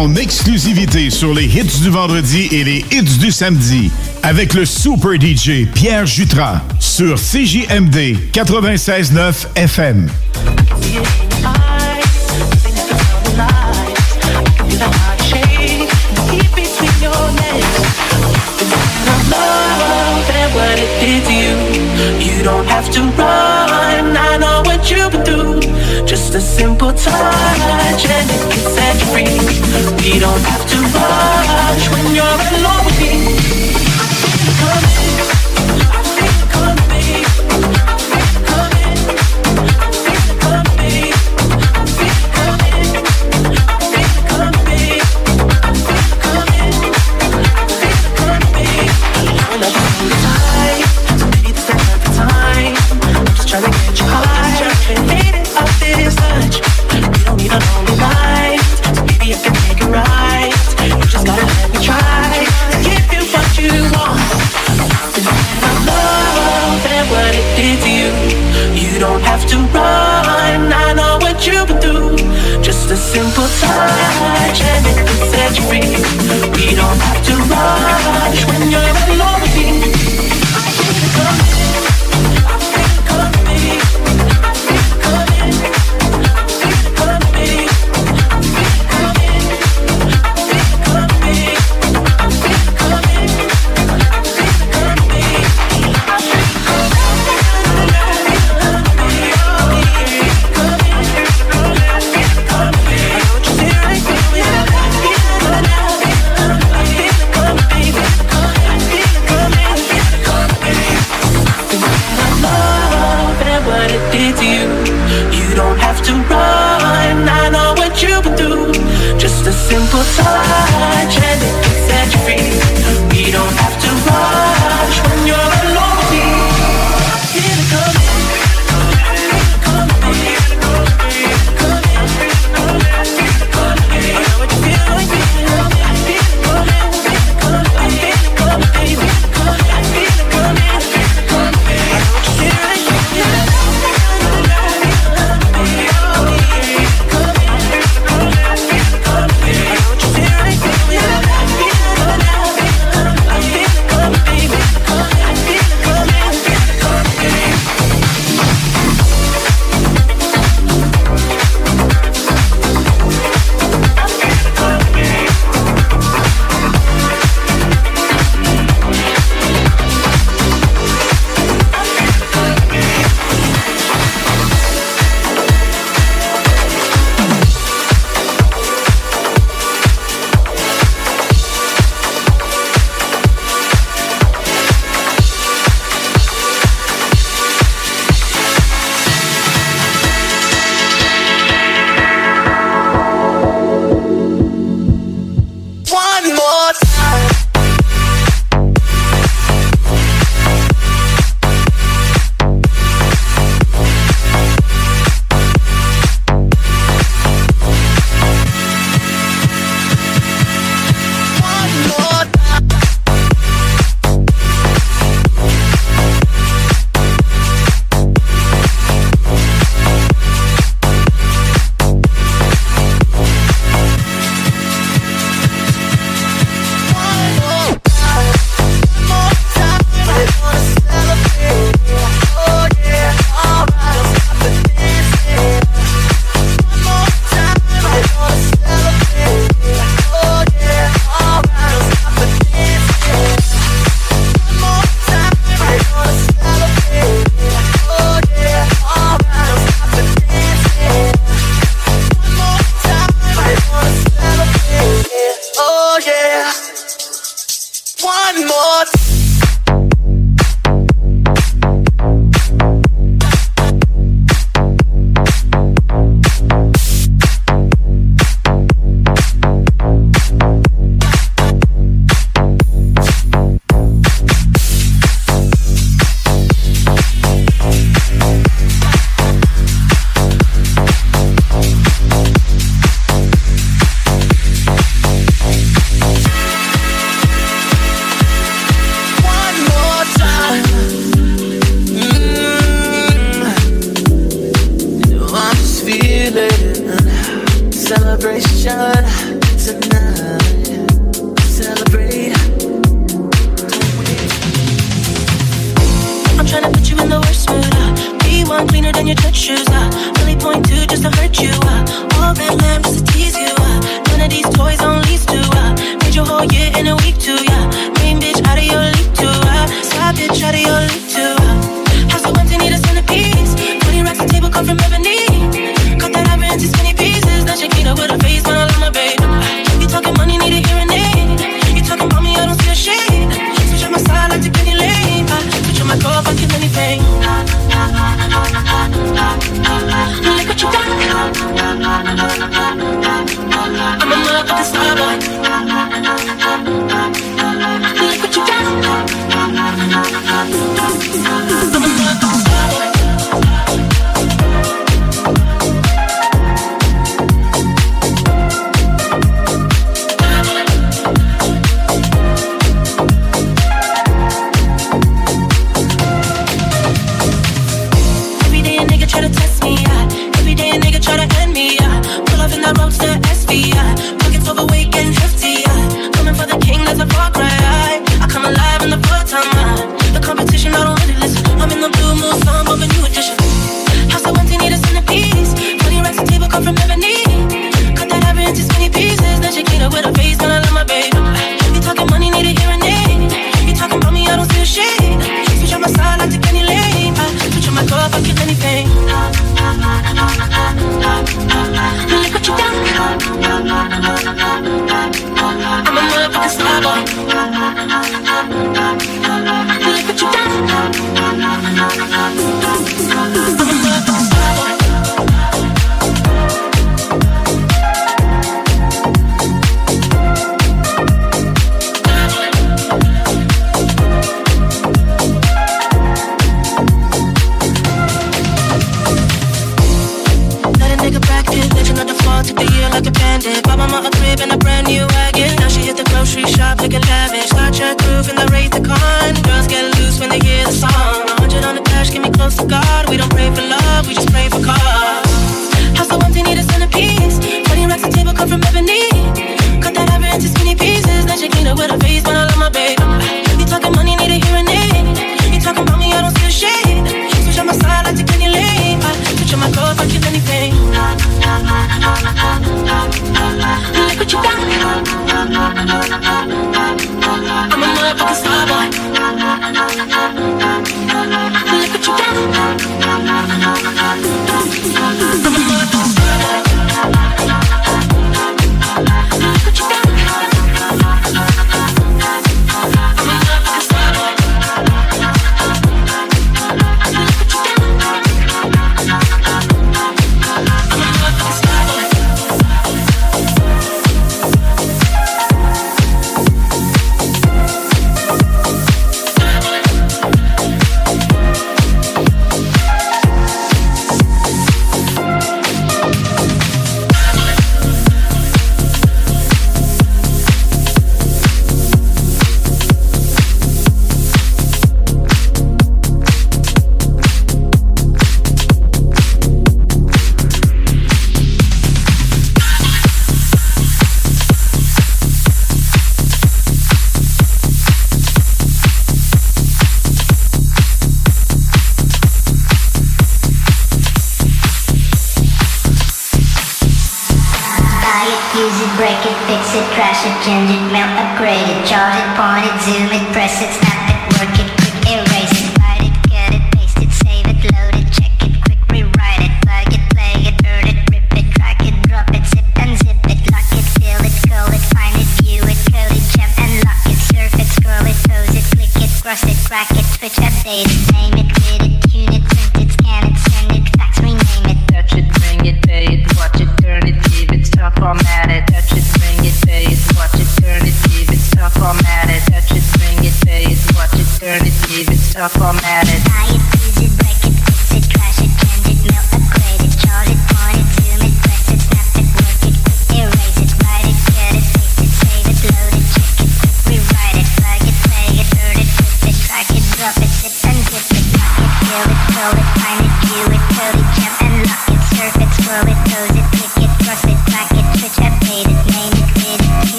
en exclusivité sur les hits du vendredi et les hits du samedi avec le super DJ Pierre Jutras sur CJMD 96.9 FM. You free. We don't have to rush when you're alone.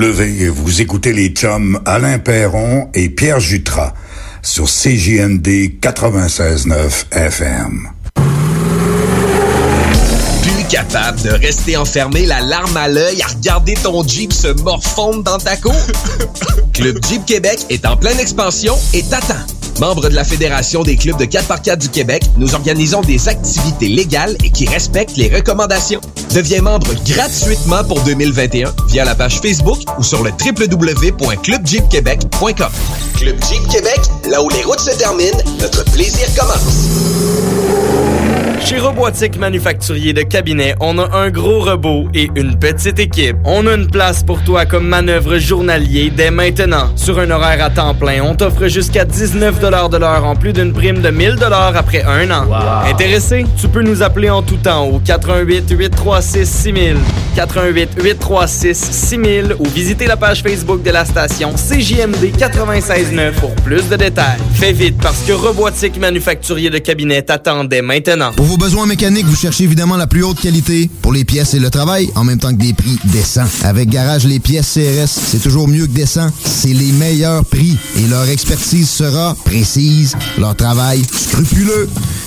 CW, vous écoutez les chums Alain Perron et Pierre Jutras sur CJMD 96.9 FM. Plus capable de rester enfermé la larme à l'œil à regarder ton Jeep se morfondre dans ta cour? [LAUGHS] Club Jeep Québec est en pleine expansion et t'attend. Membre de la Fédération des clubs de 4x4 du Québec, nous organisons des activités légales et qui respectent les recommandations. Deviens membre gratuitement pour 2021 via la page Facebook ou sur le www.clubjeepquebec.com. Club Jeep Québec, là où les routes se terminent, notre plaisir commence. Chez Robotique Manufacturier de Cabinet, on a un gros robot et une petite équipe. On a une place pour toi comme manœuvre journalier dès maintenant. Sur un horaire à temps plein, on t'offre jusqu'à 19 de l'heure en plus d'une prime de 1000 après un an. Intéressé? Tu peux nous appeler en tout temps au 88 836 6000, 88 836 6000 ou visiter la page Facebook de la station CJMD 969 pour plus de détails. Fais vite parce que Robotique Manufacturier de Cabinet t'attendait maintenant. Pour vos besoins mécaniques, vous cherchez évidemment la plus haute qualité pour les pièces et le travail, en même temps que des prix décents. Avec Garage Les Pièces CRS, c'est toujours mieux que décent. C'est les meilleurs prix et leur expertise sera précise, leur travail scrupuleux.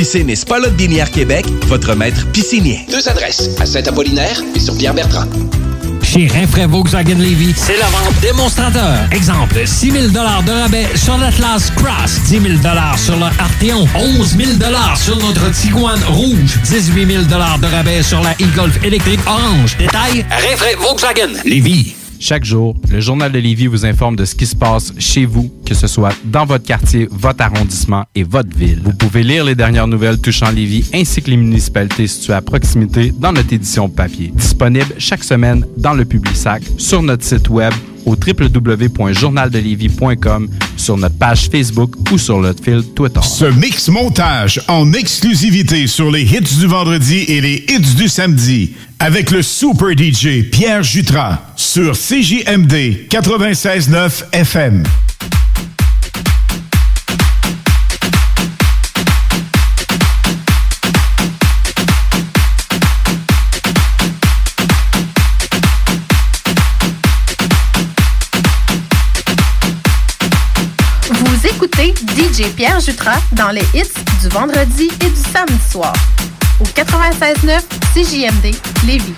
Piscine et Spa Binière Québec, votre maître piscinier. Deux adresses, à Saint-Apollinaire et sur Pierre-Bertrand. Chez Rinfraie Volkswagen Levy, c'est la vente démonstrateur. Exemple, 6 000 de rabais sur l'Atlas Cross, 10 000 sur le Arteon, 11 000 sur notre Tiguan Rouge, 18 000 de rabais sur la e-Golf électrique orange. Détail, Rinfraie Volkswagen Levy. Chaque jour, le Journal de Lévis vous informe de ce qui se passe chez vous, que ce soit dans votre quartier, votre arrondissement et votre ville. Vous pouvez lire les dernières nouvelles touchant Lévis ainsi que les municipalités situées à proximité dans notre édition papier. Disponible chaque semaine dans le Publisac, sur notre site web au www.journaldelévis.com, sur notre page Facebook ou sur notre fil Twitter. Ce mix montage en exclusivité sur les hits du vendredi et les hits du samedi avec le super DJ Pierre Jutras sur CJMD 96.9 FM. DJ Pierre Jutras dans les hits du vendredi et du samedi soir au 96.9 CJMD Lévis.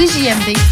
CJMD